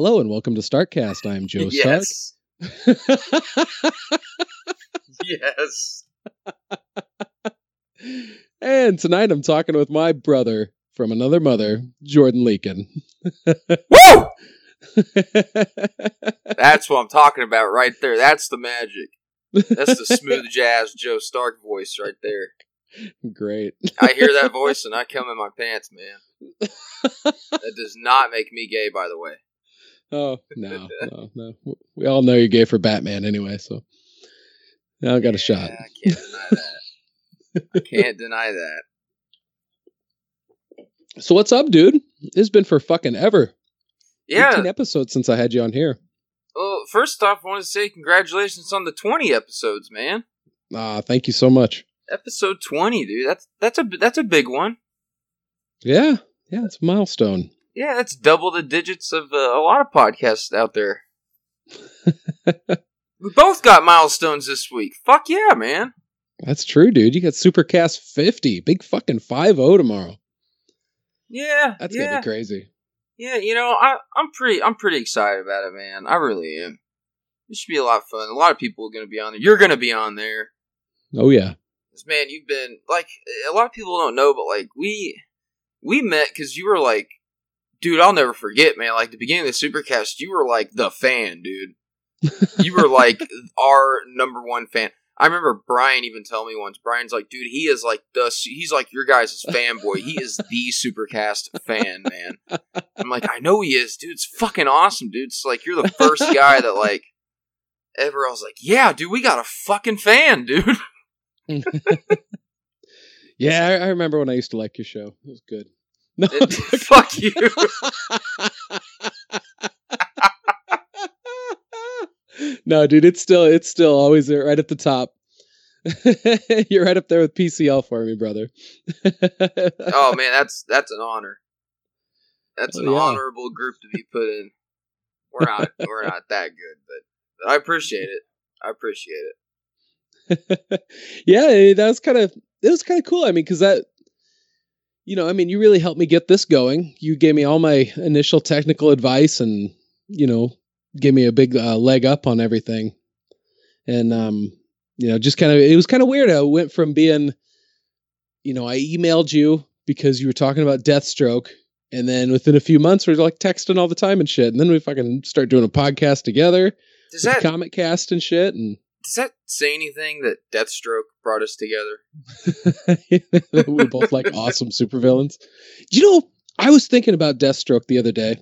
Hello and welcome to Startcast. I'm Joe yes. Stark. yes. and tonight I'm talking with my brother from another mother, Jordan Leakin. Woo! That's what I'm talking about right there. That's the magic. That's the smooth jazz Joe Stark voice right there. Great. I hear that voice and I come in my pants, man. That does not make me gay, by the way. Oh no, no, no. We all know you're gay for Batman anyway, so now I got a shot. I can't deny that. I can't deny that. So what's up, dude? It's been for fucking ever. Yeah. 18 episodes since I had you on here. Well, first off, I want to say congratulations on the 20 episodes, man. Ah, thank you so much. Episode 20, dude. That's that's a that's a big one. Yeah, yeah, it's a milestone. Yeah, that's double the digits of uh, a lot of podcasts out there. we both got milestones this week. Fuck yeah, man. That's true, dude. You got Supercast 50, big fucking 5-0 tomorrow. Yeah, That's yeah, gonna be crazy. yeah. You know, I I'm pretty I'm pretty excited about it, man. I really am. It should be a lot of fun. A lot of people are going to be on there. You're going to be on there. Oh yeah. man, you've been like a lot of people don't know, but like we we met because you were like, dude, I'll never forget, man. Like the beginning of the Supercast, you were like the fan, dude. You were like our number one fan. I remember Brian even telling me once. Brian's like, dude, he is like the he's like your guys' fanboy. He is the Supercast fan, man. I'm like, I know he is, dude. It's fucking awesome, dude. It's like you're the first guy that like ever. I was like, yeah, dude, we got a fucking fan, dude. yeah, I, I remember when I used to like your show. It was good. No, Fuck you. no, dude, it's still it's still always right at the top. You're right up there with PCL for me, brother. oh man, that's that's an honor. That's Oh, an yeah. honorable group to be put in. We're not we're not that good, but, but I appreciate it. I appreciate it. yeah, that was kind of it was kind of cool. I mean, because that, you know, I mean, you really helped me get this going. You gave me all my initial technical advice, and you know, gave me a big uh, leg up on everything. And um, you know, just kind of it was kind of weird. I went from being, you know, I emailed you because you were talking about Deathstroke. And then within a few months, we are like texting all the time and shit. And then we fucking start doing a podcast together, Does that comic cast and shit. And does that say anything that Deathstroke brought us together? We're both like awesome supervillains. You know, I was thinking about Deathstroke the other day,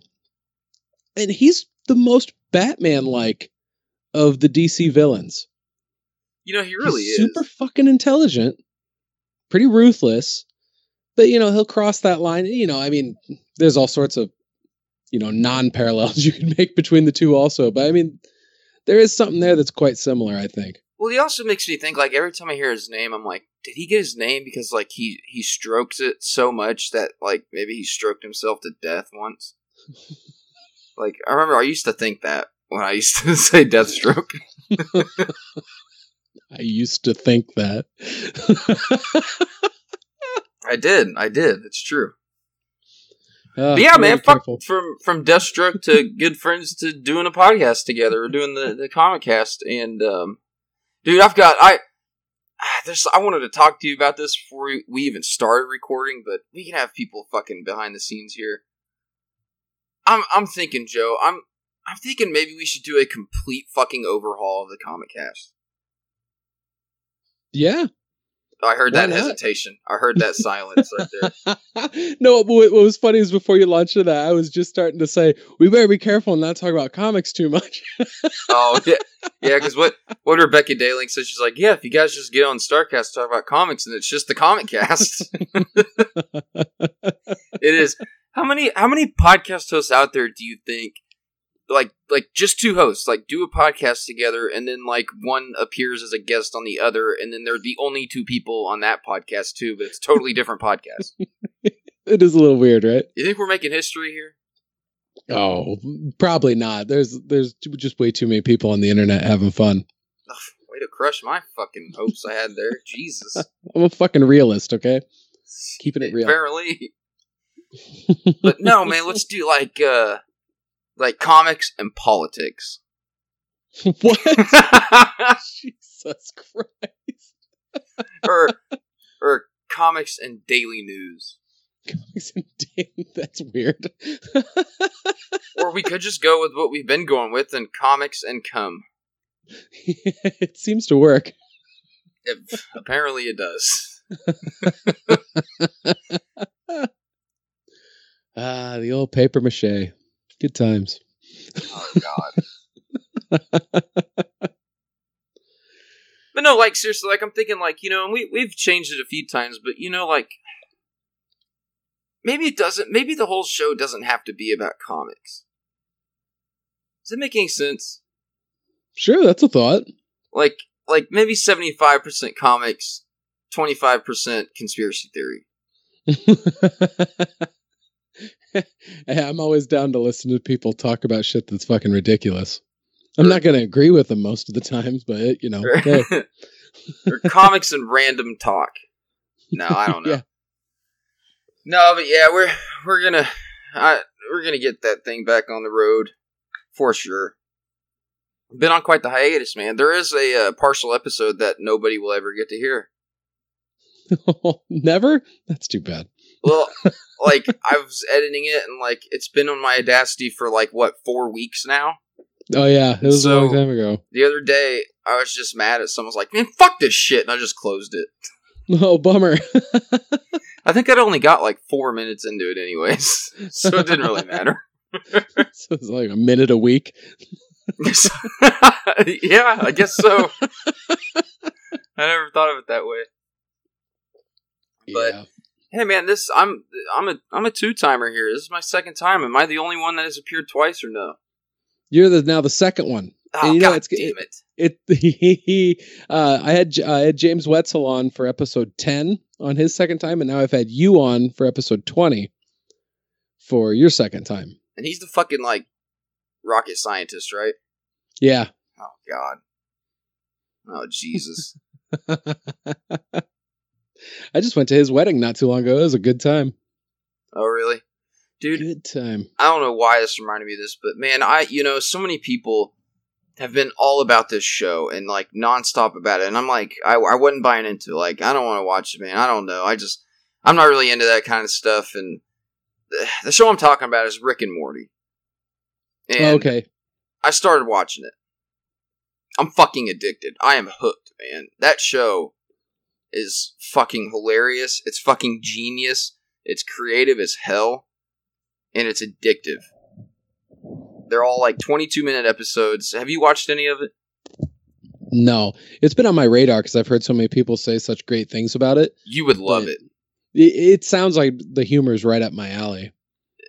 and he's the most Batman-like of the DC villains. You know, he really He's is. super fucking intelligent, pretty ruthless, but you know he'll cross that line. You know, I mean, there's all sorts of you know non-parallels you can make between the two, also. But I mean, there is something there that's quite similar. I think. Well, he also makes me think like every time I hear his name, I'm like, did he get his name because like he he strokes it so much that like maybe he stroked himself to death once? like I remember I used to think that when I used to say Deathstroke. I used to think that. I did, I did. It's true. Uh, yeah, man, fuck careful. from from Deathstroke to good friends to doing a podcast together. We're doing the the comic cast, and um, dude, I've got I. ah, There's, I wanted to talk to you about this before we, we even started recording, but we can have people fucking behind the scenes here. I'm I'm thinking, Joe. I'm I'm thinking maybe we should do a complete fucking overhaul of the comic cast. Yeah. I heard Why that not? hesitation. I heard that silence right there. no, but what what was funny is before you launched into that, I was just starting to say we better be careful and not talk about comics too much. Oh yeah, yeah. Because what what Rebecca Daling says, she's like, yeah, if you guys just get on Starcast talk about comics, and it's just the comic cast. it is. How many how many podcast hosts out there do you think? Like like just two hosts like do a podcast together and then like one appears as a guest on the other and then they're the only two people on that podcast too but it's a totally different podcast. it is a little weird, right? You think we're making history here? Oh, probably not. There's there's just way too many people on the internet having fun. Ugh, way to crush my fucking hopes I had there. Jesus. I'm a fucking realist, okay? Keeping it real. Apparently. but no, man, let's do like uh like comics and politics. what? Jesus Christ. or or comics and daily news. Comics and dating. That's weird. Or we could just go with what we've been going with and comics and cum. it seems to work. It, apparently it does. Ah, the old paper mache. Good times. Oh god. But no, like seriously, like I'm thinking like, you know, and we we've changed it a few times, but you know, like maybe it doesn't maybe the whole show doesn't have to be about comics. Does it make any sense? Sure, that's a thought. Like like maybe seventy five percent comics, twenty five percent conspiracy theory. I'm always down to listen to people talk about shit that's fucking ridiculous. I'm not going to agree with them most of the times, but you know, hey, or comics and random talk. No, I don't know. Yeah. No, but yeah, we're we're gonna I, we're gonna get that thing back on the road for sure. Been on quite the hiatus, man. There is a uh, partial episode that nobody will ever get to hear. never. That's too bad. Well, like I was editing it, and like it's been on my Audacity for like what four weeks now. Oh yeah, it was a long time ago. The other day, I was just mad at someone's like, "Man, fuck this shit," and I just closed it. Oh bummer. I think I'd only got like four minutes into it, anyways, so it didn't really matter. so it's like a minute a week. yeah, I guess so. I never thought of it that way. But- yeah. Hey man, this I'm I'm a I'm a two timer here. This is my second time. Am I the only one that has appeared twice or no? You're the now the second one. Oh And you know, god it's- damn it! It he, uh, I had I had James Wetzel on for episode ten on his second time, and now I've had you on for episode twenty for your second time. And he's the fucking like rocket scientist, right? Yeah. Oh god. Oh Jesus. I just went to his wedding not too long ago. It was a good time. oh really? Dude, Good time. I don't know why this reminded me of this, but man, I you know so many people have been all about this show and like nonstop about it, and I'm like, I, I wasn't buying into it. Like, I don't want to watch it, man. I don't know. I just I'm not really into that kind of stuff. And the, the show I'm talking about is Rick and Morty. And oh, okay. I started watching it. I'm fucking addicted. I am hooked, man. That show is fucking hilarious. It's fucking genius. It's creative as hell. And it's addictive. They're all like 22 minute episodes. Have you watched any of it? No, it's been on my radar because I've heard so many people say such great things about it. You would love it. It, it sounds like the humor is right up my alley.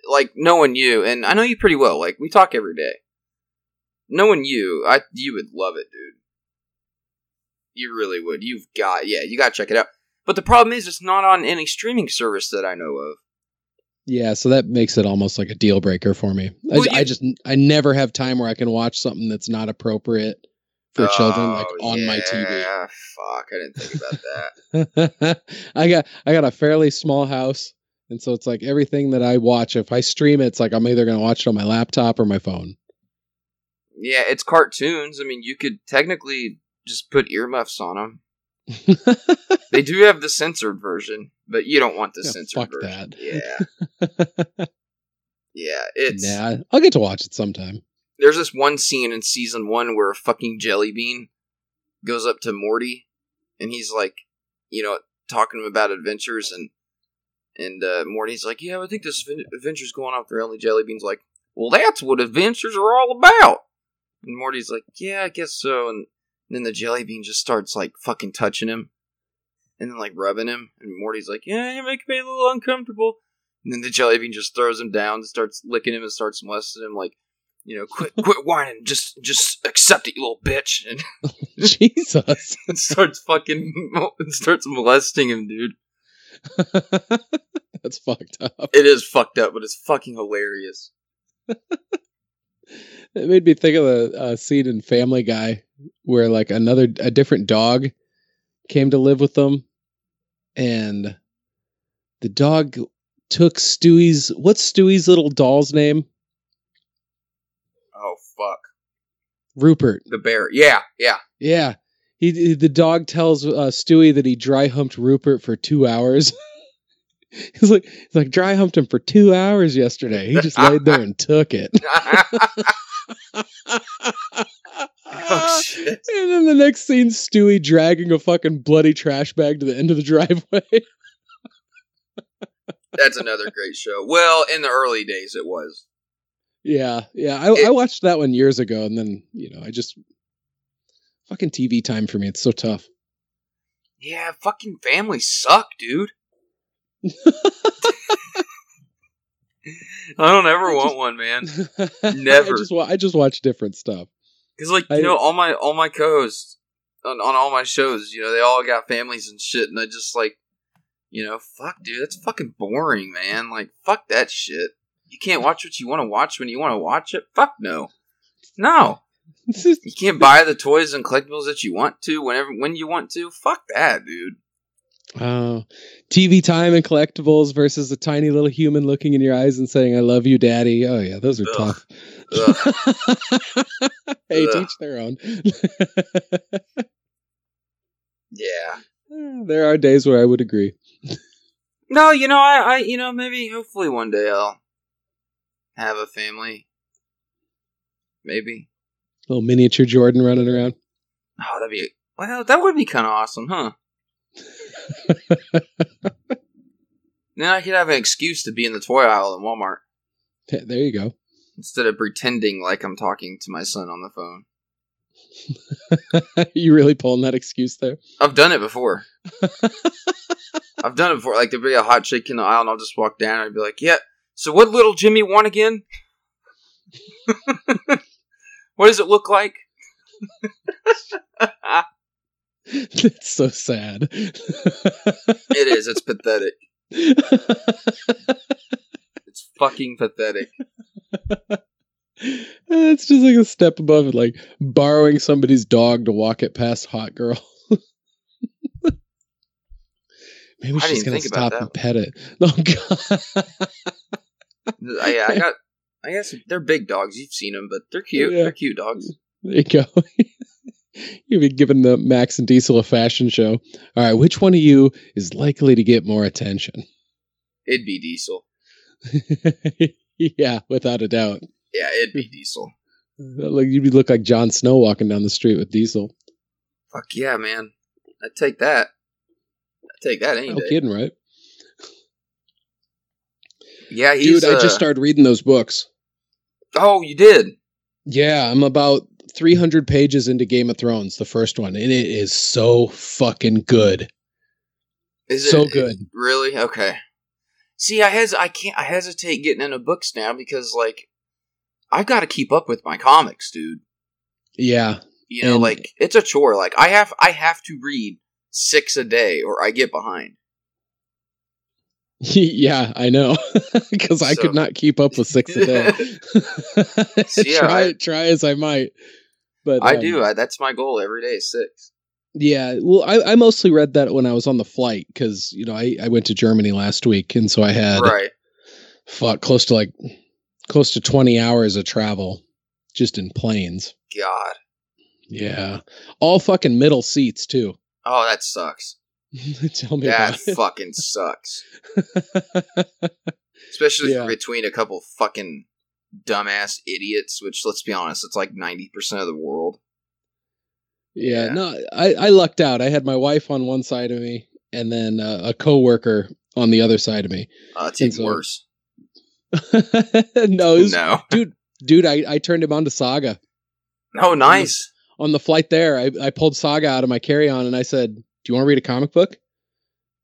Like knowing you, and I know you pretty well. Like we talk every day. Knowing you, I you would love it, dude. You really would. You've got yeah, you got to check it out. But the problem is, it's not on any streaming service that I know of. Yeah, so that makes it almost like a deal breaker for me. I, Well, I you- just I never have time where I can watch something that's not appropriate for children, like Oh, on my TV. Yeah, fuck, I didn't think about that. I got I got a fairly small house, and so it's like everything that I watch, if I stream it, it's like I'm either gonna watch it on my laptop or my phone. yeah, it's cartoons. I mean, you could technically just put earmuffs on them. They do have the censored version, but you don't want the Yeah, censored fuck version. that. Yeah, yeah. It's Yeah, I'll get to watch it sometime. there's this one scene in season one where a fucking jelly bean goes up to Morty, and he's like, you know, talking to him about adventures, and and uh, Morty's like, yeah, I think this adven- adventure's going off the rail. And Jelly Bean's like, well, that's what adventures are all about. And Morty's like, yeah, I guess so. And then the Jelly Bean just starts like fucking touching him, and then like rubbing him, and Morty's like, yeah, you make me a little uncomfortable. And then the Jelly Bean just throws him down, and starts licking him, and starts molesting him like you know, quit quit whining, just just accept it, you little bitch, and, Jesus. and starts fucking and starts molesting him, dude. That's fucked up. It is fucked up, but it's fucking hilarious. It made me think of the uh, scene in Family Guy where like another a different dog came to live with them, and the dog took Stewie's what's Stewie's little doll's name? Oh fuck. Rupert. The bear. Yeah, yeah. Yeah. He, he- the dog tells uh, Stewie that he dry humped Rupert for two hours. he's like he's like dry humped him for two hours yesterday. He just laid there and took it. oh shit. And then the next scene, Stewie dragging a fucking bloody trash bag to the end of the driveway. That's another great show. Well, in the early days it was. yeah, yeah. I, It- I watched that one years ago, and then you know, I just fucking TV time for me. It's so tough. Yeah, fucking families suck, dude. I don't ever I want just- one, man. Never. I just, I just watch different stuff. Because like you I- know, all my all my co-hosts on, on all my shows, you know, they all got families and shit, and I just like, you know, fuck, dude, that's fucking boring, man. Like, fuck that shit. You can't watch what you want to watch when you want to watch it. Fuck no, no. You can't buy the toys and collectibles that you want to whenever when you want to. Fuck that, dude. Uh, oh, TV time and collectibles versus a tiny little human looking in your eyes and saying "I love you, Daddy." Oh yeah, those are Ugh. tough. Ugh. hey, Ugh. teach their own. Yeah. Uh, there are days where I would agree. No, you know, I, I, you know, maybe, hopefully, one day I'll have a family. Maybe. Little miniature Jordan running around. Oh, that'd be well. That would be kind of awesome, huh? then I could have an excuse to be in the toy aisle in Walmart Th- There you go. instead of pretending like I'm talking to my son on the phone. you really pulling that excuse there? I've done it before. I've done it before. Like there'd be a hot chick in the aisle, and I'll just walk down and I'd be like, "Yeah, so what little Jimmy want again? what does it look like?" That's so sad. It is. It's pathetic. It's fucking pathetic. it's just like a step above it, like borrowing somebody's dog to walk it past hot girl. Maybe she's gonna stop and pet it. Oh god. I, I got. I guess they're big dogs. You've seen them, but they're cute. Yeah. They're cute dogs. There you go. You've been giving the Max and Diesel a fashion show. All right, which one of you is likely to get more attention? It'd be Diesel. yeah, without a doubt. Yeah, it'd be Diesel. Like you'd look like Jon Snow walking down the street with Diesel. Fuck yeah, man. I'd take that. I'd take that any No day. kidding, right? Yeah, he's. Dude, I uh, just started reading those books. Oh, you did. Yeah, I'm about 300 pages into Game of Thrones, the first one, and it is so fucking good. Is So it good. Really? Okay. See, I hes I can't I hesitate getting into books now because like I've got to keep up with my comics, dude. Yeah, You know, And- like it's a chore. Like I have I have to read 6 a day or I get behind. yeah, I know, because I So- could not keep up with six a day. yeah, try I- try as I might, but I um, do. I, that's my goal every day 6. Yeah, well, I, I mostly read that when I was on the flight because you know I, I went to Germany last week, and so I had Right. fuck close to like close to 20 hours of travel just in planes. God. Yeah, all fucking middle seats too. Oh, that sucks. Tell me That about it. fucking sucks. Especially Yeah. between a couple fucking dumbass idiots, which let's be honest, it's like 90% of the world. Yeah, Yeah. no, I, I lucked out. I had my wife on one side of me and then uh, a coworker on the other side of me. Uh, it's even so- worse. no, was- no. dude, I, I turned him on to Saga. Oh, nice. On the flight there, I, I pulled Saga out of my carry on and I said, Do you want to read a comic book?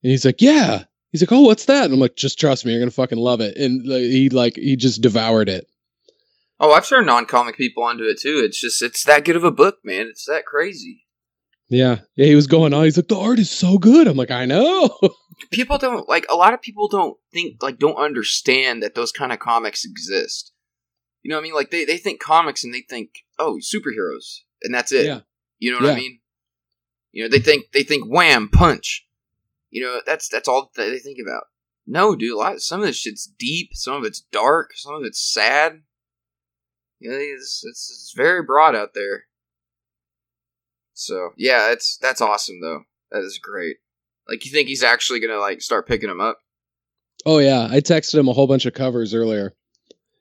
And he's like, Yeah. He's like, Oh, what's that? And I'm like, Just trust me, you're going to fucking love it. And like, he like, he just devoured it. Oh, I've turned non-comic people onto it too. It's just it's that good of a book, man. It's that crazy. Yeah. Yeah. He was going on. He's like, The art is so good. I'm like, I know. People don't like a lot of people don't think like don't understand that those kind of comics exist. You know what I mean? Like they, they think comics and they think, oh, superheroes. And that's it. Yeah. You know what I mean? You know, they think they think wham, punch. You know, that's that's all that they think about. No, dude, a lot some of this shit's deep, some of it's dark, some of it's sad. You know, it's, it's it's very broad out there. So yeah, it's that's awesome though. That is great. Like you think he's actually gonna like start picking them up? Oh yeah, I texted him a whole bunch of covers earlier,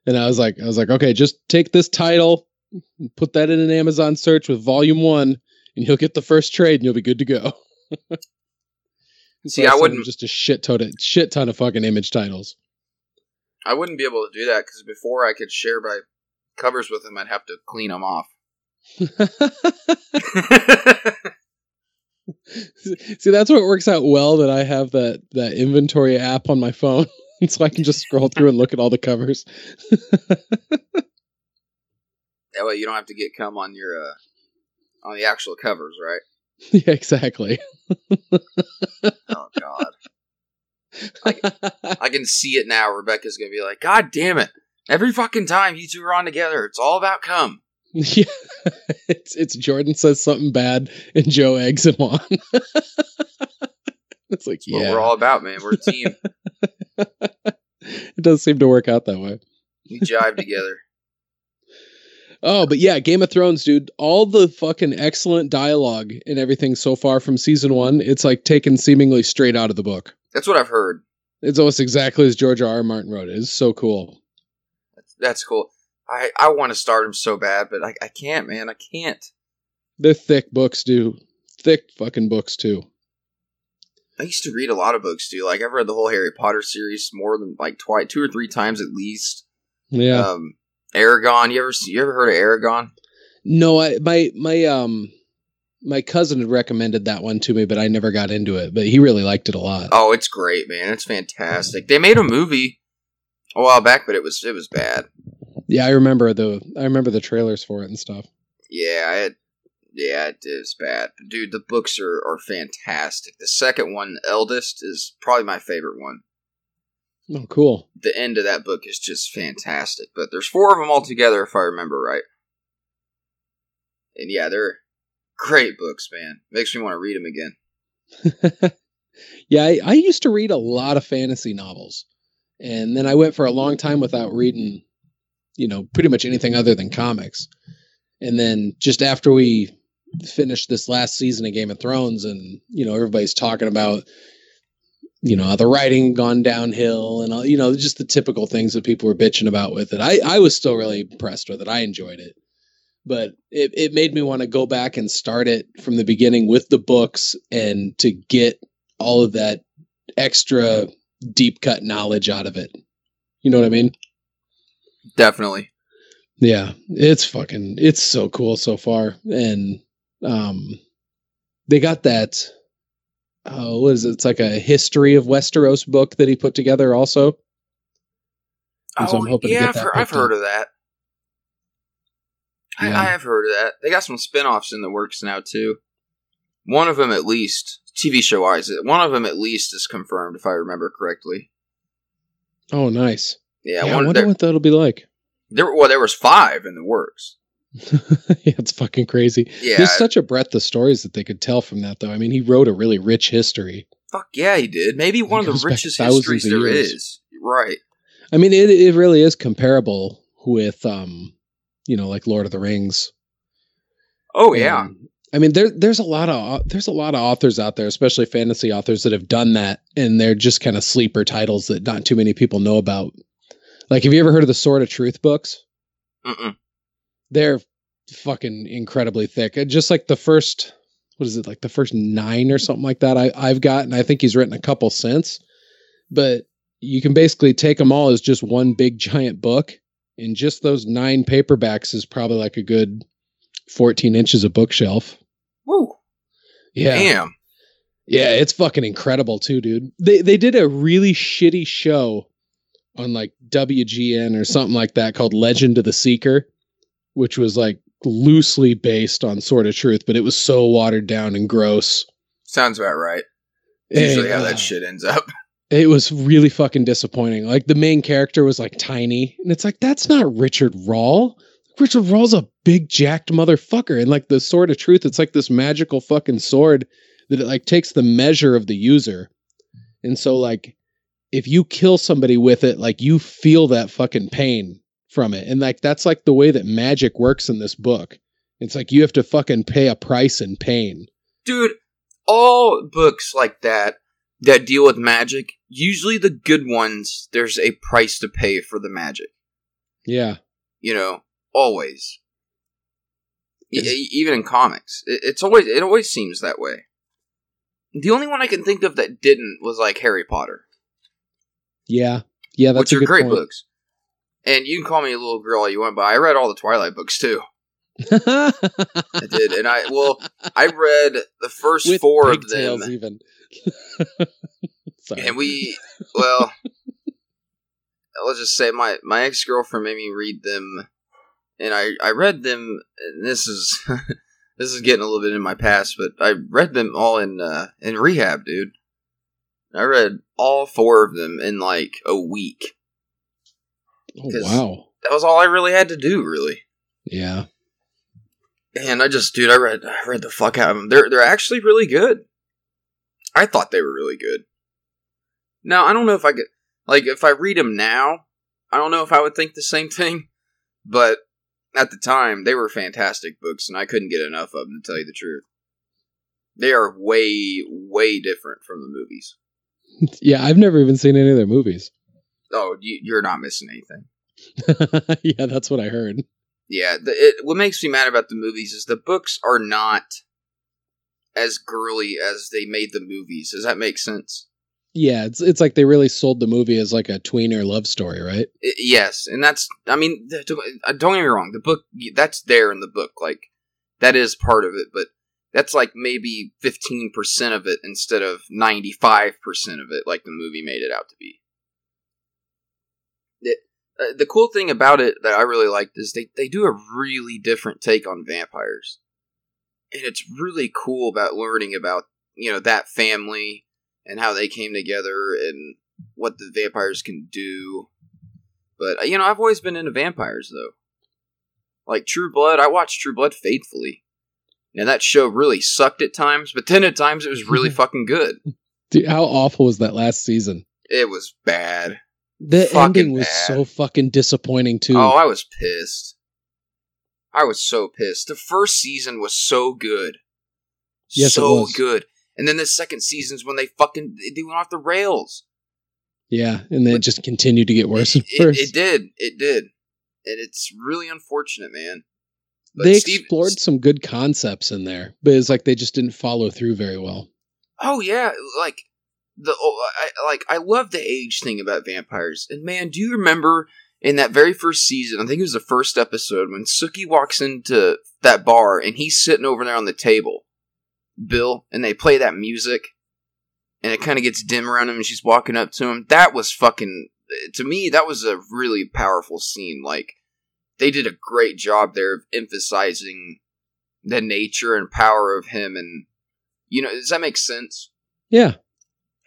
and I was like, I was like, okay, just take this title, put that in an Amazon search with Volume One, and you'll get the first trade, and you'll be good to go. See, I sent wouldn't- just a shit ton of shit ton of fucking image titles. I wouldn't be able to do that because before I could share my covers with him, I'd have to clean them off. See, that's what works out well that I have that that inventory app on my phone, so I can just scroll through and look at all the covers. that way, you don't have to get cum on your uh, on the actual covers, right? yeah, exactly. Oh God, I can see it now. Rebecca's gonna be like, "God damn it! Every fucking time you two are on together, it's all about cum." yeah, it's it's Jordan says something bad and Joe eggs him on. it's like yeah, we're all about, man. We're a team. it does seem to work out that way. we jive together. Oh, but yeah, Game of Thrones, dude. All the fucking excellent dialogue and everything so far from season one, it's like taken seemingly straight out of the book. That's what I've heard. It's almost exactly as George R. R. Martin wrote it. It's so cool. That's, cool. I I want to start them so bad, but I, I can't, man. I can't. They're thick books, dude. Thick fucking books too. I used to read a lot of books too. Like I've read the whole Harry Potter series more than like twice, two or three times at least. Yeah. Um, Eragon. You ever you ever heard of Eragon? no, I my my um my cousin had recommended that one to me, but I never got into it. But he really liked it a lot. Oh, it's great, man. It's fantastic. They made a movie a while back, but it was it was bad. Yeah, I remember the I remember the trailers for it and stuff. Yeah, it yeah, it is bad. But dude, the books are are fantastic. The second one, Eldest, is probably my favorite one. Oh, cool. The end of that book is just fantastic. But there's four of them altogether, if I remember right. And yeah, they're great books, man. Makes me want to read them again. yeah, I, I used to read a lot of fantasy novels, and then I went for a long time without reading, you know, pretty much anything other than comics. And then just after we finished this last season of Game of Thrones, and you know, everybody's talking about, you know, the writing gone downhill, and all, you know, just the typical things that people were bitching about with it. I I was still really impressed with it. I enjoyed it. But it, it made me want to go back and start it from the beginning with the books and to get all of that extra deep cut knowledge out of it. You know what I mean? Definitely. Yeah, it's fucking it's so cool so far. And um they got that oh what is it? It's like a history of Westeros book that he put together also. And so I'm Oh, hoping to yeah, get I've, that heard, I've heard of that. I, I have heard of that. They got some spin-offs in the works now too. One of them, at least, TV show wise, one of them at least is confirmed, if I remember correctly. Oh nice. Yeah, Yeah, I wonder there, what that'll be like. there. Well, there was five in the works. yeah, it's fucking crazy. Yeah, There's such a breadth of stories that they could tell from that though. I mean, he wrote a really rich history. fuck yeah, he did. Maybe one of the richest histories there years. is. Right. I mean, it it really is comparable with um, you know, like Lord of the Rings. Oh yeah. And, I mean, there there's a lot of there's a lot of authors out there, especially fantasy authors that have done that, and they're just kind of sleeper titles that not too many people know about. Like, have you ever heard of the Sword of Truth books? Mm-mm. They're fucking incredibly thick. Uh, Just like the first, what is it, like the first nine or something like that. I I've got, and I think he's written a couple since, but you can basically take them all as just one big giant book, and just those nine paperbacks is probably like a good fourteen inches of bookshelf. Woo. Yeah. Damn. Yeah, it's fucking incredible too, dude. They they did a really shitty show on like WGN or something like that called Legend of the Seeker, which was like loosely based on Sword of Truth, but it was so watered down and gross. Sounds about right. Usually And, how uh, that shit ends up. It was really fucking disappointing. Like the main character was like tiny, and it's like that's not Richard Rahl. Richard Rahl's a big jacked motherfucker, and like the Sword of Truth, it's like this magical fucking sword that it like takes the measure of the user, and so like if you kill somebody with it, like you feel that fucking pain from it. And like that's like the way that magic works in this book. It's like you have to fucking pay a price in pain. Dude, all books like that that deal with magic, usually the good ones, there's a price to pay for the magic. Yeah. You know, always. E- even in comics, it, it's always it always seems that way. The only one I can think of that didn't was like Harry Potter, Yeah. Yeah, that's which a are good great point. books. And you can call me a little girl all you want, but I read all the Twilight books too. I did, and I well, I read the first With four of them, even. Sorry. and we well, let's just say my my ex girlfriend made me read them, and I I read them. And this is this is getting a little bit in my past, but I read them all in uh, in rehab, dude. I read all four of them in like a week. oh, wow. That was all I really had to do, really. Yeah. And I just, dude, I read, I read the fuck out of them. They're they're actually really good. I thought they were really good. Now I don't know if I could, like, if I read them now, I don't know if I would think the same thing. But at the time, they were fantastic books, and I couldn't get enough of them to tell you the truth. They are way, way different from the movies. Yeah, I've never even seen any of their movies. Oh, you, you're not missing anything. yeah, that's what I heard. Yeah, the, it, what makes me mad about the movies is the books are not as girly as they made the movies. Does that make sense? Yeah, it's it's like they really sold the movie as like a tweener love story, right? Yes, and that's. I mean, th- don't uh, get me wrong. The book that's there in the book, like that is part of it, but that's like maybe fifteen percent of it instead of ninety five percent of it, like the movie made it out to be. The, uh, the cool thing about it that I really liked is they they do a really different take on vampires, and it's really cool about learning about you know that family and how they came together and what the vampires can do. But you know, I've always been into vampires though. Like True Blood, I watched True Blood faithfully. Now that show really sucked at times, but then at times it was really fucking good. Dude, how awful was that last season? It was bad. The Fucking ending was bad. so fucking disappointing too. Oh, I was pissed. I was so pissed. The first season was so good. Yes, it so good. And then the second season's when they fucking they went off the rails. yeah, and then it just continued to get worse and It, worse. it did. It did. And it's really unfortunate, man. But they Steve- explored some good concepts in there, but it's like they just didn't follow through very well. Oh yeah, like the oh, I, like I love the age thing about vampires. And man, do you remember in that very first season? I think it was the first episode when Sookie walks into that bar and he's sitting over there on the table, Bill, and they play that music, and it kind of gets dim around him, and she's walking up to him. That was fucking to me. That was a really powerful scene. Like they did a great job there of emphasizing the nature and power of him and you know does that make sense Yeah,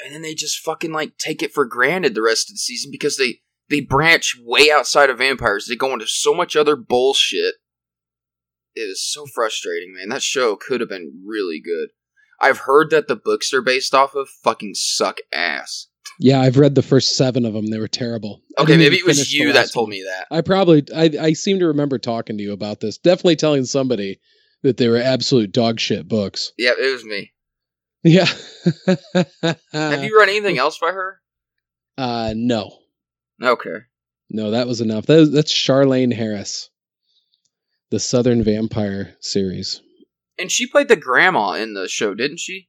and then they just fucking like take it for granted the rest of the season because they they branch way outside of vampires they go into so much other bullshit it is so frustrating man that show could have been really good i've heard that the books they're based off of fucking suck ass yeah. I've read the first seven of them. They were terrible. Okay maybe it was you that told me that I probably I I seem to remember talking to you about this. Definitely telling somebody that they were absolute dog shit books. yeah it was me Yeah. have you read anything else by her Uh no. okay No, that was enough. That that's Charlaine Harris. The Southern Vampire series. and she played the grandma in the show didn't she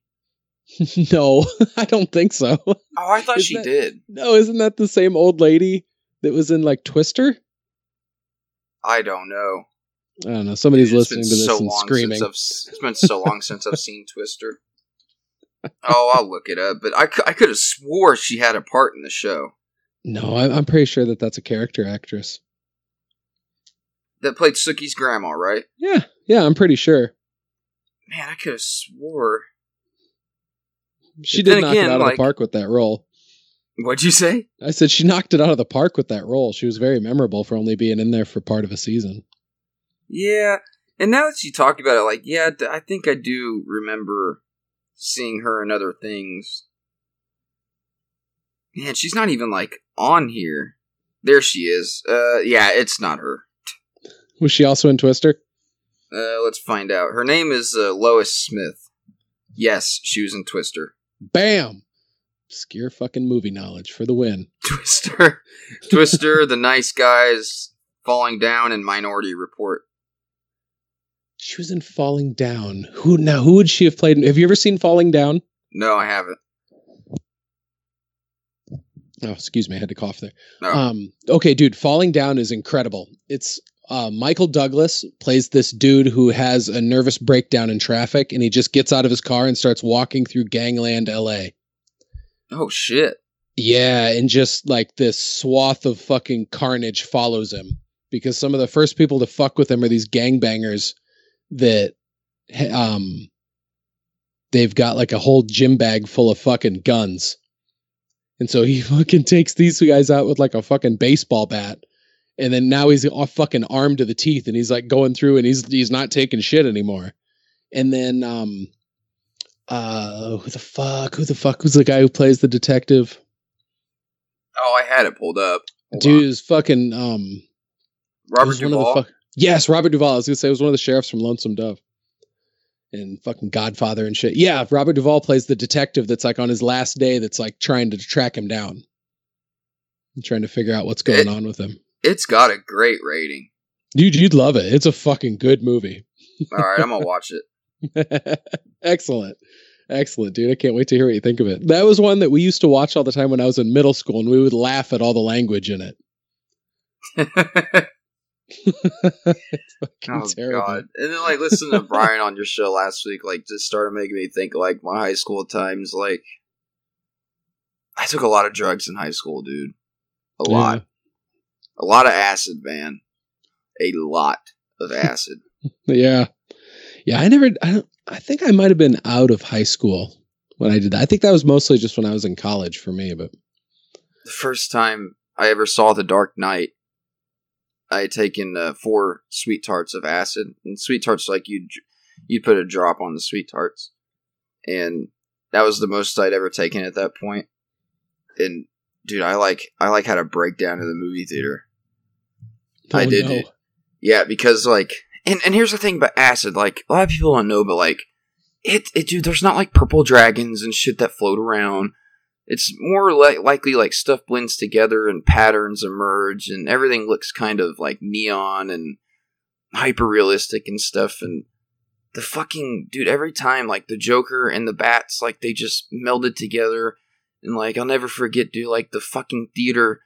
no, I don't think so. oh i thought Isn't she that- did No, isn't that the same old lady that was in like Twister? i don't know I don't know. Somebody's Dude, listening to this so and long screaming. Since I've, s- it's been so long since I've seen Twister. Oh, I'll look it up. But I, I could have swore she had a part in the show No, I, I'm pretty sure that that's a character actress. That played Sookie's grandma, right? Yeah, yeah, I'm pretty sure. Man, I could have swore. She But did knock again, it out of like- the park with that role. What'd you say? I said she knocked it out of the park with that role. She was very memorable for only being in there for part of a season. Yeah. And now that you talk about it, like, yeah, I think I do remember seeing her in other things. Man, she's not even like on here. There she is. Uh, yeah, it's not her. Was she also in Twister? Uh, let's find out. Her name is uh, Lois Smith. Yes, she was in Twister. Bam! Obscure fucking movie knowledge for the win. Twister, Twister, the nice guys falling down, and Minority Report. She was in Falling Down. Who now? Who would she have played? in- Have you ever seen Falling Down? No, I haven't. Oh, excuse me, I had to cough there. No. Um, okay, dude, Falling Down is incredible. It's uh, Michael Douglas plays this dude who has a nervous breakdown in traffic, and he just gets out of his car and starts walking through Gangland, L.A. Oh shit. Yeah, and just like this swath of fucking carnage follows him because some of the first people to fuck with him are these gangbangers that um they've got like a whole gym bag full of fucking guns. And so he fucking takes these guys out with like a fucking baseball bat. And then now he's all fucking armed to the teeth and he's like going through and he's he's not taking shit anymore. And then um uh who the fuck who the fuck was the guy who plays the detective? Oh, I had it pulled up. Hold Dude on. is fucking um Robert was one of the Duvall. fuck- yes, Robert Duvall. I was gonna say it was one of the sheriffs from Lonesome Dove. And fucking Godfather and shit. Yeah, Robert Duvall plays the detective that's like on his last day that's like trying to track him down. And trying to figure out what's going It- on with him. It's got a great rating. Dude, you'd love it. It's a fucking good movie. All right, I'm gonna watch it. Excellent. Excellent, dude. I can't wait to hear what you think of it. That was one that we used to watch all the time when I was in middle school and we would laugh at all the language in it. it's oh terrible. god! And then like listening to Brian on your show last week, like just started making me think like my high school times. Like I took a lot of drugs in high school, dude. A lot, a lot of acid, man. A lot of acid. Yeah. Yeah, I never I don't I think I might have been out of high school when I did that. I think that was mostly just when I was in college for me, but the first time I ever saw The Dark Knight, I had taken uh, four sweet tarts of acid, and sweet tarts like you you put a drop on the sweet tarts, and that was the most I'd ever taken at that point. And dude, I like I like had a breakdown in the movie theater. I Oh, did, no. Yeah, because like, and and here's the thing about acid. Like a lot of people don't know, but like, it it dude, there's not like purple dragons and shit that float around. It's more li- likely like stuff blends together and patterns emerge, and everything looks kind of like neon and hyper realistic and stuff. And the fucking dude, every time like the Joker and the bats, like they just melded together, and like I'll never forget, dude. Like the fucking theater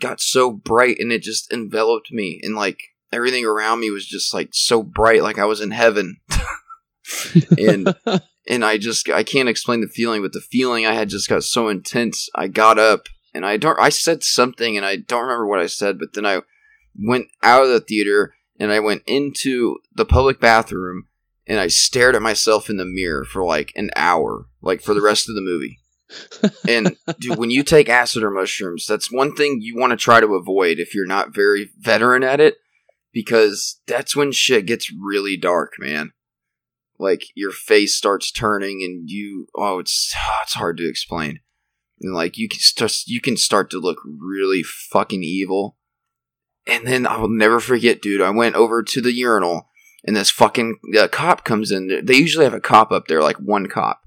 got so bright and it just enveloped me. And like everything around me was just like so bright like i was in heaven. And and i just i can't explain the feeling but the feeling i had just got so intense. I got up and i don't i said something and i don't remember what i said but then i went out of the theater and i went into the public bathroom and i stared at myself in the mirror for like an hour like for the rest of the movie and dude, when you take acid or mushrooms, that's one thing you want to try to avoid if you're not very veteran at it, because that's when shit gets really dark, man. Like your face starts turning, and you oh, it's it's hard to explain. And like you can start you can start to look really fucking evil. And then I will never forget, dude. I went over to the urinal, and this fucking uh, cop comes in. They usually have a cop up there, like one cop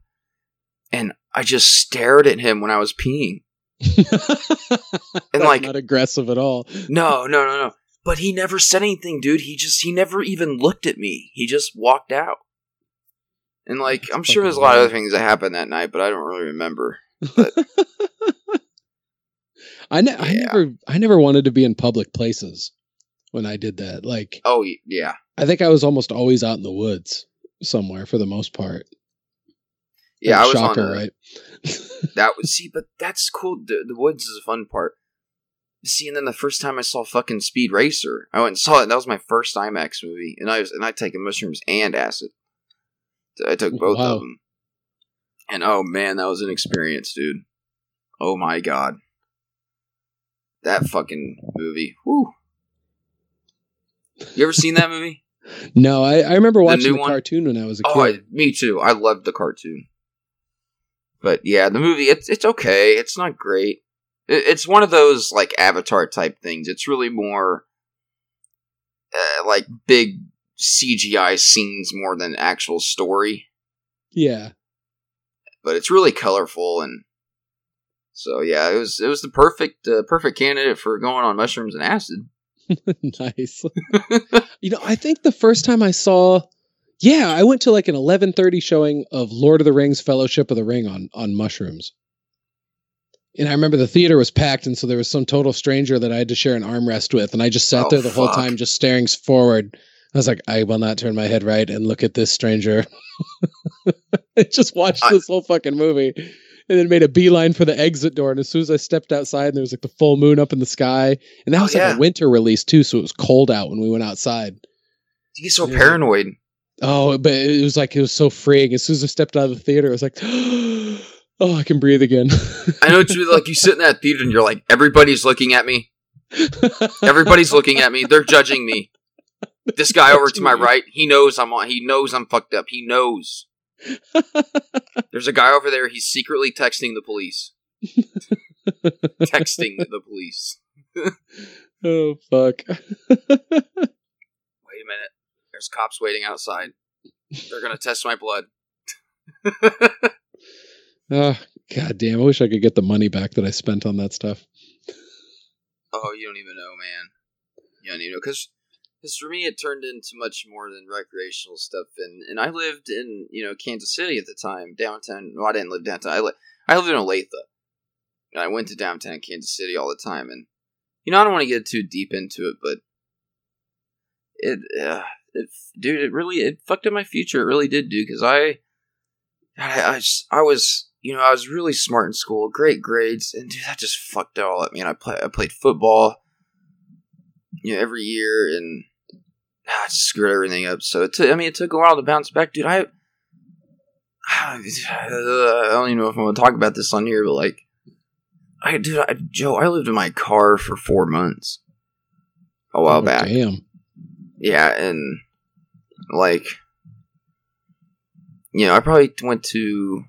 and I just stared at him when I was peeing. and like- not aggressive at all. No, no, no, no. But he never said anything, dude. He just he never even looked at me. He just walked out. And like I'm sure there's a lot of other things that happened that night, but I don't really remember. I, ne- I never I never wanted to be in public places when I did that. Like Oh yeah, I think I was almost always out in the woods somewhere for the most part. Yeah. I was shocker, on right? that was see, but that's cool. The, the woods is a fun part. See, and then the first time I saw fucking Speed Racer, I went and saw it. That was my first IMAX movie, and I was and I taken mushrooms and acid. I took both Wow. of them, and oh man, that was an experience, dude. Oh my god, that fucking movie. Whew. You ever seen that movie? no, I, I remember watching new the cartoon when I was a kid. Oh, I, me too. I loved the cartoon. But yeah, the movie it's it's okay. It's not great. It, it's one of those like Avatar type things. It's really more uh, like big CGI scenes more than actual story. Yeah. But it's really colorful and so yeah, it was it was the perfect uh, perfect candidate for going on mushrooms and acid. nice. you know, I think the first time I saw yeah, I went to like an 11:30 showing of Lord of the Rings Fellowship of the Ring on on mushrooms. And I remember the theater was packed and so there was some total stranger that I had to share an armrest with and I just sat Oh, there the whole time just staring forward. I was like, I will not turn my head right and look at this stranger. I just watched I- this whole fucking movie and then made a beeline for the exit door. And as soon as I stepped outside, there was like the full moon up in the sky. And that Oh, was like yeah. a winter release too, so it was cold out when we went outside. You get so paranoid. Oh, but it was like it was so freeing. As soon as I stepped out of the theater, I was like, "Oh, I can breathe again." I know it's like you sit in that theater and you're like, everybody's looking at me. Everybody's looking at me. They're judging me. This guy over to my right, he knows I'm on. He knows I'm fucked up. He knows. There's a guy over there. He's secretly texting the police. texting the police. oh fuck! Wait a minute. There's cops waiting outside. They're gonna test my blood. oh, God damn! I wish I could get the money back that I spent on that stuff. Oh, you don't even know, man. You don't even know because because for me it turned into much more than recreational stuff, and and I lived in you know Kansas City at the time, downtown. No, I didn't live downtown. I li- I lived in Olathe, and I went to downtown Kansas City all the time. And you know I don't want to get too deep into it, but it, uh, it, dude, it really it fucked up my future. It really did, dude. Because I, I, I, just- I was you know I was really smart in school, great grades, and dude, that just fucked it all up. Man, I play I played football, you know, every year, and ah, screwed everything up. So it took, I mean, it took a while to bounce back, dude. I, I don't even know if I'm gonna talk about this on here, but like, I, dude, I, Joe, I lived in my car for four months a while Oh, back. Damn. Yeah, and like, you know, I probably went to,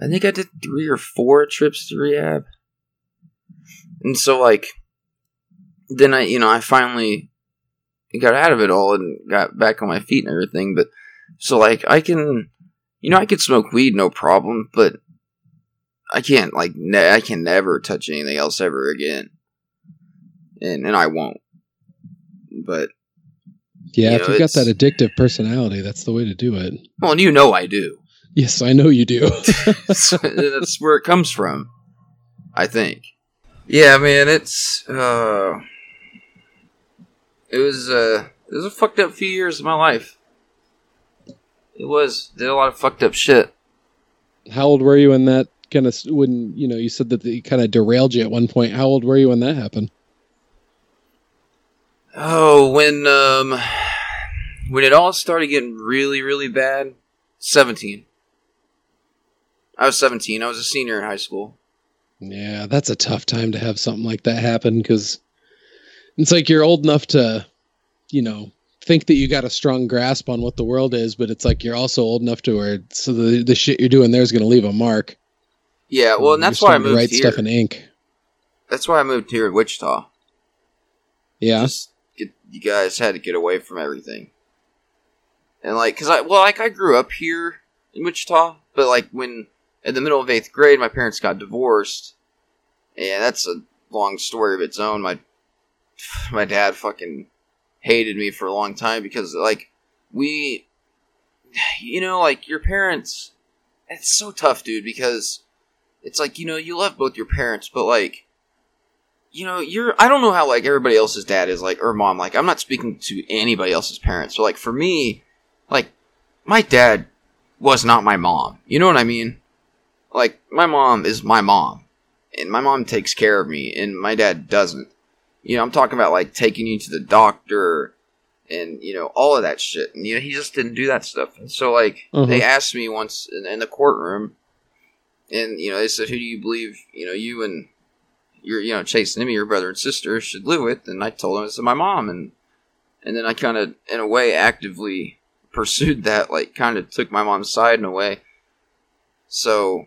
I think I did three or four trips to rehab. And so, like, then I, you know, I finally got out of it all and got back on my feet and everything. But, so, like, I can, you know, I could smoke weed no problem, but I can't, like, ne- I can never touch anything else ever again. And, and I won't. But, Yeah, You if know, you've got that addictive personality, that's the way to do it. well, and you know I do. Yes, I know you do. that's where it comes from. I think. Yeah, man, it's uh it was uh it was a fucked up few years of my life. It was did a lot of fucked up shit. How old were you when that kind of when you know you said that it kind of derailed you at one point? How old were you when that happened? Oh, when um when it all started getting really really bad, 17. I was 17. I was a senior in high school. Yeah, that's a tough time to have something like that happen because it's like you're old enough to, you know, think that you got a strong grasp on what the world is, but it's like you're also old enough to where so the the shit you're doing there is going to leave a mark. Yeah, well, and that's why I starting to moved write here. stuff in ink. That's why I moved here in Wichita. Yeah, just you guys had to get away from everything. And like because i well like i grew up here in wichita but like when in the middle of eighth grade my parents got divorced. And that's a long story of its own. My my dad fucking hated me for a long time because like we you know like your parents it's so tough dude because it's like you know you love both your parents but like you know, you're I don't know how like everybody else's dad is like or mom like I'm not speaking to anybody else's parents. but like for me, like my dad was not my mom. You know what I mean? Like my mom is my mom and my mom takes care of me and my dad doesn't. You know, I'm talking about like taking you to the doctor and you know all of that shit. And you know, he just didn't do that stuff. And so like Mhm. they asked me once in, in the courtroom and you know, they said who do you believe, you know, you and your you know Chase and Emmy, your brother and sister, should live with, and I told him it's my mom, and and then I kind of in a way actively pursued that, like kind of took my mom's side in a way. So,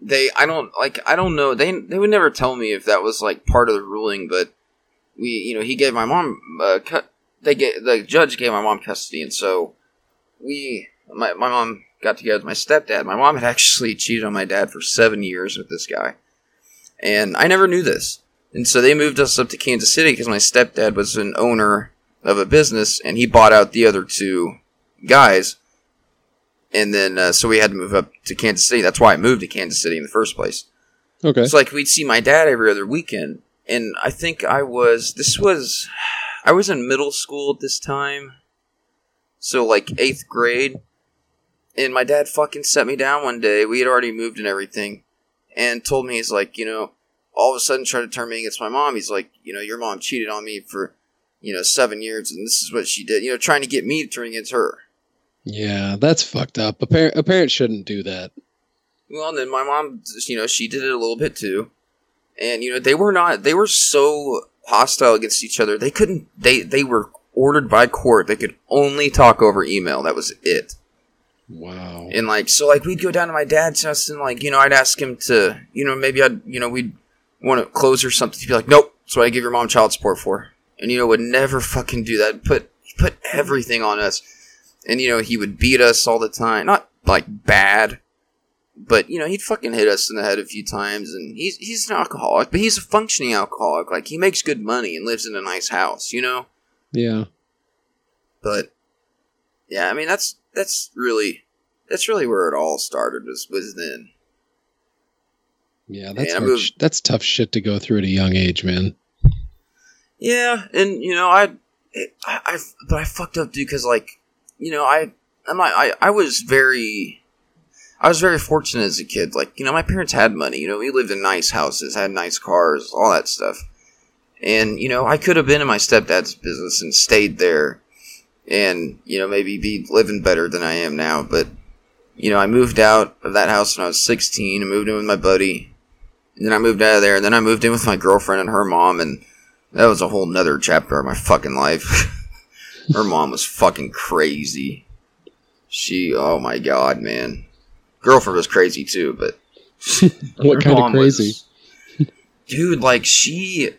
they I don't like I don't know. They they would never tell me if that was like part of the ruling, but we you know he gave my mom uh, cut they get the judge gave my mom custody, and so we my my mom got together with my stepdad. My mom had actually cheated on my dad for seven years with this guy, and I never knew this. And so they moved us up to Kansas City because my stepdad was an owner of a business, and he bought out the other two guys. And then, uh, so we had to move up to Kansas City. That's why I moved to Kansas City in the first place. Okay. It's like we'd see my dad every other weekend, and I think I was this was I was in middle school at this time, so like eighth grade, and my dad fucking set me down one day. We had already moved and everything, and told me he's like, you know, all of a sudden tried to turn me against my mom. He's like, you know, your mom cheated on me for, you know, seven years, and this is what she did. You know, trying to get me to turn against her. Yeah, that's fucked up. A parent, a parent shouldn't do that. Well, and then my mom, you know, she did it a little bit too, and you know, they were not. They were so hostile against each other. They couldn't. They they were ordered by court. They could only talk over email. That was it. Wow. And like, so like, we'd go down to my dad's house and like, you know, I'd ask him to, you know, maybe I'd, you know, we'd want to close or something. He'd be like, nope. That's what I give your mom child support for. And you know, would never fucking do that. Put put everything on us. And you know, he would beat us all the time. Not like bad, but you know, he'd fucking hit us in the head a few times. And he's he's an alcoholic, but he's a functioning alcoholic. Like he makes good money and lives in a nice house. You know. Yeah. But yeah, I mean that's that's really that's really where it all started was was then. Yeah, that's hard moved- that's tough shit to go through at a young age, man. Yeah, and you know I it, I, I but I fucked up dude because like you know I I'm not I I was very. I was very fortunate as a kid. Like, you know, my parents had money. You know, we lived in nice houses, had nice cars, all that stuff. And, you know, I could have been in my stepdad's business and stayed there and, you know, maybe be living better than I am now. But, you know, I moved out of that house when I was 16 and moved in with my buddy. And then I moved out of there and then I moved in with my girlfriend and her mom. And that was a whole nother chapter of my fucking life. her mom was fucking crazy. She, oh my god, man. Girlfriend was crazy too, but What kind of crazy? was- dude, like she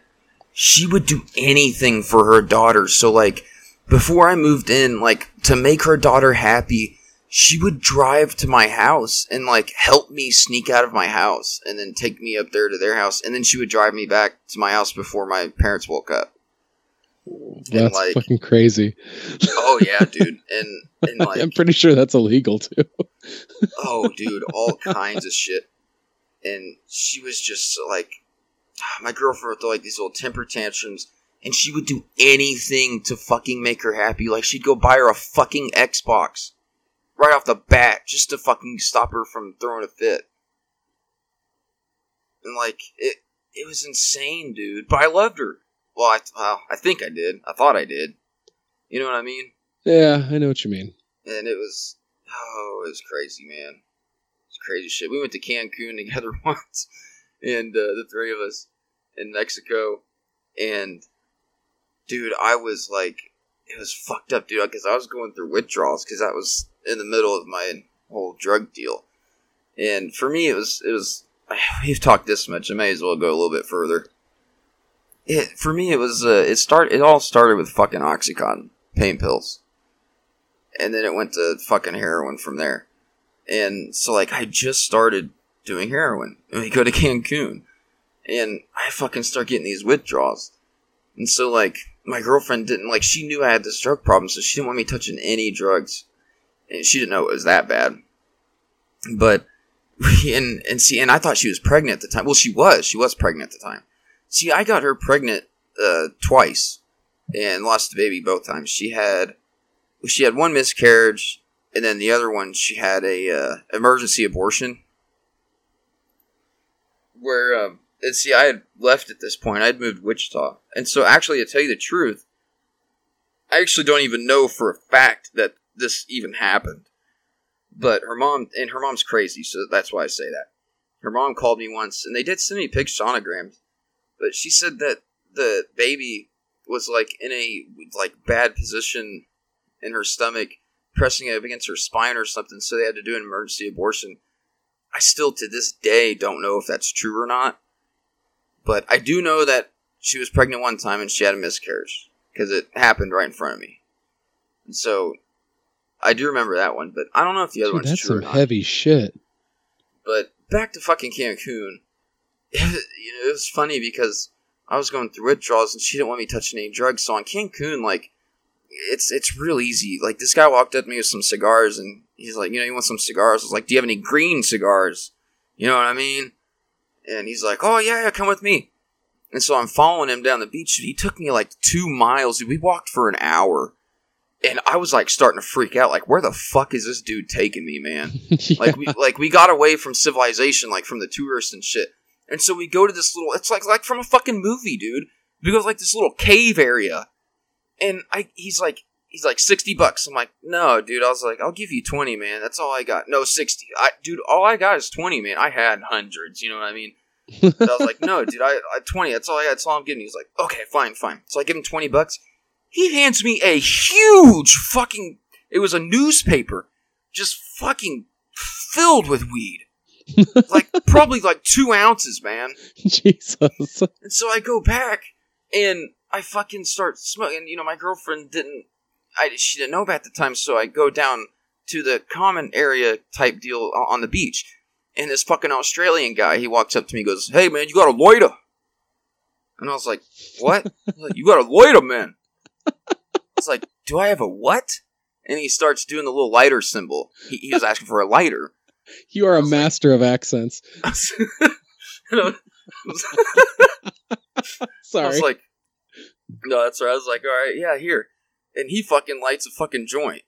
she would do anything for her daughter. So like before I moved in, like to make her daughter happy, she would drive to my house and like help me sneak out of my house and then take me up there to their house and then she would drive me back to my house before my parents woke up. That's like- fucking crazy. Oh yeah, dude. And and like I'm pretty sure that's illegal too. oh dude all kinds of shit and she was just like my girlfriend would throw like these little temper tantrums and she would do anything to fucking make her happy. Like she'd go buy her a fucking xbox right off the bat just to fucking stop her from throwing a fit. And like it it was insane dude. But i loved her. Well i, well, I think i did. I thought i did. You know what i mean? Yeah, I know what you mean. and it was oh, it was crazy, man. It's crazy shit. We went to Cancun together once, and uh, the three of us in Mexico, and dude, I was like, it was fucked up, dude, because I was going through withdrawals because I was in the middle of my whole drug deal, and for me, it was it was. We've talked this much. I may as well go a little bit further. It for me, it was uh, it start it all started with fucking OxyContin pain pills and then it went to fucking heroin from there. And so like I just started doing heroin and we go to Cancun and I fucking start getting these withdrawals. And so like my girlfriend didn't like she knew I had this drug problem, so she didn't want me touching any drugs. And she didn't know it was that bad. But and and see and I thought she was pregnant at the time. Well she was, she was pregnant at the time. See, I got her pregnant uh twice and lost the baby both times. She had she had one miscarriage, and then the other one she had a uh, emergency abortion. Where um, and see, I had left at this point. I'd moved to Wichita, and so actually, to tell you the truth, I actually don't even know for a fact that this even happened. But her mom and her mom's crazy, so that's why I say that. Her mom called me once, and they did send me pictures sonograms, but she said that the baby was like in a like bad position in her stomach, pressing up against her spine or something, so they had to do an emergency abortion. I still to this day don't know if that's true or not. But I do know that she was pregnant one time and she had a miscarriage because it happened right in front of me. And so I do remember that one, but I don't know if the other Dude, one's that's true some or not. heavy shit. But back to fucking Cancun. you know, it was funny because I was going through withdrawals and she didn't want me touching any drugs. So on Cancun, like, it's it's real easy. Like this guy walked up to me with some cigars and he's like, you know, you want some cigars? I was like, do you have any green cigars? You know what I mean? And he's like, oh yeah, yeah, come with me. And so I'm following him down the beach. He took me like two miles. We walked for an hour. And I was like starting to freak out. Like, where the fuck is this dude taking me, man? Yeah. like we like we got away from civilization, like from the tourists and shit. And so we go to this little it's like like from a fucking movie, dude. We go to like this little cave area. And I he's like he's like sixty bucks. I'm like, no, dude. I was like, I'll give you twenty, man. That's all I got. No, sixty. I dude, all I got is twenty, man. I had hundreds, you know what I mean? But I was like, no, dude, I, I twenty, that's all I had, that's all I'm getting. He's like, okay, fine, fine. So I give him twenty bucks. He hands me a huge fucking it was a newspaper just fucking filled with weed. like probably like two ounces, man. Jesus. And so I go back and I fucking start smoking. You know, my girlfriend didn't, I she didn't know about the time, so I go down to the common area type deal on the beach. And this fucking Australian guy, he walks up to me, and goes, "Hey man, you got a lighter?" And I was like, "What?" He's like, "You got a lighter, man." It's like, "Do I have a what?" And he starts doing the little lighter symbol. He, he was asking for a lighter. You are a was like- master of accents. I I was like, no, that's right. I was like, all right, yeah, here. And he fucking lights a fucking joint.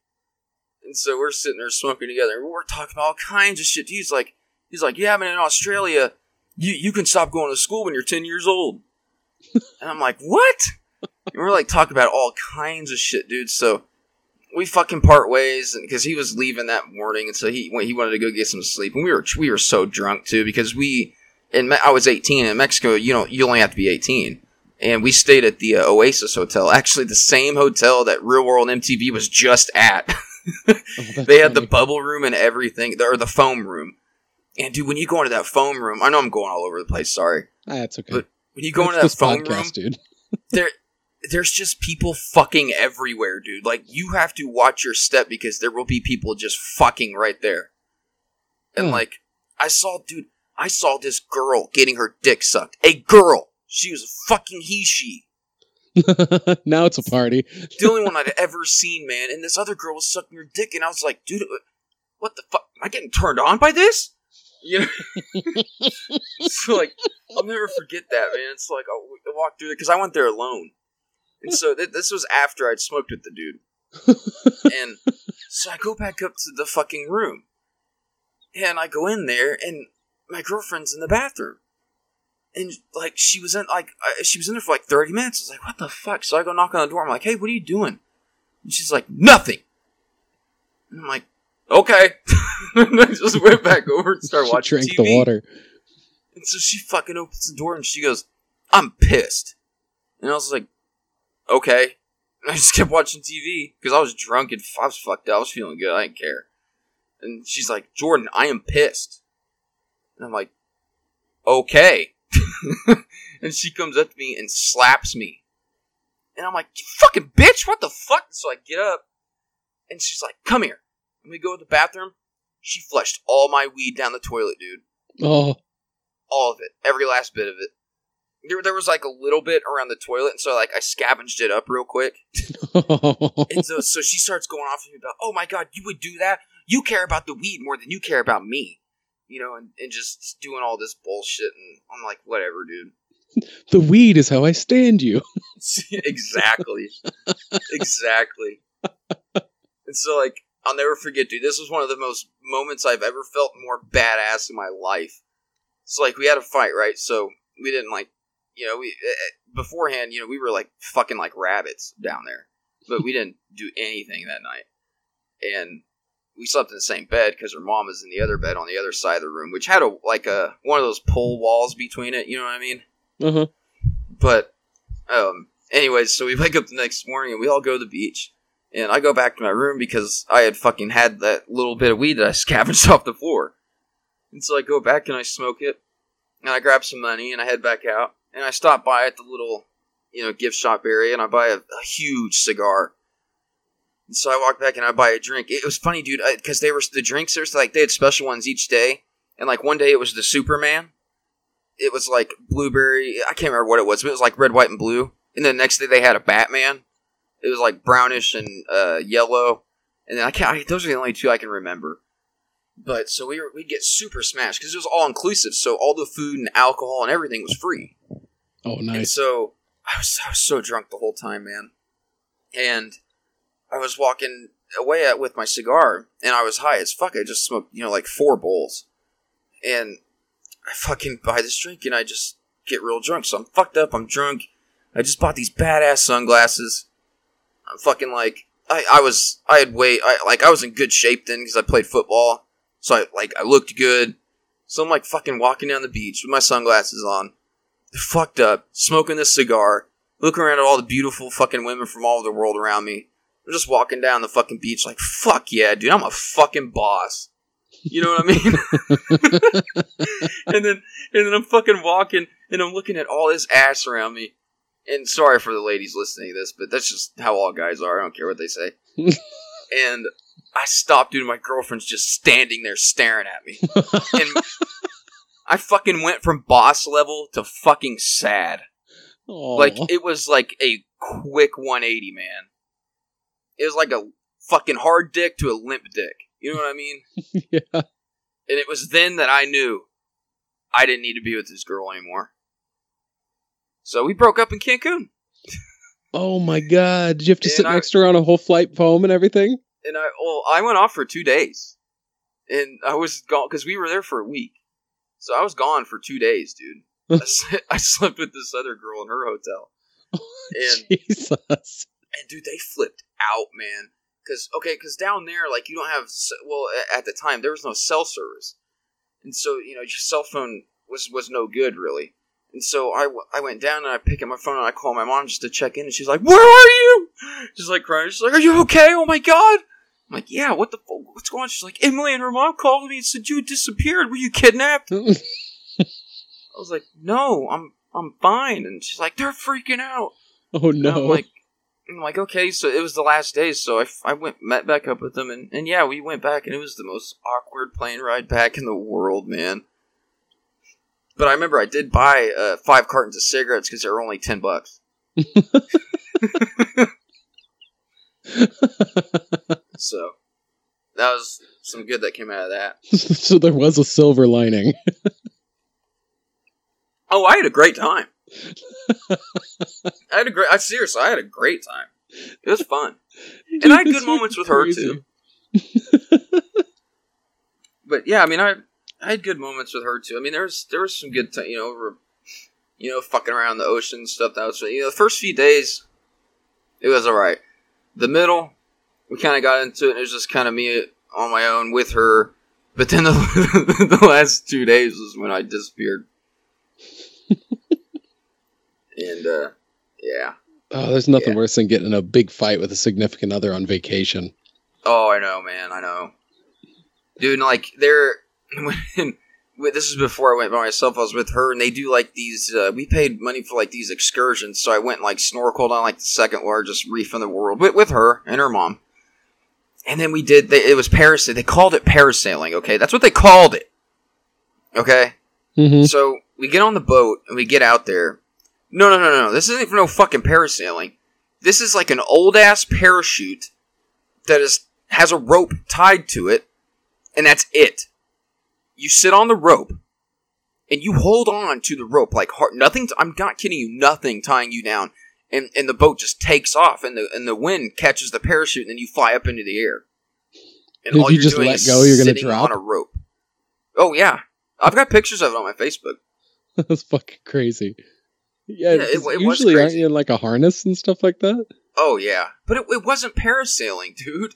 And so we're sitting there smoking together. We're talking about all kinds of shit. He's like, he's like, yeah, man, in Australia, you, you can stop going to school when you're 10 years old. and I'm like, what? And we're like talking about all kinds of shit, dude. So we fucking part ways because he was leaving that morning, and so he he wanted to go get some sleep, and we were we were so drunk too because we in I was 18 in Mexico. You know, you only have to be 18, and we stayed at the uh, Oasis Hotel, actually the same hotel that Real World MTV was just at. Oh, they had the bubble room and everything, or the foam room. And dude, when you go into that foam room, I know I'm going all over the place. Sorry, Ah, that's okay. but when you go into that foam podcast, room, dude. there there's just people fucking everywhere, dude. Like you have to watch your step because there will be people just fucking right there. And Hmm. like I saw dude, I saw this girl getting her dick sucked. A girl. She was a fucking he she. now it's a party. The only one I'd ever seen, man. And this other girl was sucking her dick and I was like, dude, uh, what the fuck? Am I getting turned on by this? You know? so like I'll never forget that, man. It's like I walked through it because I went there alone, and so th- this was after I'd smoked with the dude, and so I go back up to the fucking room, and I go in there, and my girlfriend's in the bathroom, and like she was in like I, she was in there for like thirty minutes. I was like, what the fuck? So I go knock on the door. I'm like, hey, what are you doing? And she's like, nothing. And I'm like, okay. and I just went back over and started She watching drank TV. the water. And so she fucking opens the door and she goes, I'm pissed. And I was like, okay. And I just kept watching TV because I was drunk and I was fucked up. I was feeling good. I didn't care. And she's like, Jordan, I am pissed. And I'm like, okay. and she comes up to me and slaps me. And I'm like, you fucking bitch, what the fuck? So I get up and she's like, come here. And we go to the bathroom. She flushed all my weed down the toilet, dude Oh, all of it, every last bit of it. There, there was like a little bit around the toilet, and so like I scavenged it up real quick. And so, so she starts going off to me about, "Oh my god, you would do that? You care about the weed more than you care about me." You know, and, and just doing all this bullshit. And I'm like, whatever, dude. The weed is how I stand you. exactly. exactly. And so, like, I'll never forget, dude. This was one of the most moments I've ever felt more badass in my life. So, like, we had a fight, right? So we didn't like, you know, we eh, beforehand, you know, we were like fucking like rabbits down there, but we didn't do anything that night. And we slept in the same bed because her mom was in the other bed on the other side of the room, which had a like a one of those pull walls between it. You know what I mean? Huh. But um, anyways, so we wake up the next morning and we all go to the beach. And I go back to my room because I had fucking had that little bit of weed that I scavenged off the floor. And so I go back and I smoke it, and I grab some money and I head back out, and I stop by at the little, you know, gift shop area, and I buy a, a huge cigar. And so I walk back and I buy a drink. It was funny, dude, because they were the drinks. There's like they had special ones each day, and like one day it was the Superman. It was like blueberry. I can't remember what it was, but it was like red, white, and blue. And then the next day they had a Batman. It was like brownish and uh, yellow. And then I can't. I, those are the only two I can remember. But so we were, we get super smashed because it was all inclusive. So all the food and alcohol and everything was free. Oh, And nice. so I was I was so drunk the whole time, man. And I was walking away at, with my cigar, and I was high as fuck. I just smoked, you know, like four bowls, and I fucking buy this drink, and I just get real drunk. So I'm fucked up. I'm drunk. I just bought these badass sunglasses. I'm fucking like I, I was I had weight I like I was in good shape then because I played football. So I like I looked good. So I'm like fucking walking down the beach with my sunglasses on, fucked up, smoking this cigar, looking around at all the beautiful fucking women from all over the world around me. I'm just walking down the fucking beach like fuck yeah, dude, I'm a fucking boss. You know what I mean? and then and then I'm fucking walking and I'm looking at all this ass around me. And sorry for the ladies listening to this, but that's just how all guys are. I don't care what they say. and I stopped, dude. My girlfriend's just standing there staring at me. And I fucking went from boss level to fucking sad. Aw. Like it was like a quick 180, man. It was like a fucking hard dick to a limp dick. You know what I mean? yeah. And it was then that I knew I didn't need to be with this girl anymore. So we broke up in Cancun. Oh my god! Did you have to And sit I- next to her on a whole flight home and everything? And I well, I went off for two days. And I was gone because we were there for a week. So I was gone for two days, dude. I slept with this other girl in her hotel. And Jesus. and dude, they flipped out, man. Because okay, because down there, like you don't have well, at the time there was no cell service, and so you know your cell phone was was no good really. And so I, w- I went down and I pick up my phone and I call my mom just to check in, and she's like, "Where are you?" She's like crying. She's like, "Are you okay? Oh my god!" I'm like, "Yeah. What the fu- what's going on?" She's like, "Emily and her mom called me and said you disappeared. Were you kidnapped?" I was like, "No, I'm I'm fine." And she's like, "They're freaking out." oh And no! I'm like, I'm like, okay, so it was the last day, so I, I went met back up with them, and, and yeah, we went back, and it was the most awkward plane ride back in the world, man. But I remember I did buy uh, five cartons of cigarettes because they were only ten bucks. So that was some good that came out of that. so there was a silver lining. Oh, I had a great time. I had a great. I seriously, I had a great time. It was fun. And I had good moments with her too. But yeah, I mean, I I had good moments with her too. I mean, there was there was some good, time, you know, re, you know, fucking around the ocean and stuff. That was you know, the first few days, it was all right. The middle, we kind of got into it. and It was just kind of me on my own with her. But then the, the last two days was when I disappeared. And uh yeah. Oh, there's nothing Yeah. worse than getting in a big fight with a significant other on vacation. Oh, I know, man. I know, dude. and, Like they're when this is before I went by myself. I was with her, and they do like these. Uh, we paid money for like these excursions, so I went and, like snorkeled on like the second largest reef in the world with, with her and her mom. And then we did. They, it was parasailing. They called it parasailing. Okay, that's what they called it. Okay, hmm so we get on the boat and we get out there. No, no, no, no. This isn't for no fucking parasailing. This is like an old ass parachute that is has a rope tied to it, and that's it. You sit on the rope and you hold on to the rope like hard. Nothing. I'm not kidding you. Nothing tying you down, and and the boat just takes off, and the and the wind catches the parachute, and then you fly up into the air. And If you just let go, you're gonna drop? on a rope. Oh yeah, I've got pictures of it on my Facebook. That's fucking crazy. Yeah, Yeah, it- it was usually aren't you in like a harness and stuff like that? Oh yeah, but it, it wasn't parasailing, dude.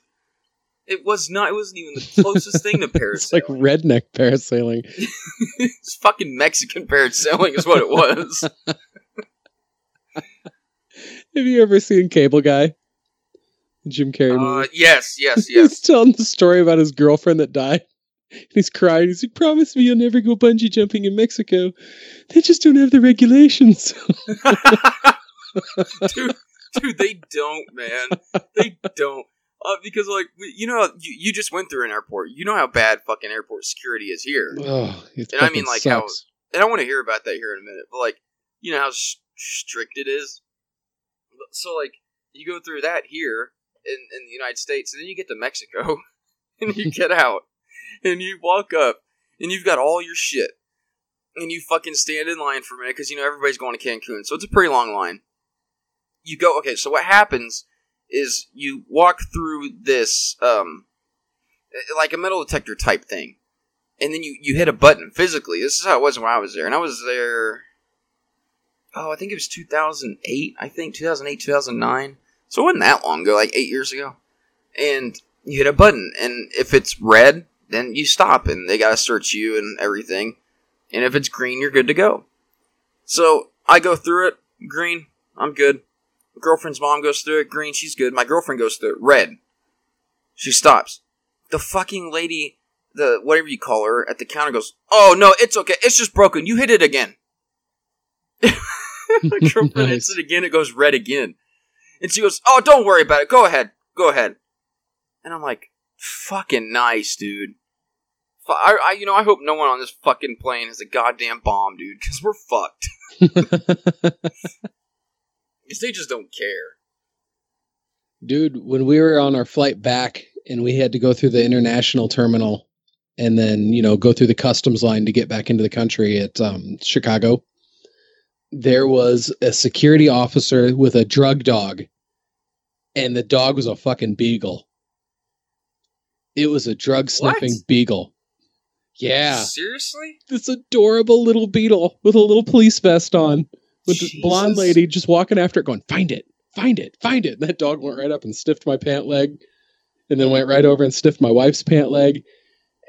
It was not. It wasn't even the closest thing to parasailing. It's like redneck parasailing. it's fucking Mexican parasailing, is what it was. Have you ever seen Cable Guy? Jim Carrey Uh, yes, yes, yes. He's telling the story about his girlfriend that died. He's crying. He's like, "Promise me you'll never go bungee jumping in Mexico. They just don't have the regulations." dude, dude, they don't, man. They don't. Uh, because like you know you, you just went through an airport. You know how bad fucking airport security is here. Oh, And I mean, like, how- And I want to hear about that here in a minute. But like, you know how s- strict it is. So like, you go through that here in in the United States, and then you get to Mexico, and you get out, and you walk up, and you've got all your shit, and you fucking stand in line for a minute because you know everybody's going to Cancun, so it's a pretty long line. You go okay. So what happens is you walk through this um like a metal detector type thing and then you, you hit a button physically. This is how it was when I was there, and I was there. Oh, I think it was 2008. I think 2008, 2009. So it wasn't that long ago, like eight years ago. And you hit a button, and if it's red, then you stop, and they gotta search you and everything. And if it's green, you're good to go. So I go through it, green, I'm good. My Girlfriend's mom goes through it, green, she's good. My girlfriend goes through it, red. She stops. The fucking lady the whatever you call her at the counter goes, "Oh no, it's okay. It's just broken. You hit it again." My girlfriend hits it again. It goes red again, and she goes, "Oh, don't worry about it. Go ahead. Go ahead." And I'm like, "Fucking nice, dude." I, I, you know, I hope no one on this fucking plane has a goddamn bomb, dude, because we're fucked. Because they just don't care. Dude, when we were on our flight back and we had to go through the international terminal and then, you know, go through the customs line to get back into the country at um, Chicago, there was a security officer with a drug dog, and the dog was a fucking beagle. It was a drug sniffing beagle. Yeah, Seriously? this adorable little beagle with a little police vest on, with this blonde lady just walking after it, going, "Find it, find it, find it." And that dog went right up and sniffed my pant leg, and then went right over and sniffed my wife's pant leg,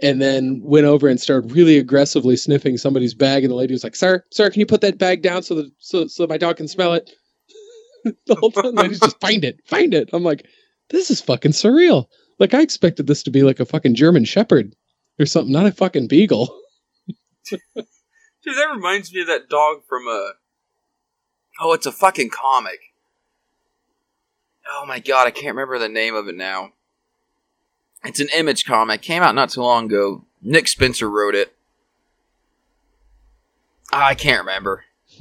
and then went over and started really aggressively sniffing somebody's bag. And the lady was like, "Sir, sir, can you put that bag down so that so so my dog can smell it?" the whole time, the lady's just find it, find it. I'm like, this is fucking surreal. Like I expected this to be like a fucking German Shepherd or something, not a fucking beagle. Dude, that reminds me of that dog from a. Oh, it's a fucking comic. Oh my god, I can't remember the name of it now. It's an image comic. Came out not too long ago. Nick Spencer wrote it. Ah, I can't remember.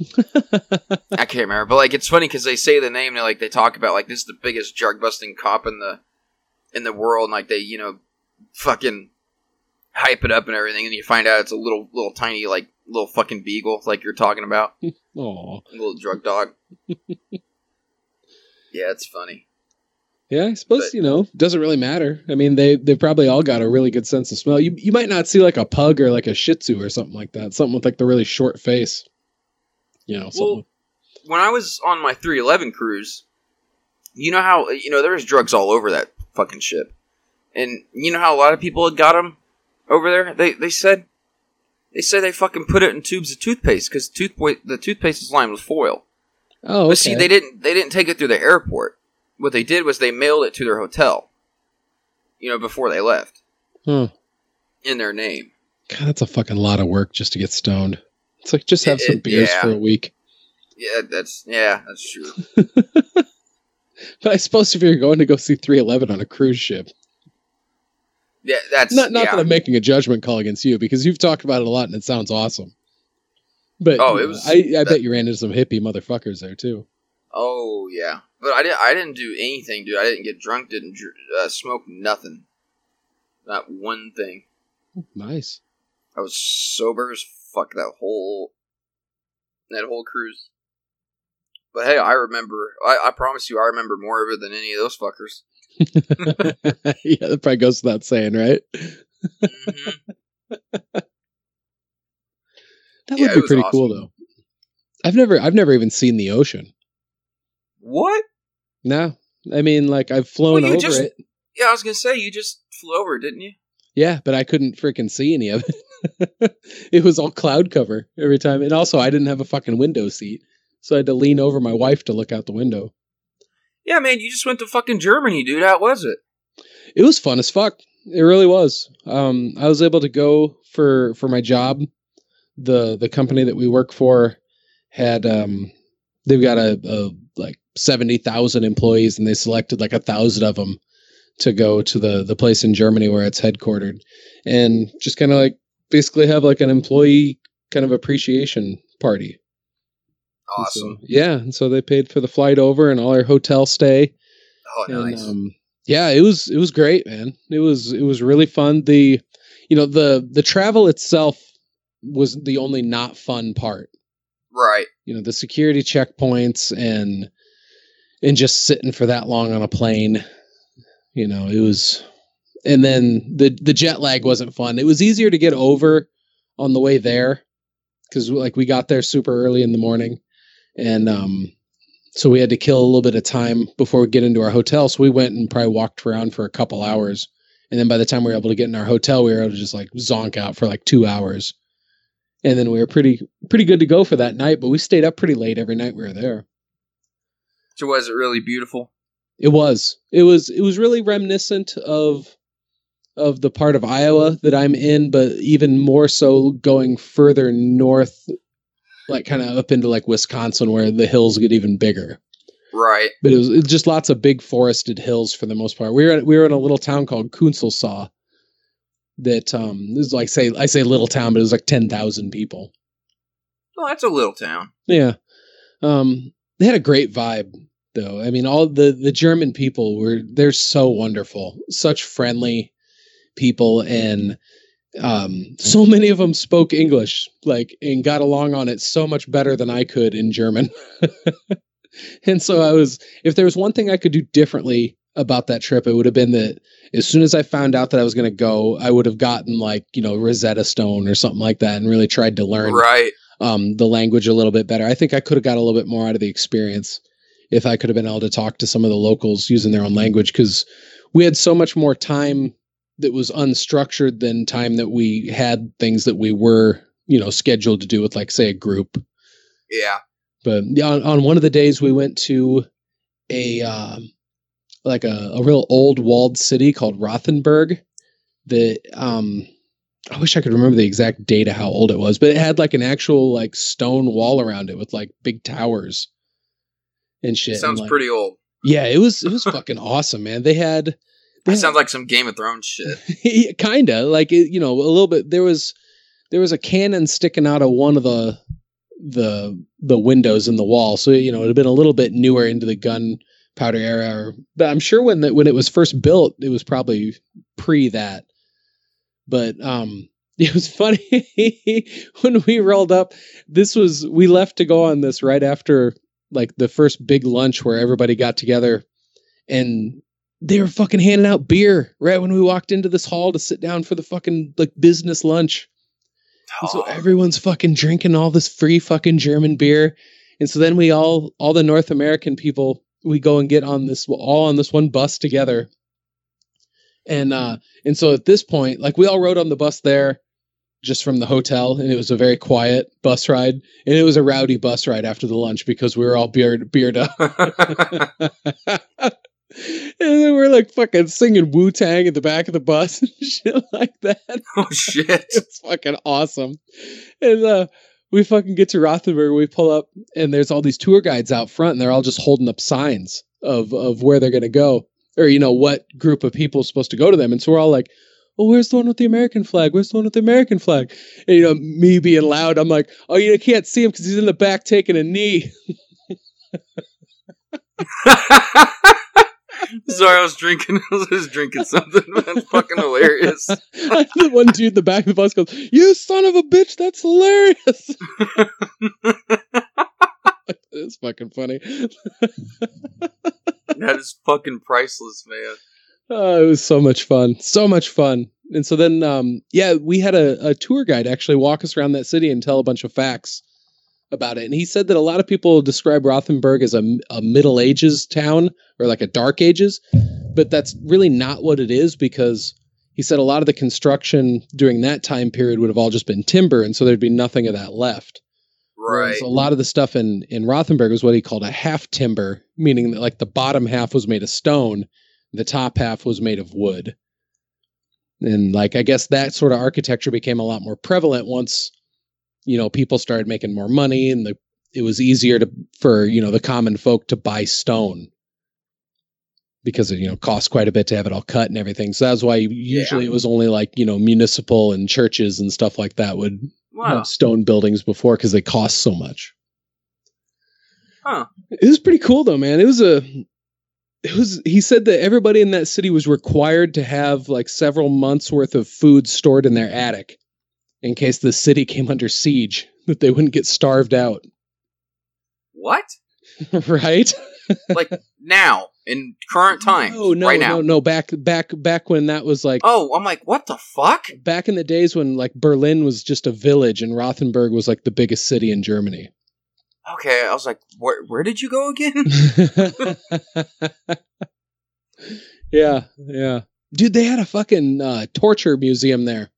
I can't remember. But like, it's funny because they say the name. They like they talk about like this is the biggest drug busting cop in the in the world. And like they you know fucking hype it up and everything, and you find out it's a little little tiny like little fucking beagle like you're talking about, Aw. a little drug dog. yeah, it's funny. Yeah, I suppose But- you know doesn't really matter. I mean, they they probably all got a really good sense of smell. You you might not see like a pug or like a Shih Tzu or something like that. Something with like the really short face. You know, something. Well, when I was on my 311 cruise, you know how you know there was drugs all over that fucking ship, and you know how a lot of people had got them over there. They they said they said they fucking put it in tubes of toothpaste because toothpaste the toothpaste is lined with foil. oh, okay. But see, they didn't they didn't take it through the airport. What they did was they mailed it to their hotel. You know, before they left Huh. in their name. God, that's a fucking lot of work just to get stoned. It's like just have It- some it- beers yeah. for a week. Yeah, that's yeah, that's true. But I suppose if you're going to go see 311 on a cruise ship, Yeah, that's not not yeah. that I'm making a judgment call against you because you've talked about it a lot and it sounds awesome. But Oh, it was- I, I that- bet you ran into some hippie motherfuckers there too. Oh yeah, but I didn't. I didn't do anything, dude. I didn't get drunk. Didn't dr- uh, smoke nothing. Not one thing. Nice. I was sober as fuck that whole that whole cruise. But hey, I remember. I, I promise you, I remember more of it than any of those fuckers. yeah, that probably goes without saying, right? hmm That Yeah, would be pretty awesome. cool though. I've never I've never even seen the ocean. What? No. I mean like I've flown Well, you over just- it. Yeah, I was gonna say you just flew over, didn't you? Yeah, but I couldn't freaking see any of it. it was all cloud cover every time. And also I didn't have a fucking window seat. So I had to lean over my wife to look out the window. Yeah, man, you just went to fucking Germany, dude. How was it? It was fun as fuck. it really was. Um, I was able to go for for my job. The the company that we work for had um, they've got a, a like seventy thousand employees, and they selected like a thousand of them to go to the the place in Germany where it's headquartered, and just kind of like basically have like an employee kind of appreciation party. Awesome. So, yeah, and so they paid for the flight over and all our hotel stay. Oh, nice. Um, yeah, it was it was great, man. It was it was really fun. The you know the the travel itself was the only not fun part. right. You know the security checkpoints and and just sitting for that long on a plane. You know it was, and then the the jet lag wasn't fun. It was easier to get over on the way there because like we got there super early in the morning, and um so we had to kill a little bit of time before we get into our hotel. So we went and probably walked around for a couple hours. And then by the time we were able to get in our hotel, we were able to just like zonk out for like two hours. And then we were pretty pretty good to go for that night, but we stayed up pretty late every night we were there. So was it really beautiful? It was. It was it was really reminiscent of of the part of Iowa that I'm in, but even more so going further north like kind of up into like Wisconsin where the hills get even bigger. Right. but it was, it was just lots of big forested hills for the most part. We were at, we were in a little town called Künzelsau. That um is like say I say little town, but it was like ten thousand people. Well, that's a little town. Yeah, um, they had a great vibe though. I mean, all the the German people were they're so wonderful, such friendly people, and um, so many of them spoke English, like and got along on it so much better than I could in German. and so I was, if there was one thing I could do differently about that trip, it would have been that as soon as I found out that I was going to go, I would have gotten like you know Rosetta Stone or something like that, and really tried to learn Right. um, the language a little bit better. I think I could have got a little bit more out of the experience if I could have been able to talk to some of the locals using their own language because we had so much more time that was unstructured than time that we had things that we were, you know, scheduled to do with, like, say, a group. Yeah. But yeah, on, on one of the days, we went to a um, like a, a real old walled city called Rothenburg. That um, I wish I could remember the exact date of how old it was, but it had like an actual like stone wall around it with like big towers and shit. and, Sounds like- pretty old. Yeah, it was it was fucking awesome, man. They had That sounds like some Game of Thrones shit. kinda. Like it, you know a little bit there was there was a cannon sticking out of one of the the the windows in the wall. So you know it had been a little bit newer into the gunpowder era or, but i'm sure when that when it was first built it was probably pre that. But um it was funny when we rolled up this was we left to go on this right after like the first big lunch where everybody got together and they were fucking handing out beer right when we walked into this hall to sit down for the fucking like business lunch. And so Oh, everyone's fucking drinking all this free fucking German beer. And so then we all all the North American people we go and get on this all on this one bus together. And uh and so at this point, like we all rode on the bus there just from the hotel and it was a very quiet bus ride and it was a rowdy bus ride after the lunch because we were all beard beard up and then we're like fucking singing Wu Tang at the back of the bus and shit like that. oh shit. It's fucking awesome. And uh we fucking get to Rothenburg, we pull up and there's all these tour guides out front and they're all just holding up signs of of where they're gonna go. Or you know, what group of people is supposed to go to them. And so we're all like, Oh, where's the one with the American flag? Where's the one with the American flag? And you know, me being loud, I'm like, Oh, you can't see him because he's in the back taking a knee. Sorry, I was drinking. I was just drinking something. That's fucking hilarious. the one dude in the back of the bus goes, "You son of a bitch, that's hilarious." it's fucking funny. That is fucking priceless, man. Oh, it was so much fun, so much fun. And so then, um, yeah, we had a, a tour guide actually walk us around that city and tell a bunch of facts about it. And he said that a lot of people describe Rothenburg as a, a Middle Ages town or like a Dark Ages, but that's really not what it is because he said a lot of the construction during that time period would have all just been timber, and so there'd be nothing of that left. Right. Whereas a lot of the stuff in in Rothenburg was what he called a half timber, meaning that like the bottom half was made of stone, the top half was made of wood. and like I guess that sort of architecture became a lot more prevalent once you know people started making more money and the it was easier to for you know the common folk to buy stone because it you know cost quite a bit to have it all cut and everything. So that's why usually Yeah. it was only like you know municipal and churches and stuff like that would Wow. have stone buildings before because they cost so much. Huh. It was pretty cool though, man. It was a it was he said that everybody in that city was required to have like several months worth of food stored in their attic in case the city came under siege that they wouldn't get starved out. What? right? Like now in current time? Oh no, right now. no, no. Back, back, back when that was like Oh, I'm like, what the fuck? back in the days when like Berlin was just a village and Rothenburg was like the biggest city in Germany. Okay, I was like, where where did you go again? yeah, yeah, dude. They had a fucking uh, torture museum there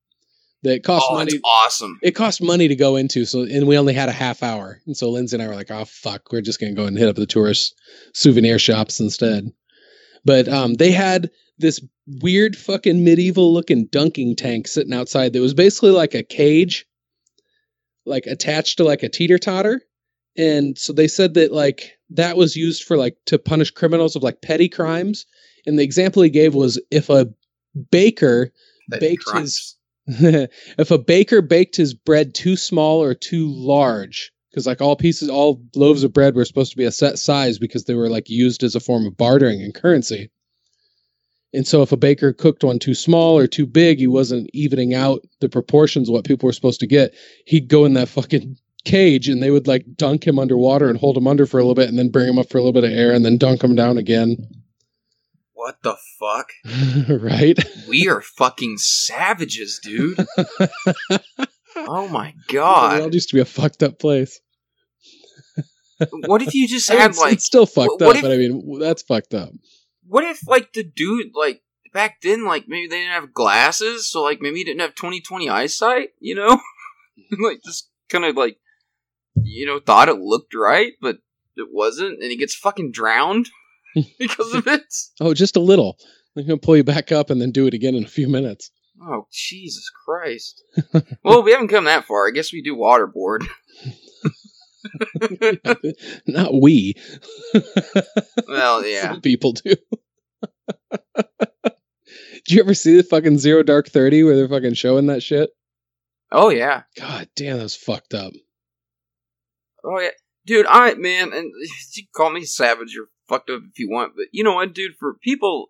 that cost oh, money. awesome. It cost money to go into, so and we only had a half hour, and so Lindsay and I were like, "Oh fuck, we're just gonna go and hit up the tourist souvenir shops instead." But um, they had this weird fucking medieval looking dunking tank sitting outside that was basically like a cage, like attached to like a teeter totter, and so they said that like that was used for like to punish criminals of like petty crimes, and the example he gave was if a baker That baked his if a baker baked his bread too small or too large because like all pieces all loaves of bread were supposed to be a set size because they were like used as a form of bartering and currency. And so if a baker cooked one too small or too big he wasn't evening out the proportions of what people were supposed to get. He'd go in that fucking cage and they would like dunk him underwater and hold him under for a little bit and then bring him up for a little bit of air and then dunk him down again What the fuck? right We are fucking savages, dude. oh my the god. world used to be a fucked up place What if you just had it's, like it's still fucked up, if- but I mean that's fucked up. what if like the dude like back then like maybe they didn't have glasses, so like maybe he didn't have 20/20 eyesight, you know? like just kind of like you know thought it looked right, but it wasn't and he gets fucking drowned because of it. Oh, just a little. I'm gonna pull you back up and then do it again in a few minutes. Oh Jesus Christ! well, we haven't come that far. I guess we do waterboard. Not we. Well, yeah. Some people do. Did you ever see the fucking Zero Dark Thirty where they're fucking showing that shit? Oh yeah. God damn, that's fucked up. Oh yeah, dude. I man, and you call me savage or fucked up if you want, but you know what, dude? For people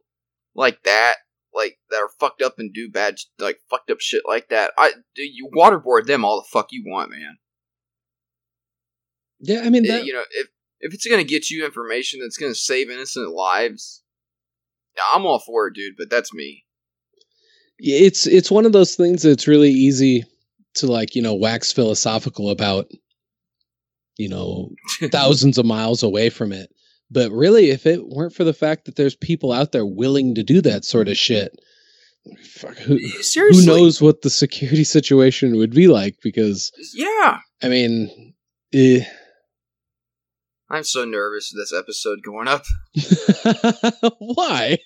like that, like that are fucked up and do bad, like fucked up shit like that, I dude, you waterboard them all the fuck you want, man. Yeah, I mean Uh, that. you know, if if it's gonna get you information that's gonna save innocent lives, I'm all for it, dude. But that's me. it's it's one of those things that's really easy to like you know wax philosophical about you know thousands of miles away from it but really if it weren't for the fact that there's people out there willing to do that sort of shit fuck, who, who knows what the security situation would be like because Yeah, i mean eh. I'm so nervous this episode going up. why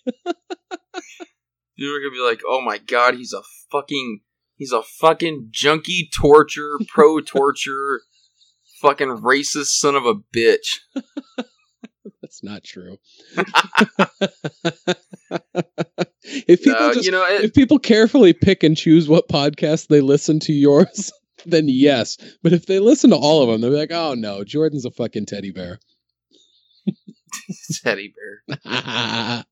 Dude, we're gonna be like, oh my god, he's a fucking, he's a fucking junkie torture, pro torture, fucking racist son of a bitch. That's not true if people just you know, it, if people carefully pick and choose what podcast they listen to yours, then yes. But if they listen to all of them, they'll be like, "Oh no, Jordan's a fucking teddy bear." teddy bear.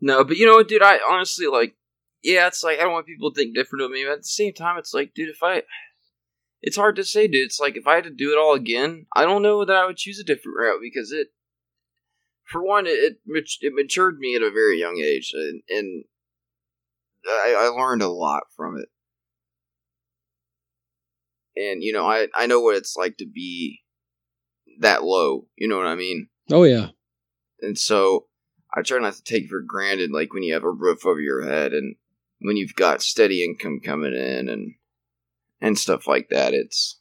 No, but you know what, dude? I honestly like, yeah, it's like I don't want people to think different of me, but at the same time, it's like, dude, if I, it's hard to say, dude. It's like if I had to do it all again, I don't know that I would choose a different route because it, for one, it it, it matured me at a very young age, and, and I, I learned a lot from it. And you know, I I know what it's like to be that low. You know what I mean? oh yeah, and so I try not to take for granted like when you have a roof over your head and when you've got steady income coming in and and stuff like that. It's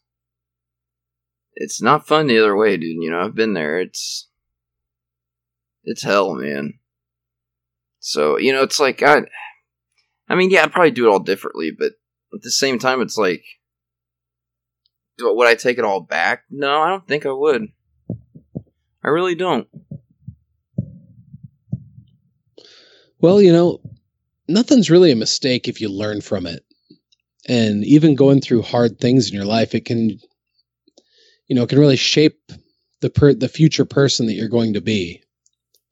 it's not fun the other way, dude. You know, I've been there. It's it's hell, man. So you know, it's like I I mean, yeah, I'd probably do it all differently, but at the same time, it's like, would I take it all back? No, I don't think I would. I really don't. Well, you know, nothing's really a mistake if you learn from it. And even going through hard things in your life, it can, you know, it can really shape the per- the future person that you're going to be.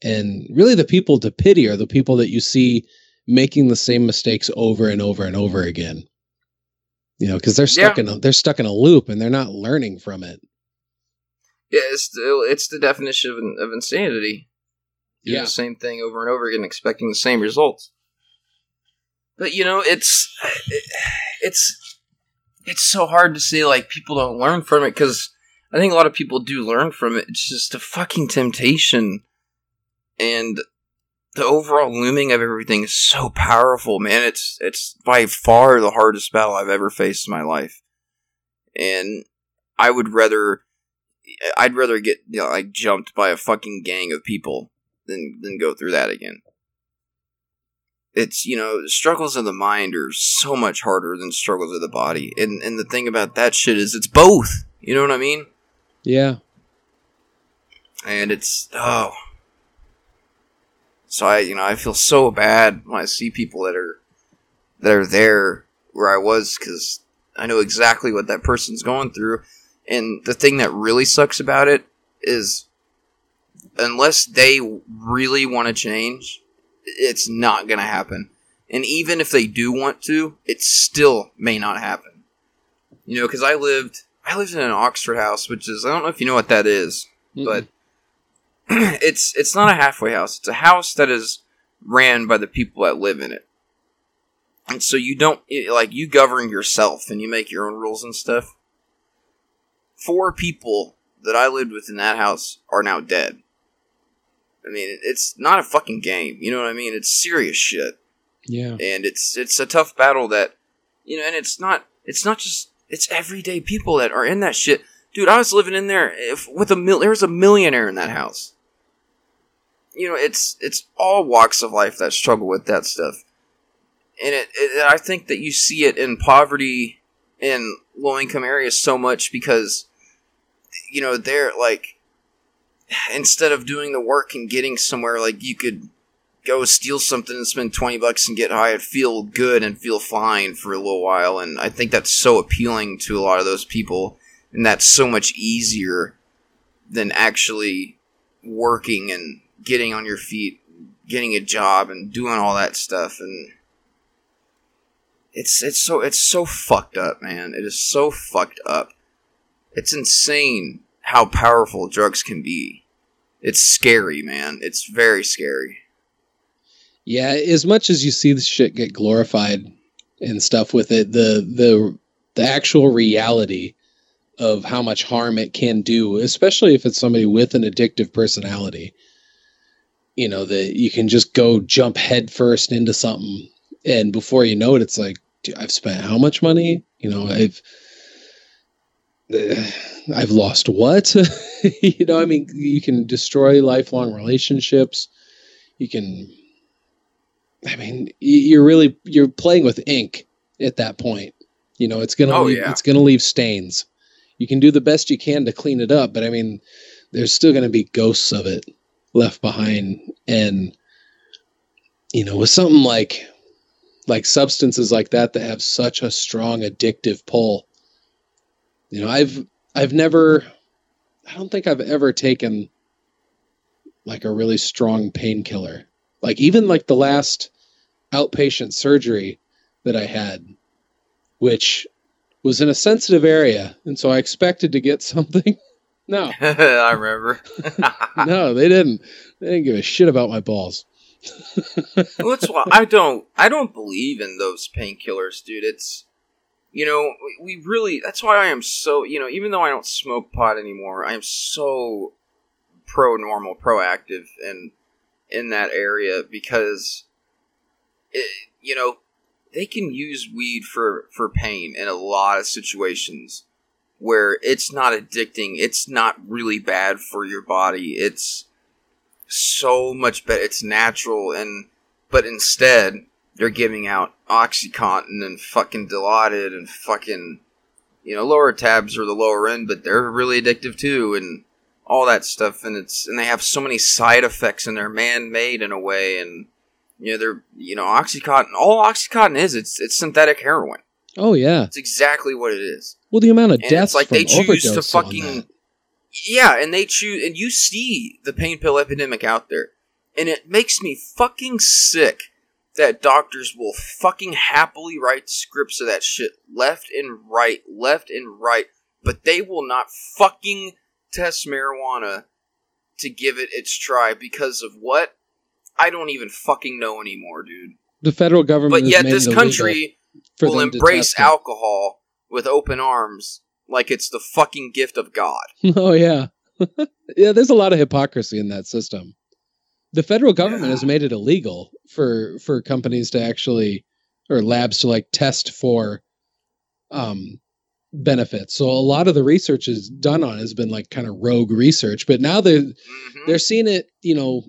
And really, the people to pity are the people that you see making the same mistakes over and over and over again. You know, because they're stuck yeah. in a, they're stuck in a loop and they're not learning from it. Yeah, it's the, it's the definition of, of insanity. Do yeah. the same thing over and over again, expecting the same results. But you know, it's it's it's so hard to say like people don't learn from it because I think a lot of people do learn from it. It's just a fucking temptation, and the overall looming of everything is so powerful, man. It's it's by far the hardest battle I've ever faced in my life, and I would rather I'd rather get you know, like jumped by a fucking gang of people than than go through that again. It's you know struggles of the mind are so much harder than struggles of the body, and and the thing about that shit is it's both. You know what I mean? Yeah. And it's oh. So I you know I feel so bad when I see people that are that are there where I was because I know exactly what that person's going through. And the thing that really sucks about it is unless they really want to change, it's not going to happen. And even if they do want to, it still may not happen. You know, because I lived I lived in an Oxford house, which is I don't know if you know what that is, mm but it's it's not a halfway house. It's a house that is ran by the people that live in it. And so you don't like you govern yourself and you make your own rules and stuff. Four people that I lived with in that house are now dead. I mean, it's not a fucking game. You know what I mean? It's serious shit. Yeah. And it's it's a tough battle that you know, and it's not it's not just it's everyday people that are in that shit. Dude, I was living in there if, with a mil- there was a millionaire in that house. You know, it's it's all walks of life that struggle with that stuff, and it, it I think that you see it in poverty in low income areas so much because you know they're like instead of doing the work and getting somewhere like you could go steal something and spend 20 bucks and get high and feel good and feel fine for a little while. And I think that's so appealing to a lot of those people. And that's so much easier than actually working and getting on your feet, getting a job and doing all that stuff. And it's, it's so, it's so fucked up, man. It is so fucked up. It's insane how powerful drugs can be. It's scary, man. It's very scary. Yeah, as much as you see the shit get glorified and stuff with it, the the the actual reality of how much harm it can do, especially if it's somebody with an addictive personality. You know, that you can just go jump headfirst into something and before you know it it's like I've spent how much money? You know, I've I've lost what? you know, I mean, you can destroy lifelong relationships. You can I mean, you're really you're playing with ink at that point. You know, it's gonna oh, leave, yeah. it's gonna leave stains. You can do the best you can to clean it up, but I mean, there's still gonna be ghosts of it left behind. And you know, with something like like substances like that that have such a strong addictive pull, you know, I've I've never I don't think I've ever taken like a really strong painkiller like even like the last outpatient surgery that I had, which was in a sensitive area, and so I expected to get something. no, I remember. no, they didn't. They didn't give a shit about my balls. That's why I don't. I don't believe in those painkillers, dude. It's you know we really. That's why I am so. You know, even though I don't smoke pot anymore, I am so pro normal, proactive, and in that area because it, you know they can use weed for for pain in a lot of situations where it's not addicting it's not really bad for your body it's so much better it's natural and but instead they're giving out OxyContin and fucking Dilaudid and fucking, you know, Lortabs are the lower end, but they're really addictive too, and all that stuff. And it's and they have so many side effects, and they're man made in a way, and you know they're you know OxyContin. All OxyContin is it's it's synthetic heroin. Oh yeah, It's exactly what it is. well the amount of And deaths like from they choose to fucking yeah, and they choose, and you see the pain pill epidemic out there, and it makes me fucking sick that doctors will fucking happily write scripts of that shit left and right, left and right, but they will not fucking test marijuana to give it its try because of what? I don't even fucking know anymore, dude. The federal government, But yet this country will embrace it. alcohol with open arms like it's the fucking gift of God. Oh yeah, yeah. There's a lot of hypocrisy in that system. The federal government Yeah. has made it illegal for for companies to actually or labs to like test for um benefits. So a lot of the research is done on has been like kind of rogue research, but now they're Mhm. they're seeing it, you know,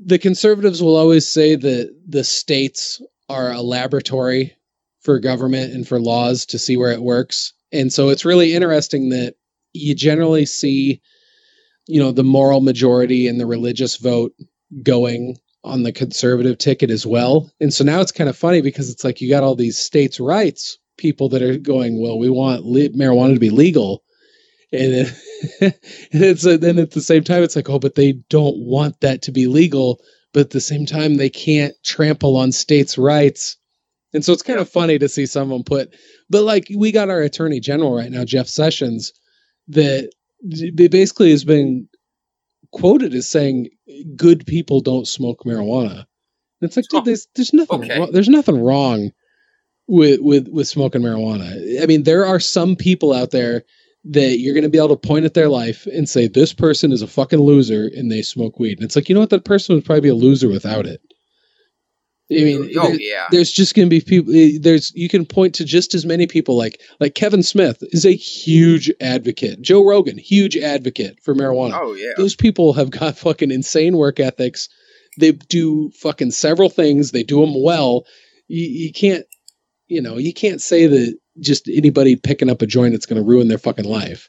the conservatives will always say that the states are a laboratory for government and for laws to see where it works. And so it's really interesting that you generally see, you know, the moral majority and the religious vote going on the conservative ticket as well. And so now it's kind of funny because it's like you got all these states' rights people that are going, well, we want marijuana to be legal. And, then, and it's and then at the same time, it's like, oh, but they don't want that to be legal. But at the same time, they can't trample on states' rights. And so it's kind of funny to see someone put, but like we got our attorney general right now, Jeff Sessions, that basically has been quoted as saying good people don't smoke marijuana. And it's like, dude, there's there's nothing okay. wrong, there's nothing wrong with with with smoking marijuana. I mean, there are some people out there that you're going to be able to point at their life and say this person is a fucking loser and they smoke weed. And it's like, you know what, that person would probably be a loser without it. I mean, oh there- yeah, there's just going to be people eh, there's you can point to just as many people like like Kevin Smith is a huge advocate. Joe Rogan, huge advocate for marijuana. oh yeah. Those people have got fucking insane work ethics. They do fucking several things. They do them well. You, you can't, you know, you can't say that just anybody picking up a joint it's going to ruin their fucking life.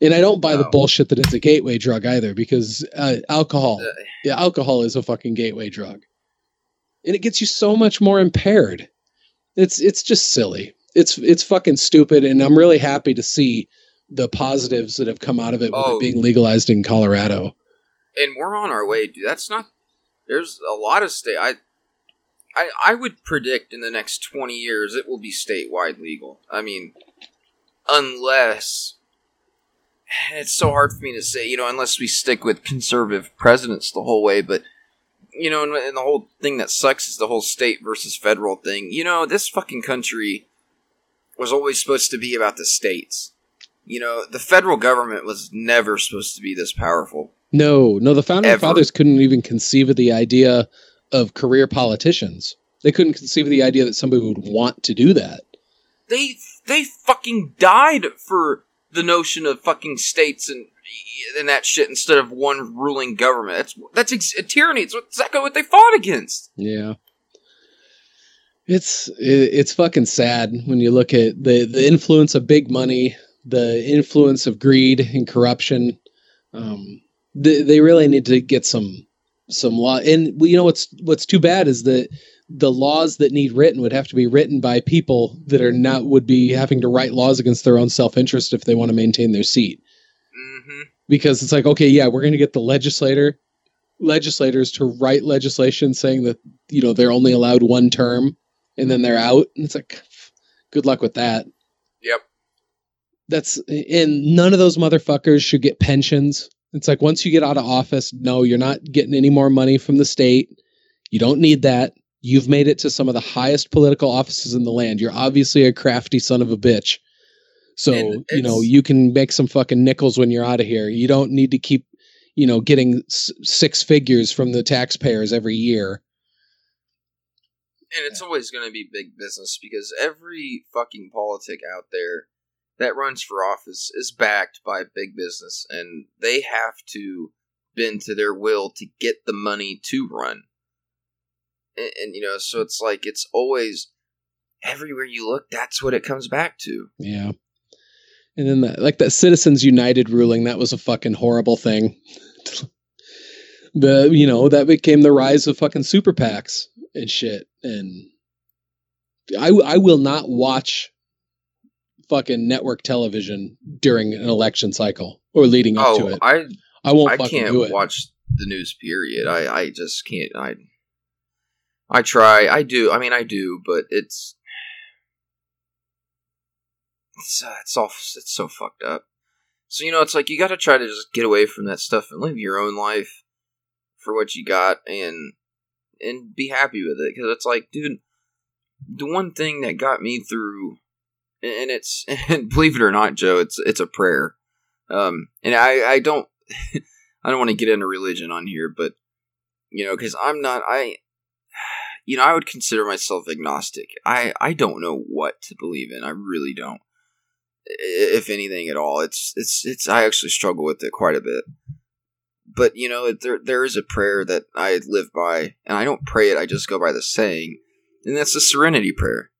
And I don't buy the bullshit that it's a gateway drug either, because uh, alcohol, Uh, yeah, alcohol is a fucking gateway drug, and it gets you so much more impaired. It's it's just silly. It's it's fucking stupid, and I'm really happy to see the positives that have come out of it with Oh. it being legalized in Colorado. and we're on our way, dude. That's not. There's a lot of state. I, I, I would predict in the next twenty years it will be statewide legal. I mean, unless it's so hard for me to say, you know, unless we stick with conservative presidents the whole way. But you know, and, and the whole thing that sucks is the whole state versus federal thing. You know, this fucking country was always supposed to be about the states. You know, the federal government was never supposed to be this powerful. No, no, the founding Ever. fathers couldn't even conceive of the idea of career politicians. They couldn't conceive of the idea that somebody would want to do that. they they fucking died for the notion of fucking states and and that shit instead of one ruling government. That's that's ex- tyranny. It's exactly what they fought against. Yeah. It's it's fucking sad when you look at the the influence of big money, the influence of greed and corruption. Um, they, they really need to get some some law. And you know what's what's too bad is that the laws that need written would have to be written by people that are not would be having to write laws against their own self interest if they want to maintain their seat. Because it's like, okay, yeah, we're going to get the legislator legislators to write legislation saying that you know they're only allowed one term and then they're out. And it's like good luck with that. Yep. that's and none of those motherfuckers should get pensions. It's like once you get out of office no you're not getting any more money from the state. You don't need that. You've made it to some of the highest political offices in the land. You're obviously a crafty son of a bitch so And you know you can make some fucking nickels when you're out of here you don't need to keep you know getting s- six figures from the taxpayers every year And it's always going to be big business because every fucking politic out there that runs for office is backed by big business, and they have to bend to their will to get the money to run. and, and you know, so it's like it's always everywhere you look. That's what it comes back to. Yeah. And then that, like that Citizens United ruling, that was a fucking horrible thing. the you know that became the rise of fucking super PACs and shit. And I I will not watch fucking network television during an election cycle or leading up oh, to it. I I won't I fucking can't do it. watch the news. Period. I I just can't. I I try. I do. I mean, I do, but it's it's uh, it's all it's so fucked up. So you know, it's like you got to try to just get away from that stuff and live your own life for what you got and and be happy with it because it's like, dude, the one thing that got me through, and it's and believe it or not, Joe, it's it's a prayer. Um, and I I don't I don't want to get into religion on here, but you know, because I'm not I you know, I would consider myself agnostic. I I don't know what to believe in. I really don't. If anything at all, it's it's it's. I actually struggle with it quite a bit. But you know, there there is a prayer that I live by, and I don't pray it. I just go by the saying, and that's the Serenity Prayer.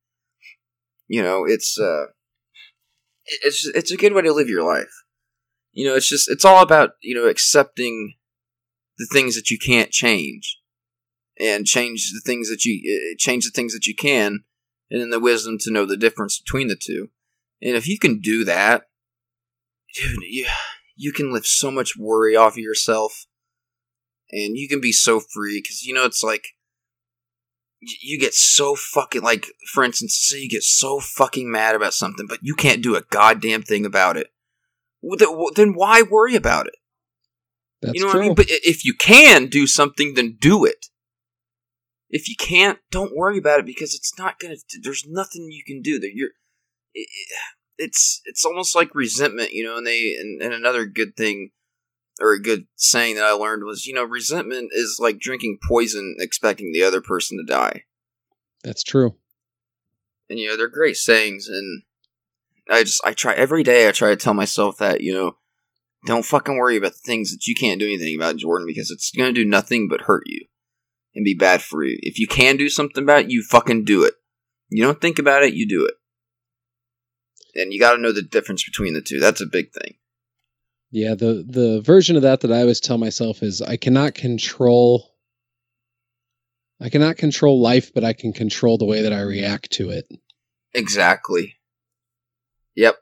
You know, it's uh, it's it's a good way to live your life. You know, it's just it's all about you know accepting the things that you can't change and change the things that you change the things that you can, and then the wisdom to know the difference between the two. And if you can do that, dude, you you can lift so much worry off of yourself, and you can be so free because you know it's like you get so fucking like for instance say you get so fucking mad about something but you can't do a goddamn thing about it then why worry about it That's you know true. what i mean but if you can do something then do it if you can't, don't worry about it because it's not gonna. There's nothing you can do. That you're. It, it's it's almost like resentment, you know. And they and, and another good thing or a good saying that I learned was, you know, resentment is like drinking poison, expecting the other person to die. That's true. And you know, they're great sayings, and I just I try every day. I try to tell myself that you know, don't fucking worry about the things that you can't do anything about, Jordan, because it's gonna do nothing but hurt you and be bad for you. If you can do something about it, you fucking do it. You don't think about it, you do it. And you got to know the difference between the two. That's a big thing. Yeah, the the version of that that I always tell myself is I cannot control I cannot control life, but I can control the way that I react to it. Exactly. Yep.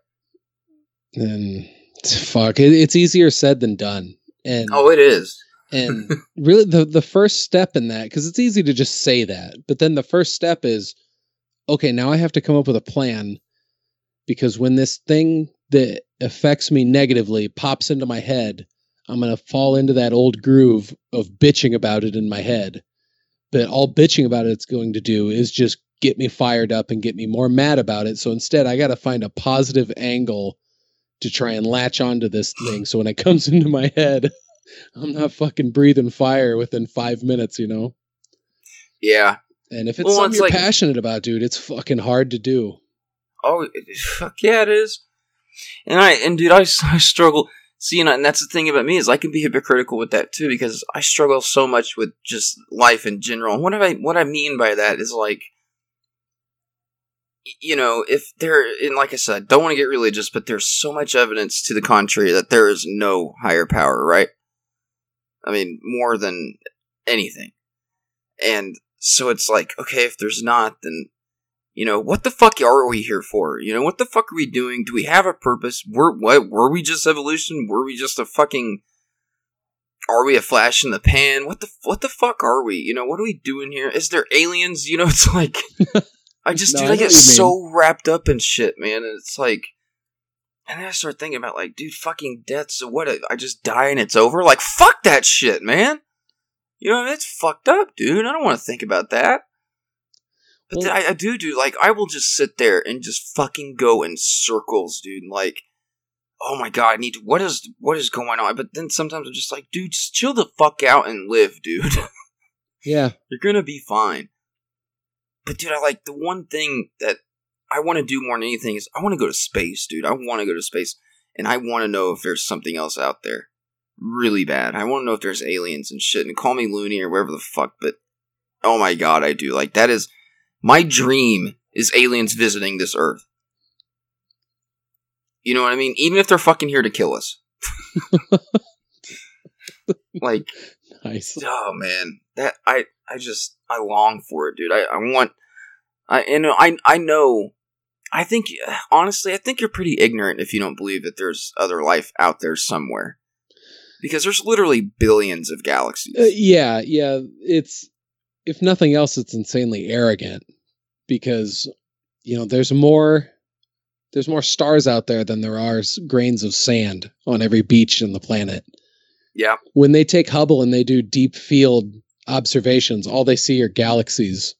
And fuck, it, it's easier said than done. And Oh, it is. and really the the first step in that because it's easy to just say that but then the first step is okay now i have to come up with a plan because when this thing that affects me negatively pops into my head i'm going to fall into that old groove of bitching about it in my head but all bitching about it's going to do is just get me fired up and get me more mad about it so instead i got to find a positive angle to try and latch onto this thing so when it comes into my head I'm not fucking breathing fire within five minutes, you know? Yeah. And if it's Well, something it's you're like- passionate about, dude, it's fucking hard to do. Oh, fuck yeah, it is. And I and dude, I, I struggle. See, and, I- and that's the thing about me is I can be hypocritical with that too because I struggle so much with just life in general. And what I what I mean by that is like, you know, if there and like I said, don't want to get religious, but there's so much evidence to the contrary that there is no higher power, right? I mean, more than anything. And so it's like, okay, if there's not, then you know, what the fuck are we here for? You know, what the fuck are we doing? Do we have a purpose? Were what were we just evolution? Were we just a fucking are we a flash in the pan? What the what the fuck are we? You know, what are we doing here? Is there aliens? You know, it's like I just No, dude, I I get what you mean. so wrapped up in shit, man. And it's like and then I start thinking about like, dude, fucking death. So what? I just die and it's over. Like, fuck that shit, man. You know, it's fucked up, dude. I don't want to think about that. But Well- I, I do, dude. Like, I will just sit there and just fucking go in circles, dude. Like, oh my god, I need to. What is what is going on? But then sometimes I'm just like, dude, just chill the fuck out and live, dude. Yeah. You're gonna be fine. But dude, I like the one thing that I want to do more than anything is I want to go to space, dude. I want to go to space, and I want to know if there's something else out there, really bad. I want to know if there's aliens and shit. And call me loony or whatever the fuck, but Oh my god, I do. Like that is my dream is aliens visiting this earth. You know what I mean? Even if they're fucking here to kill us. like Nice. oh man. That I I just I long for it, dude. I, I want I and I I know I think honestly, I think you're pretty ignorant if you don't believe that there's other life out there somewhere. Because there's literally billions of galaxies. Uh, yeah, yeah. It's if nothing else, it's insanely arrogant because you know there's more there's more stars out there than there are grains of sand on every beach in the planet. yeah. When they take Hubble and they do deep field observations, all they see are galaxies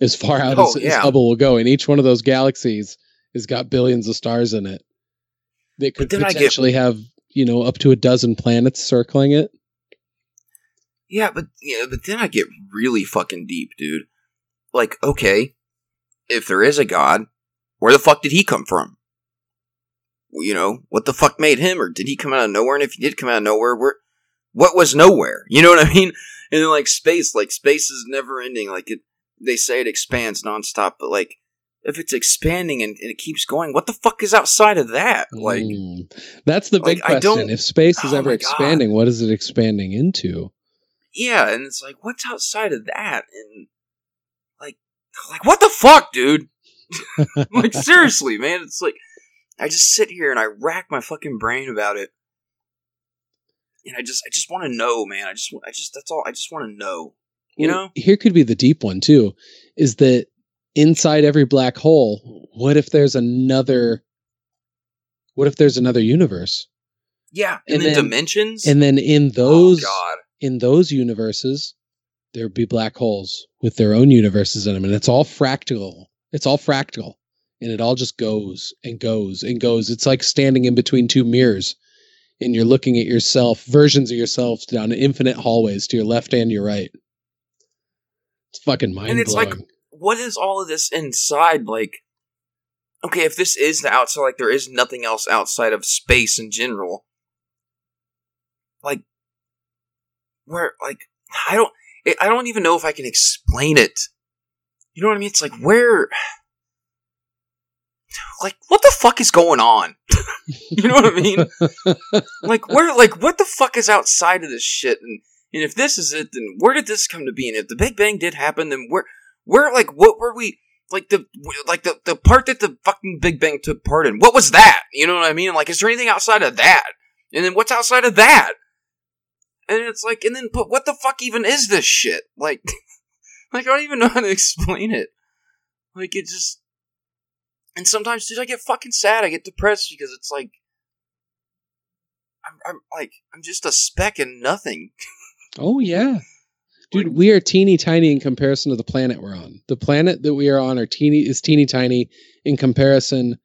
as far out Oh, as, as. Hubble will go, and each one of those galaxies has got billions of stars in it. They could I get- potentially have you know up to a dozen planets circling it. Yeah, but yeah, but then I get really fucking deep, dude. Like, okay, if there is a god, where the fuck did he come from? You know, what the fuck made him, or did he come out of nowhere? And if he did come out of nowhere, where, what was nowhere? You know what I mean? And then like space, like space is never ending. Like it, they say it expands nonstop, but like if it's expanding and, and it keeps going, what the fuck is outside of that? Like, Mm. that's the big like, I question. If space is Oh ever my God. expanding, what is it expanding into? Yeah, and it's like, what's outside of that? And like, like what the fuck, dude? like seriously, man, it's like I just sit here and I rack my fucking brain about it, and I just, I just want to know, man. I just, I just, that's all. I just want to know. You Well, know? here could be the deep one too. Is that inside every black hole? What if there's another? What if there's another universe? Yeah, and, And then, dimensions. And then in oh those god, in those universes, there'd be black holes with their own universes in them, and it's all fractal. It's all fractal, and it all just goes and goes and goes. It's like standing in between two mirrors, and you're looking at yourself, versions of yourself down infinite hallways to your left and your right. It's fucking mind And it's like- what is all of this inside? Like, okay, if this is the outside, like there is nothing else outside of space in general. Like, where, like, I don't, I I don't even know if I can explain it. You know what I mean? It's like where, like, what the fuck is going on? you know what I mean? like where, like, what the fuck is outside of this shit? And and if this is it, then where did this come to be? And if the Big Bang did happen, then where, where, like, what were we? Like the like the the part that the fucking Big Bang took part in. What was that? You know what I mean? Like, is there anything outside of that? And then what's outside of that? And it's like, and then, but what the fuck even is this shit? Like, like I don't even know how to explain it. Like it just, and sometimes, dude, I get fucking sad. I get depressed because it's like, I'm, I'm like, I'm just a speck in nothing. Oh yeah. Dude, we are teeny tiny in comparison to the planet we're on. The planet that we are on are teeny is teeny tiny in comparison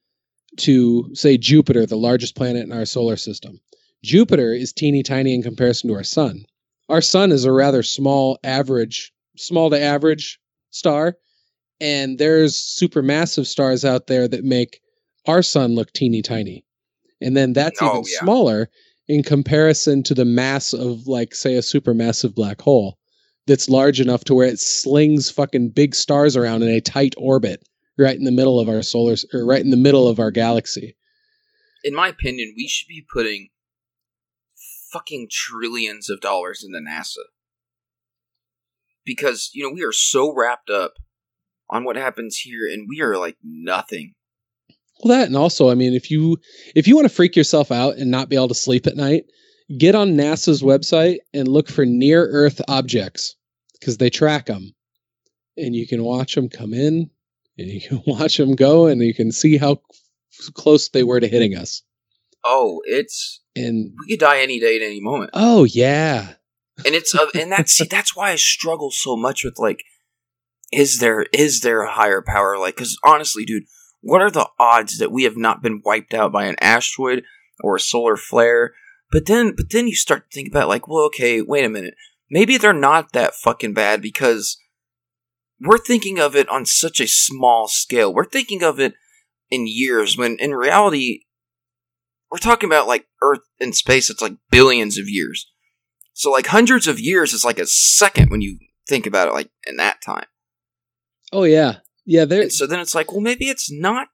to say Jupiter, the largest planet in our solar system. Jupiter is teeny tiny in comparison to our sun. Our sun is a rather small average, small to average star, and there's supermassive stars out there that make our sun look teeny tiny. And then that's Oh, even yeah. smaller in comparison to the mass of like say a supermassive black hole that's large enough to where it slings fucking big stars around in a tight orbit right in the middle of our solar or right in the middle of our galaxy. In my opinion, we should be putting fucking trillions of dollars into NASA. Because, you know, we are so wrapped up on what happens here and we are like nothing. Well, that and also, I mean, if you if you want to freak yourself out and not be able to sleep at night, get on NASA's website and look for near Earth objects because they track them, and you can watch them come in, and you can watch them go, and you can see how close they were to hitting us. Oh, it's And we could die any day at any moment. oh yeah, and it's uh, and that's see, that's why I struggle so much with like, is there is there a higher power? Like, because honestly, dude, what are the odds that we have not been wiped out by an asteroid or a solar flare? But then, but then you start to think about like, well, okay, wait a minute, maybe they're not that fucking bad because we're thinking of it on such a small scale. We're thinking of it in years when in reality we're talking about like Earth and space. It's like billions of years. So like hundreds of years is like a second when you think about it like in that time. Oh yeah, yeah. There. And so then it's like, well, maybe it's not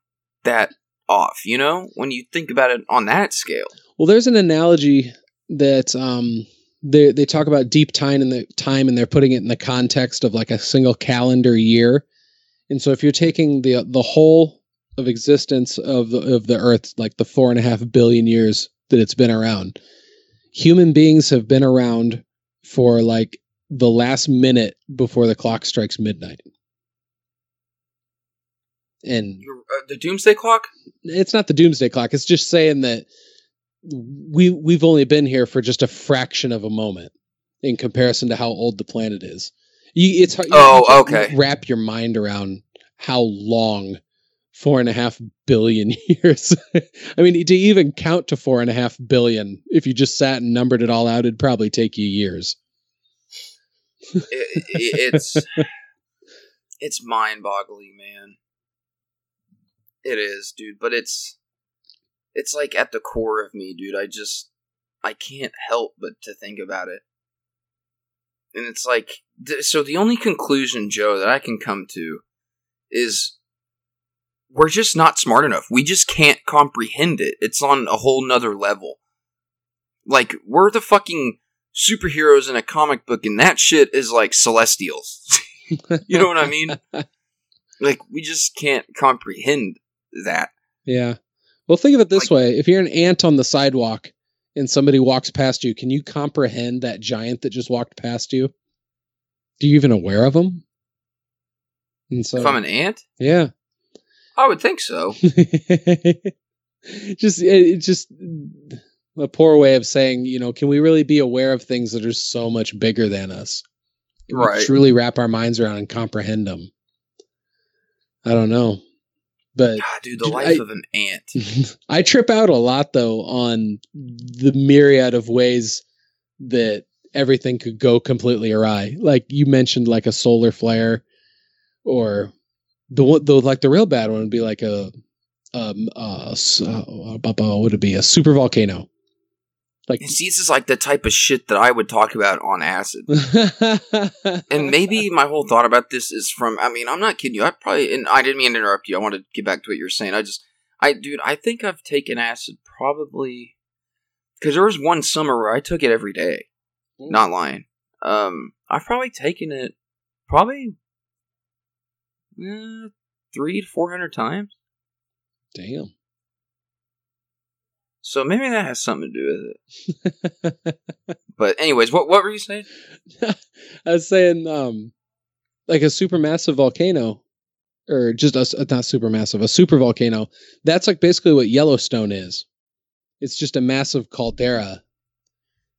that off, you know, when you think about it on that scale. Well, there's an analogy that um they they talk about deep time in the time and they're putting it in the context of like a single calendar year. And so if you're taking the the whole of existence of the of the earth, like the four and a half billion years that it's been around, human beings have been around for like the last minute before the clock strikes midnight. And uh, the doomsday clock? It's not the doomsday clock. It's just saying that we we've only been here for just a fraction of a moment in comparison to how old the planet is. You, it's hard. Oh, okay. Wrap your mind around how long four and a half billion years. I mean, to even count to four and a half billion, if you just sat and numbered it all out, it'd probably take you years. it, it, it's it's mind-boggling, man. It is, dude. But it's it's like at the core of me, dude. I just I can't help but to think about it. And it's like so the only conclusion, Joe, that I can come to is we're just not smart enough. We just can't comprehend it. It's on a whole nother level. Like, we're the fucking superheroes in a comic book, and that shit is like celestials. you know what I mean? like, we just can't comprehend that. Yeah. Well, think of it this like, way if you're an ant on the sidewalk and somebody walks past you, can you comprehend that giant that just walked past you? Do you even aware of him? And so, if I'm an ant? Yeah. I would think so. just it's just a poor way of saying, you know, can we really be aware of things that are so much bigger than us? Can right. truly wrap our minds around and comprehend them. I don't know. But God, dude, the life I, of an ant. I trip out a lot though on the myriad of ways that everything could go completely awry. Like you mentioned, like a solar flare, or the one, the like the real bad one would be like a um uh, uh what would it be? A super volcano. Like see this is like the type of shit that i would talk about on acid. And maybe my whole thought about this is from i mean i'm not kidding you. I probably and i didn't mean to interrupt you. I want to get back to what you were saying. I just i dude i think i've taken acid probably because there was one summer where i took it every day. Mm. not lying. Um i've probably taken it probably uh, three to four hundred times. Damn. So maybe that has something to do with it. but anyways, what what were you saying? I was saying, um, like a supermassive volcano, or just a not supermassive, a super volcano. That's like basically what Yellowstone is. It's just a massive caldera.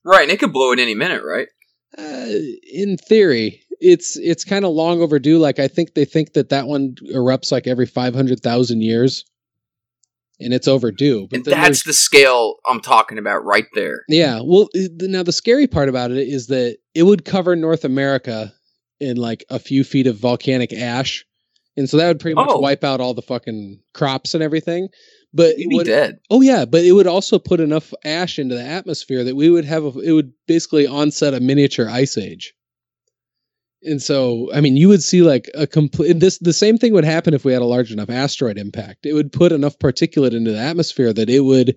Right, and it could blow at any minute, right? Uh, in theory, it's it's kind of long overdue. Like I think they think that that one erupts like every five hundred thousand years, and it's overdue. But and that's the scale I'm talking about right there. Yeah. Well, now the scary part about it is that it would cover North America in like a few feet of volcanic ash, and so that would pretty much oh. wipe out all the fucking crops and everything. But You'd would, dead. Oh yeah, but it would also put enough ash into the atmosphere that we would have. A, it would basically onset a miniature ice age and so i mean you would see like a complete this the same thing would happen if we had a large enough asteroid impact. It would put enough particulate into the atmosphere that it would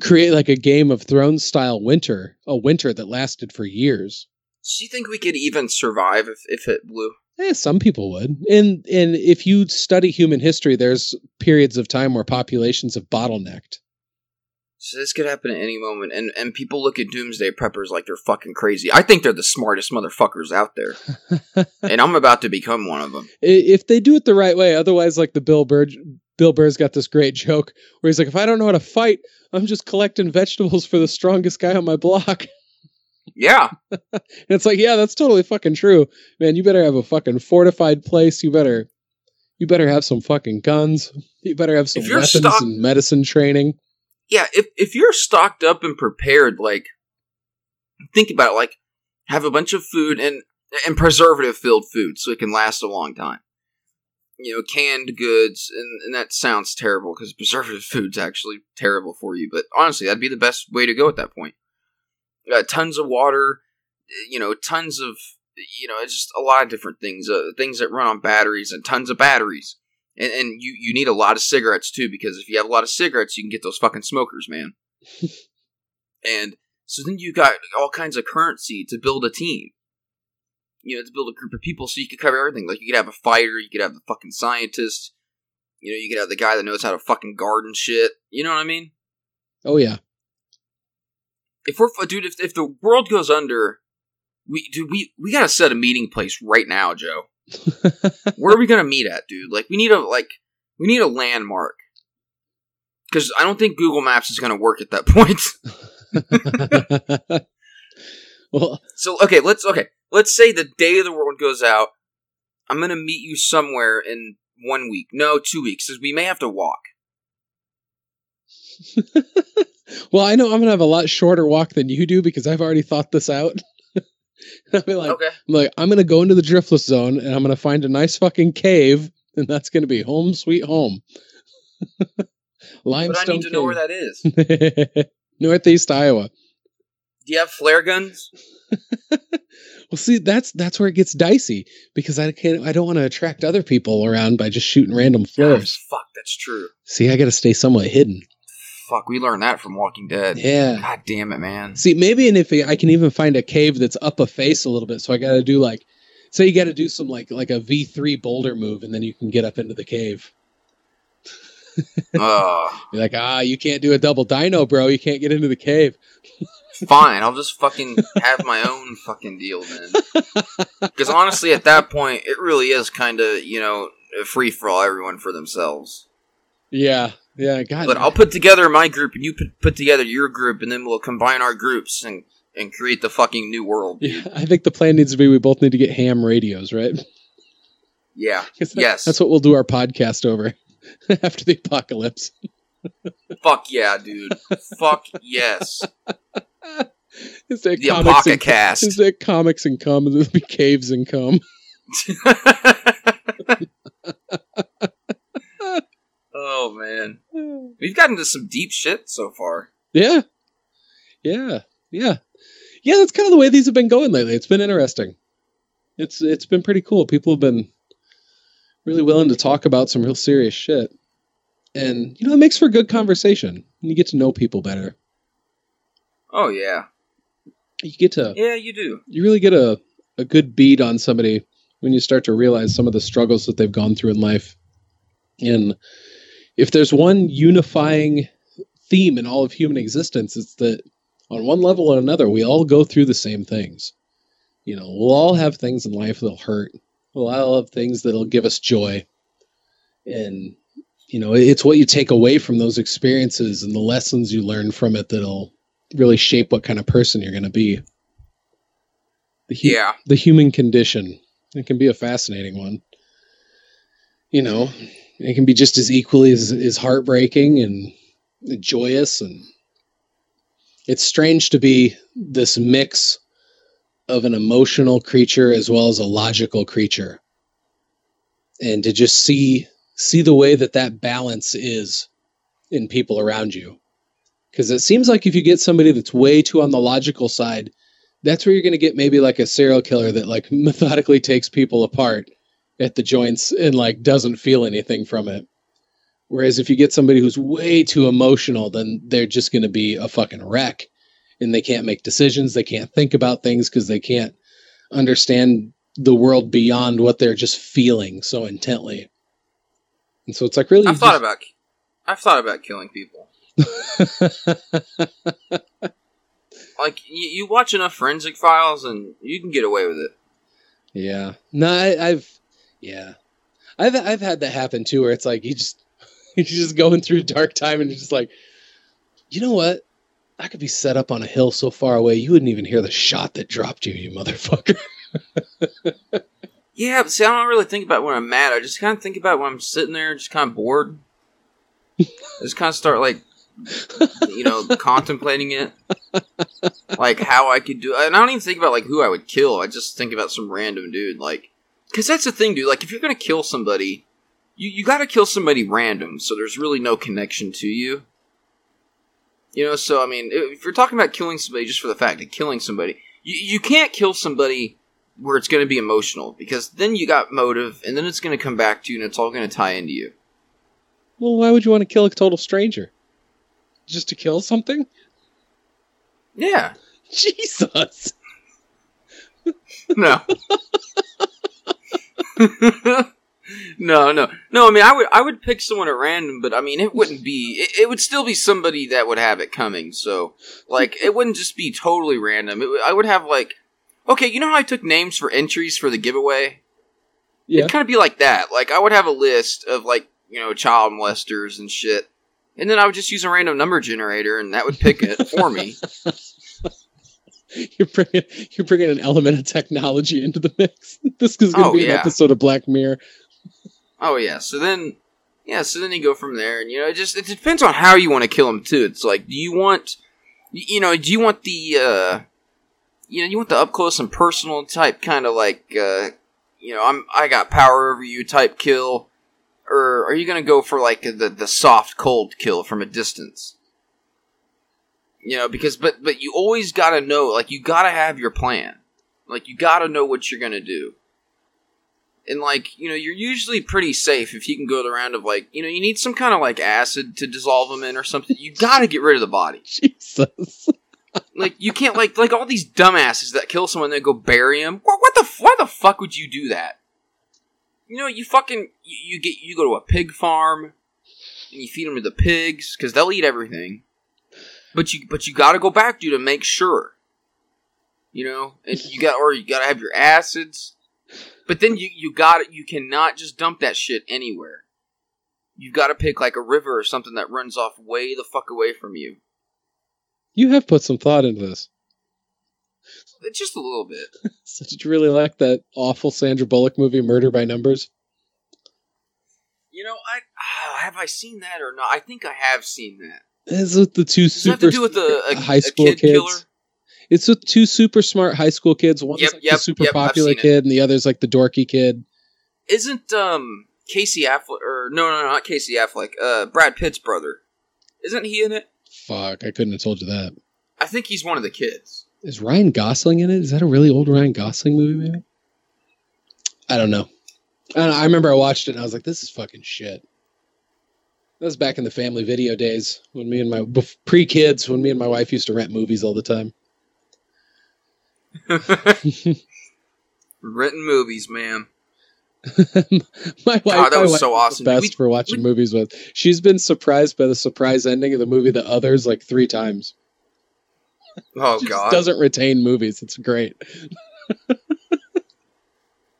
create like a game of thrones style winter a winter that lasted for years. Do you think we could even survive if, if it blew? Yeah some people would. And and if you study human history there's periods of time where populations have bottlenecked so this could happen at any moment, and and people look at doomsday preppers like they're fucking crazy. I think they're the smartest motherfuckers out there, and I'm about to become one of them. If they do it the right way, otherwise, like the Bill Burr, Bill Burr's got this great joke where he's like, "If I don't know how to fight, I'm just collecting vegetables for the strongest guy on my block." Yeah, and it's like, yeah, that's totally fucking true, man. You better have a fucking fortified place. You better, you better have some fucking guns. You better have some weapons stock- and medicine training yeah, if if you're stocked up and prepared, like think about it, like have a bunch of food and and preservative filled food so it can last a long time. You know, canned goods, and, and that sounds terrible because preservative food's actually terrible for you. But honestly, that'd be the best way to go at that point. Uh, tons of water, you know, tons of you know, just a lot of different things. Uh, things that run on batteries and tons of batteries. And, and you, you need a lot of cigarettes too, because if you have a lot of cigarettes, you can get those fucking smokers, man. and so then you got all kinds of currency to build a team. You know, to build a group of people so you could cover everything. Like you could have a fighter, you could have the fucking scientist, you know, you could have the guy that knows how to fucking garden shit. You know what I mean? Oh yeah. If we're dude, if if the world goes under, we do we we gotta set a meeting place right now, Joe. Where are we gonna meet at, dude? Like we need a like we need a landmark. Because I don't think Google Maps is gonna work at that point. well, so okay, let's okay, let's say the day of the world goes out. I'm gonna meet you somewhere in one week. No, two weeks, because we may have to walk. well, I know I'm gonna have a lot shorter walk than you do because I've already thought this out. I'll be like, okay. I'm like, I'm gonna go into the driftless zone and I'm gonna find a nice fucking cave, and that's gonna be home sweet home. Limestone. But I need to cave. know where that is. Northeast Iowa. Do you have flare guns? well, see, that's that's where it gets dicey because I can't. I don't want to attract other people around by just shooting random ah, flares. Oh, fuck, that's true. See, I got to stay somewhat hidden. Fuck, we learned that from Walking Dead. Yeah. God damn it, man. See, maybe and if I can even find a cave that's up a face a little bit, so I got to do like, say, you got to do some like like a V three boulder move, and then you can get up into the cave. oh. You're like, ah, you can't do a double dino, bro. You can't get into the cave. Fine, I'll just fucking have my own fucking deal then. Because honestly, at that point, it really is kind of you know free for all, everyone for themselves. Yeah, yeah, God. But I'll put together my group, and you put, put together your group, and then we'll combine our groups and and create the fucking new world. Yeah, I think the plan needs to be we both need to get ham radios, right? Yeah. That, yes. That's what we'll do our podcast over after the apocalypse. Fuck yeah, dude. Fuck yes. Is there the Apocacast. Is that comics and cum? There'll be caves and cum. Oh man, hmm. we've gotten to some deep shit so far. Yeah, yeah, yeah, yeah. That's kind of the way these have been going lately. It's been interesting. It's it's been pretty cool. People have been really willing to talk about some real serious shit, and you know it makes for good conversation. You get to know people better. Oh yeah, you get to yeah, you do. You really get a a good bead on somebody when you start to realize some of the struggles that they've gone through in life. And if there's one unifying theme in all of human existence, it's that on one level or another, we all go through the same things. You know, we'll all have things in life that'll hurt. We'll all have things that'll give us joy. And, you know, it's what you take away from those experiences and the lessons you learn from it that'll really shape what kind of person you're going to be. The hu- yeah. The human condition. It can be a fascinating one. You know, it can be just as equally as, as heartbreaking and joyous and it's strange to be this mix of an emotional creature as well as a logical creature. And to just see see the way that that balance is in people around you. Because it seems like if you get somebody that's way too on the logical side, that's where you're going to get maybe like a serial killer that like methodically takes people apart at the joints and like doesn't feel anything from it. Whereas if you get somebody who's way too emotional, then they're just going to be a fucking wreck and they can't make decisions. They can't think about things because they can't understand the world beyond what they're just feeling so intently. And so it's like really. I've thought just, about. I've thought about killing people. like you, you, watch enough forensic files and you can get away with it. Yeah. No, I, have yeah. I've I've had that happen too where it's like you just you're just going through dark time and you're just like, you know what? I could be set up on a hill so far away you wouldn't even hear the shot that dropped you, you motherfucker. yeah, but see, I don't really think about when I'm mad. I just kind of think about when I'm sitting there, just kind of bored. I just kind of start like you know, contemplating it, like how I could do. And I don't even think about like who I would kill. I just think about some random dude, like, because that's the thing, dude. Like, if you're gonna kill somebody, you you got to kill somebody random, so there's really no connection to you. You know, so I mean, if you're talking about killing somebody just for the fact of killing somebody, you you can't kill somebody where it's going to be emotional because then you got motive and then it's going to come back to you and it's all going to tie into you. Well, why would you want to kill a total stranger? Just to kill something? Yeah. Jesus. No. no, no, no. I mean, I would, I would pick someone at random, but I mean, it wouldn't be. It, it would still be somebody that would have it coming. So, like, it wouldn't just be totally random. It, I would have like, okay, you know how I took names for entries for the giveaway? Yeah. It'd kind of be like that. Like, I would have a list of like, you know, child molesters and shit, and then I would just use a random number generator, and that would pick it for me. You're bringing you're bringing an element of technology into the mix. This is going to Oh, be an episode of Black Mirror. Oh yeah. So then, yeah. So then you go from there, and you know, it just it depends on how you want to kill him too. It's like, do you want, you know, do you want the, uh, you know, you want the up close and personal type kind of like, uh, you know, I'm I got power over you type kill, or are you gonna go for like the the soft cold kill from a distance? You know, because but but you always gotta know, like you gotta have your plan, like you gotta know what you're gonna do. And like you know you're usually pretty safe if you can go the round of like you know you need some kind of like acid to dissolve them in or something. You gotta get rid of the body. Jesus. like you can't like like all these dumbasses that kill someone and go bury him what, what the why the fuck would you do that? You know you fucking you, you get you go to a pig farm and you feed them to the pigs because they'll eat everything but you but you gotta go back dude to make sure you know and you got or you gotta have your acids but then you you got it. You cannot just dump that shit anywhere. You've got to pick like a river or something that runs off way the fuck away from you. You have put some thought into this. Just a little bit. So did you really like that awful Sandra Bullock movie, Murder by Numbers? You know, I ah, have I seen that or not? I think I have seen that. It's with the two Does that have super to do with a, a, high school kid kids. killer? It's with two super smart high school kids. One's Yep, like yep, the super yep, popular it. kid, and the other's like the dorky kid. Isn't um Casey Affleck or no no no not Casey Affleck uh Brad Pitt's brother? Isn't he in it? Fuck, I couldn't have told you that. I think he's one of the kids. Is Ryan Gosling in it? Is that a really old Ryan Gosling movie? Maybe. I don't know. I, don't know. I remember I watched it and I was like, "This is fucking shit." That was back in the family video days when me and my pre kids when me and my wife used to rent movies all the time. Written movies, man. my wife, God, that was wife so awesome. Best We- for watching we- movies with. She's been surprised by the surprise ending of the movie The Others like three times. Oh She just god. doesn't retain movies. It's great.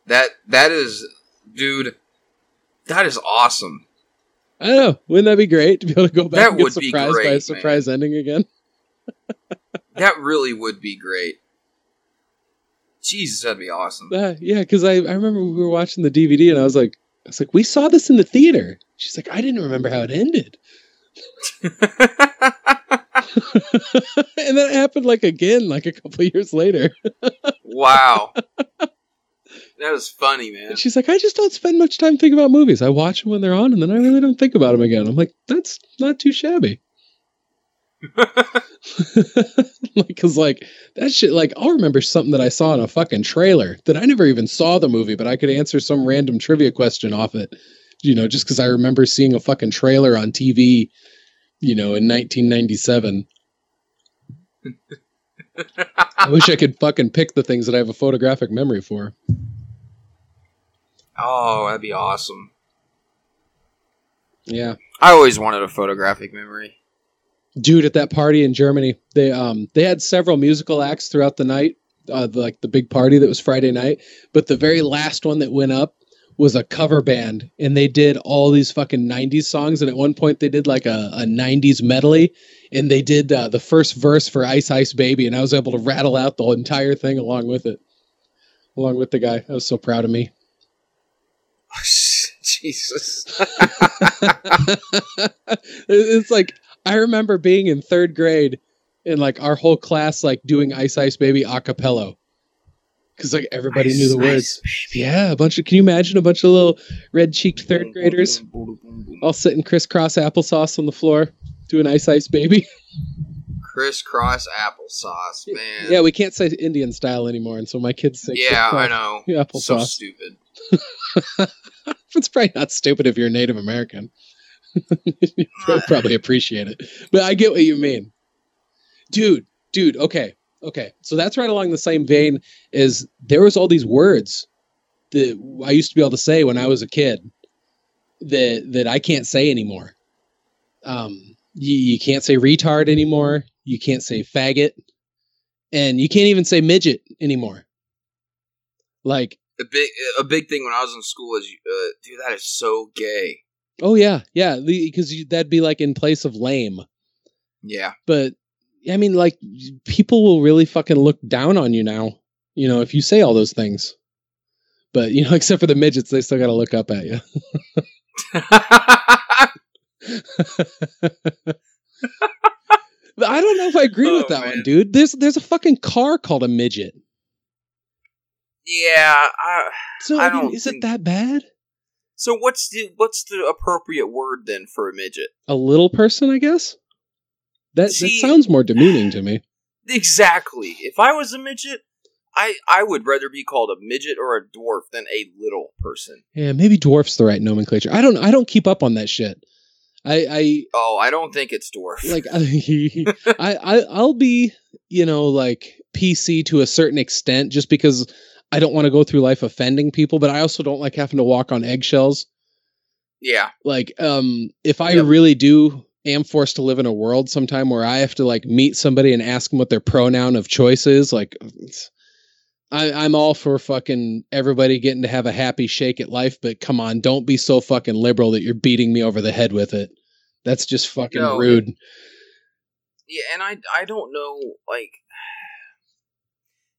That that is dude that is awesome. I don't know. Wouldn't that be great to be able to go back That and get surprised by a great, surprise ending again? That really would be great. Jesus, that'd be awesome. Uh, yeah, because I, I remember we were watching the DVD and I was like, I was like, we saw this in the theater. She's like, I didn't remember how it ended. and then it happened like again, like a couple years later. wow. That is funny, man. And she's like, I just don't spend much time thinking about movies. I watch them when they're on, and then I really don't think about them again. I'm like, that's not too shabby. like, Because like that shit, like I'll remember something that I saw in a fucking trailer that I never even saw the movie, but I could answer some random trivia question off it. You know, just because I remember seeing a fucking trailer on TV. You know, in 1997. I wish I could fucking pick the things that I have a photographic memory for. Oh, that'd be awesome. Yeah. I always wanted a photographic memory. dude at that party in Germany. They um they had several musical acts throughout the night, uh, the- like the big party that was Friday night. But the very last one that went up was a cover band, and they did all these fucking '90s songs. And at one point, they did like a, a '90s medley, and they did uh, the first verse for Ice Ice Baby, and I was able to rattle out the entire thing along with it, along with the guy. I was so proud of me. Jesus. it's like I remember being in third grade and like our whole class like doing Ice Ice Baby a cappella. Cause like everybody knew the words. Yeah, a bunch of can you imagine a bunch of little red cheeked third graders all sitting crisscross applesauce on the floor doing Ice Ice Baby? Crisscross applesauce, man. Yeah, we can't say Indian style anymore, and so my kids say Yeah, I know. applesauce. So stupid. it's probably not stupid if you're Native American. You'll probably appreciate it. But I get what you mean. Dude, dude, okay. Okay. So that's right along the same vein as there was all these words that I used to be able to say when I was a kid that that I can't say anymore. Um you, you can't say retard anymore. You can't say faggot. And you can't even say midget anymore. Like A big, a big thing when I was in school is, uh, dude, that is so gay. Oh yeah, yeah, because that'd be like in place of lame. Yeah, But I mean, like people will really fucking look down on you now. You know, if you say all those things. But you know, except for the midgets, they still got to look up at you. I don't know if I agree Oh, with that man. one, dude. There's there's a fucking car called a midget. Yeah. I, So I I mean, don't is think- it that bad? so what's the what's the appropriate word then for a midget? A little person, I guess. That See- that sounds more demeaning to me. Exactly. If I was a midget, I I would rather be called a midget or a dwarf than a little person. Yeah, maybe dwarf's the right nomenclature. I don't I don't keep up on that shit. I I Oh, I don't think it's dwarf. like I, I I'll be you know like PC to a certain extent just because I don't want to go through life offending people, but I also don't like having to walk on eggshells. yeah, Like um if I Yep. really do am forced to live in a world sometime where I have to like meet somebody and ask them what their pronoun of choice is, like I, I'm all for fucking everybody getting to have a happy shake at life, but come on, don't be so fucking liberal that you're beating me over the head with it. That's just fucking No, rude. yeah, and I I don't know like.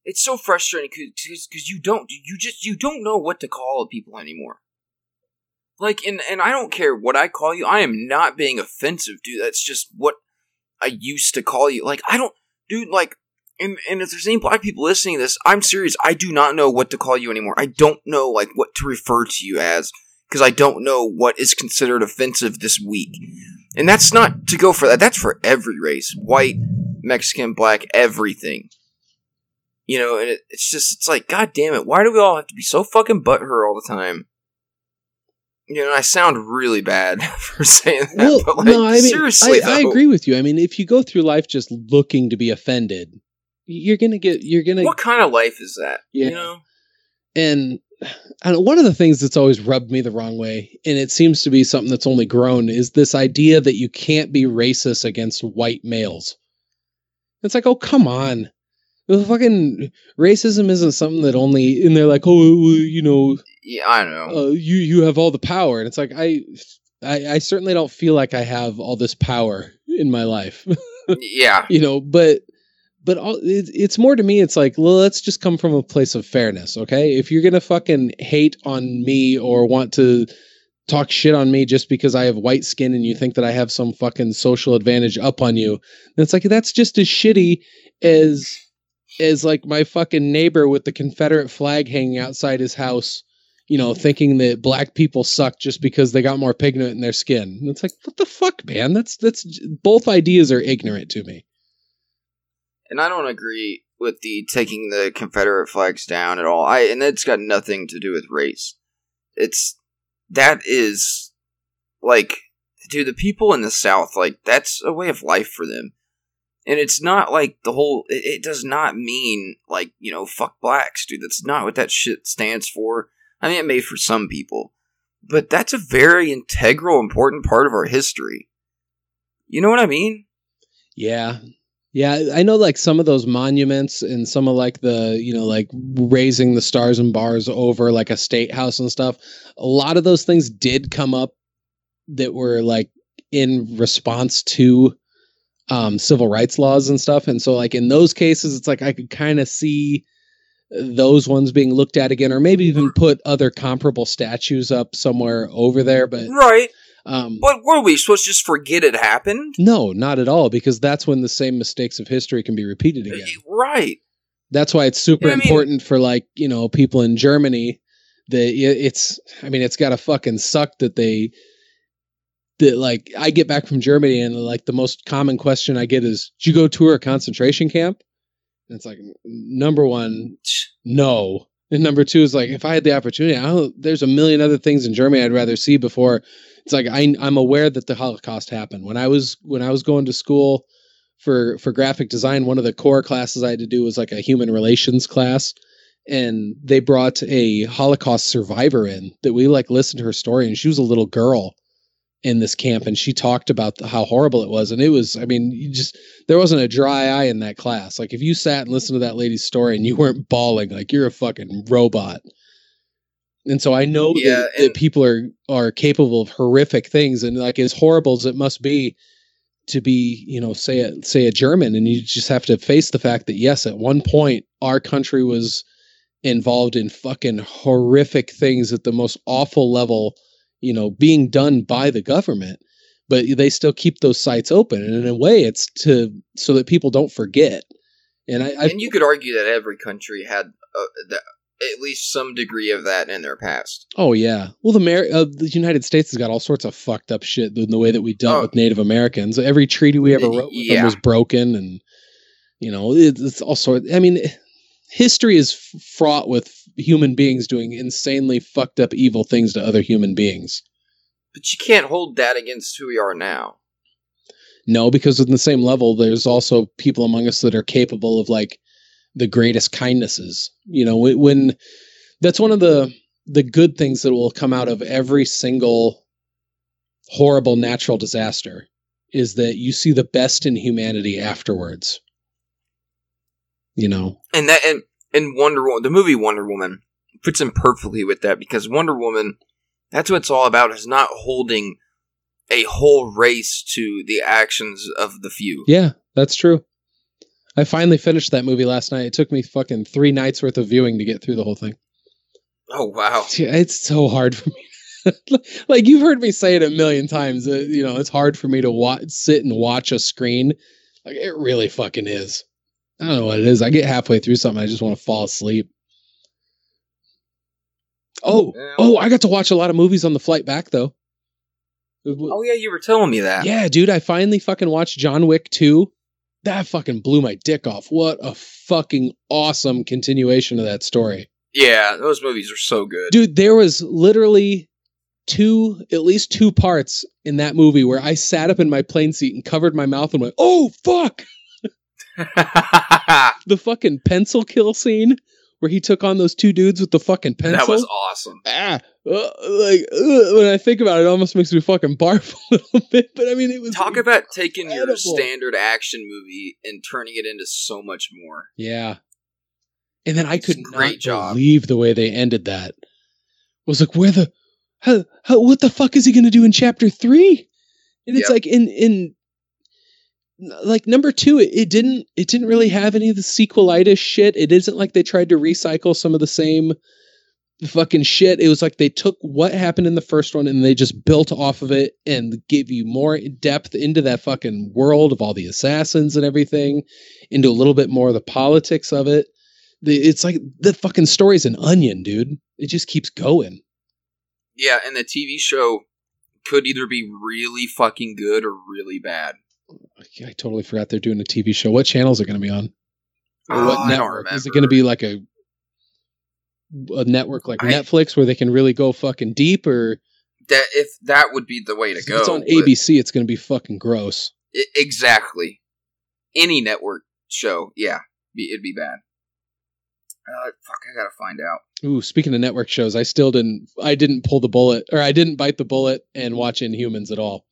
It's so frustrating because you don't you just you don't know what to call people anymore. Like and and I don't care what I call you. I am not being offensive, dude. That's just what I used to call you. Like I don't, dude. Like and and if there's any black people listening to this, I'm serious. I do not know what to call you anymore. I don't know like what to refer to you as because I don't know what is considered offensive this week. And that's not to go for that. That's for every race, white, Mexican, black, everything. You know, and it, it's just it's like, god damn it, why do we all have to be so fucking butthurt all the time? You know, I sound really bad for saying that, Well, but like no, I mean, seriously, I, I agree with you. I mean, if you go through life just looking to be offended, you're gonna get, you're gonna, What kind of life is that? Yeah. You know, and I don't, one of the things that's always rubbed me the wrong way, and it seems to be something that's only grown, is this idea that you can't be racist against white males. It's like, oh, come on. The fucking racism isn't something that only, and they're like, oh, you know, yeah, I know. uh, you you have all the power, and it's like I, I I certainly don't feel like I have all this power in my life, yeah, you know. But but all, it, it's more to me. It's like well, let's just come from a place of fairness, okay? If you're gonna fucking hate on me or want to talk shit on me just because I have white skin and you think that I have some fucking social advantage up on you, then it's like that's just as shitty as as like my fucking neighbor with the Confederate flag hanging outside his house you know, thinking that black people suck just because they got more pigment in their skin. And it's like, what the fuck, man? That's that's both ideas are ignorant to me. and I don't agree with the taking the Confederate flags down at all. I and it's got nothing to do with race. It's that is like, dude, the people in the South, like that's a way of life for them. And it's not like the whole. It, it does not mean like you know fuck blacks, dude. That's not what that shit stands for. I mean, it may for some people, but that's a very integral, important part of our history. You know what I mean? Yeah. Yeah, I know like some of those monuments and some of like the, you know, like raising the stars and bars over like a state house and stuff. A lot of those things did come up that were like in response to um civil rights laws and stuff. And so like in those cases it's like I could kind of see those ones being looked at again or maybe even put other comparable statues up somewhere over there but Right. um But were we supposed to just forget it happened? no not at all because that's when the same mistakes of history can be repeated again Right. that's why it's super Yeah, I mean- important for like you know people in germany that it's i mean it's gotta fucking suck that they that like I get back from Germany and like the most common question I get is, "Did you go tour a concentration camp?" And it's like number one, no. And number two is like if I had the opportunity, I there's a million other things in Germany I'd rather see before. It's like I, I'm aware that the Holocaust happened when I was when I was going to school for for graphic design. One of the core classes I had to do was like a human relations class, and they brought a Holocaust survivor in that we like listened to her story, and she was a little girl in this camp and she talked about the, how horrible it was and it was i mean you just there wasn't a dry eye in that class. Like if you sat and listened to that lady's story and you weren't bawling like you're a fucking robot. And so i know Yeah, that, and- that people are are capable of horrific things and like as horrible as it must be to be you know say a say a german and you just have to face the fact that yes at one point our country was involved in fucking horrific things at the most awful level you know being done by the government but they still keep those sites open and in a way it's to so that people don't forget and i, I and you could argue that every country had uh, the, at least some degree of that in their past. oh yeah well the Mer- uh, the united states has got all sorts of fucked up shit in the way that we dealt Oh. with native americans every treaty we ever wrote with them Yeah. was broken and you know it, it's all sort i mean history is fraught with human beings doing insanely fucked up evil things to other human beings But you can't hold that against who we are now. No, because in the same level, there's also people among us that are capable of like the greatest kindnesses. You know, when, when that's one of the the good things that will come out of every single horrible natural disaster is that you see the best in humanity afterwards. You know, And that and and Wonder Woman, the movie Wonder Woman fits in perfectly with that because Wonder Woman, that's what it's all about is not holding a whole race to the actions of the few. yeah, that's true. I finally finished that movie last night. It took me fucking three nights worth of viewing to get through the whole thing. Oh wow. It's so hard for me. like you've heard me say it a million times. Uh, you know, it's hard for me to watch, sit and watch a screen. Like it really fucking is. I don't know what it is. I get halfway through something, I just want to fall asleep. Oh, oh! I got to watch a lot of movies on the flight back though. Oh yeah, you were telling me that. Yeah, dude, I finally fucking watched John Wick 2. That fucking blew my dick off. What a fucking awesome continuation of that story. Yeah, those movies are so good. dude there was literally two at least two parts in that movie where i sat up in my plane seat and covered my mouth and went oh fuck the fucking pencil kill scene where he took on those two dudes with the fucking pencil that was awesome. ah uh, like uh, when i think about it it almost makes me fucking barf a little bit but i mean it was Talk about taking your standard action movie and turning it into so much more. Yeah. And then I It's could great not job. believe the way they ended that. I was like, where the how, how what the fuck is he gonna do in chapter three? And it's Yep. like in in like number two, it, it didn't it didn't really have any of the sequelitis shit. It isn't like they tried to recycle some of the same fucking shit. It was like they took what happened in the first one and they just built off of it and gave you more depth into that fucking world of all the assassins and everything, into a little bit more of the politics of it. It's like the fucking story's an onion, dude. It just keeps going. Yeah, and the TV show could either be really fucking good or really bad. I I totally forgot they're doing a TV show. What channel is it going to be on? Or Oh, what don't network? Is it going to be like a a network like I- Netflix where they can really go fucking deep, or That if that would be the way to if go. it's on ABC, it's going to be fucking gross. I- exactly. Any network show, yeah, be, it'd be bad. Uh, fuck, I gotta find out. Ooh, speaking of network shows, I still didn't. I didn't pull the bullet, or I didn't bite the bullet and watch Inhumans at all.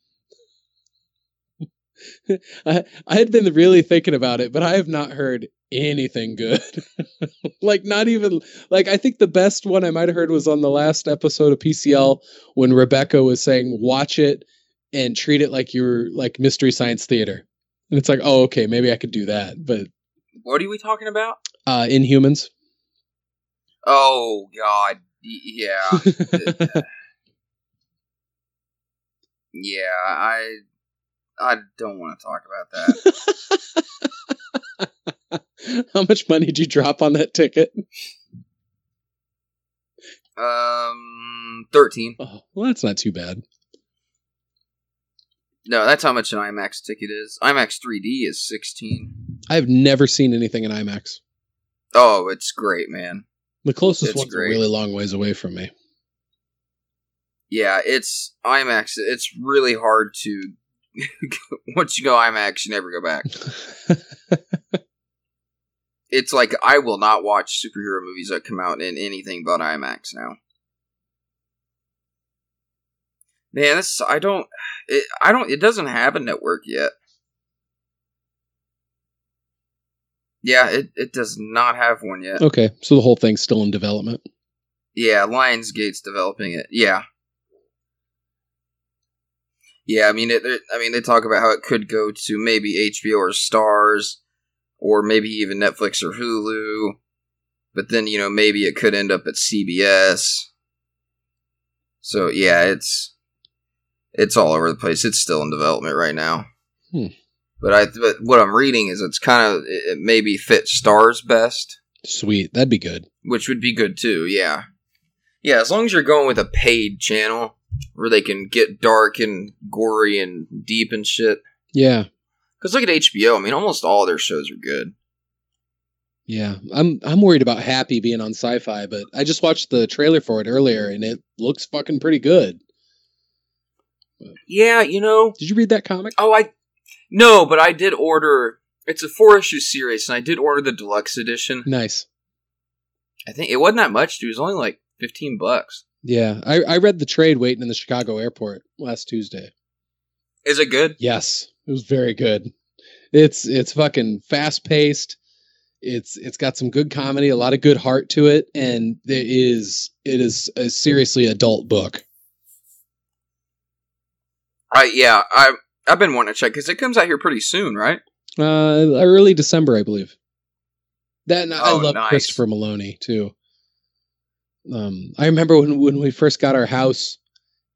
I I had been really thinking about it, but I have not heard anything good. like not even like I think the best one I might have heard was on the last episode of PCL when Rebecca was saying watch it and treat it like you're like Mystery Science Theater. And it's like, oh, okay, maybe I could do that. But What are we talking about? uh Inhumans. Oh God, yeah, yeah. I I don't want to talk about that. How much money did you drop on that ticket? Um, thirteen. Oh, well, that's not too bad. No, that's how much an IMAX ticket is. IMAX 3D is 16. I've never seen anything in IMAX. Oh, it's great, man. The closest It's one's great. a really long ways away from me. Yeah, it's IMAX. It's really hard to once you go IMAX, you never go back. It's like I will not watch superhero movies that come out in anything but IMAX now. Man, this I don't it, I don't it doesn't have a network yet. Yeah, it, it does not have one yet. okay, so the whole thing's still in development. Yeah, Lionsgate's developing it. Yeah. Yeah, I mean, it, it- I mean, they talk about how it could go to maybe HBO or Starz, or maybe even Netflix or Hulu. But then, you know, maybe it could end up at CBS. So yeah, it's it's all over the place. It's still in development right now. Hmm. But I, but what I'm reading is it's kind of it, it maybe fits Starz best Sweet, that'd be good. which would be good too. Yeah, yeah. As long as you're going with a paid channel where they can get dark and gory and deep and shit. Yeah, Because look at HBO. I mean, almost all their shows are good. yeah. I'm I'm worried about Happy being on Syfy, but I just watched the trailer for it earlier, and it looks fucking pretty good. Yeah, you know. Did you read that comic? Oh, I no, but I did order. It's a four issue series, and I did order the deluxe edition. Nice. I think it wasn't that much, dude. It was only like fifteen bucks. Yeah, I I read the trade waiting in the Chicago airport last Tuesday. Is it good? Yes, it was very good. It's it's fucking fast paced. It's it's got some good comedy, a lot of good heart to it, and it is it is a seriously adult book. I yeah. I I've been wanting to check because it comes out here pretty soon, right? Uh, early December, I believe. That and I Oh, love nice. Christopher Meloni too. Um, I remember when when we first got our house,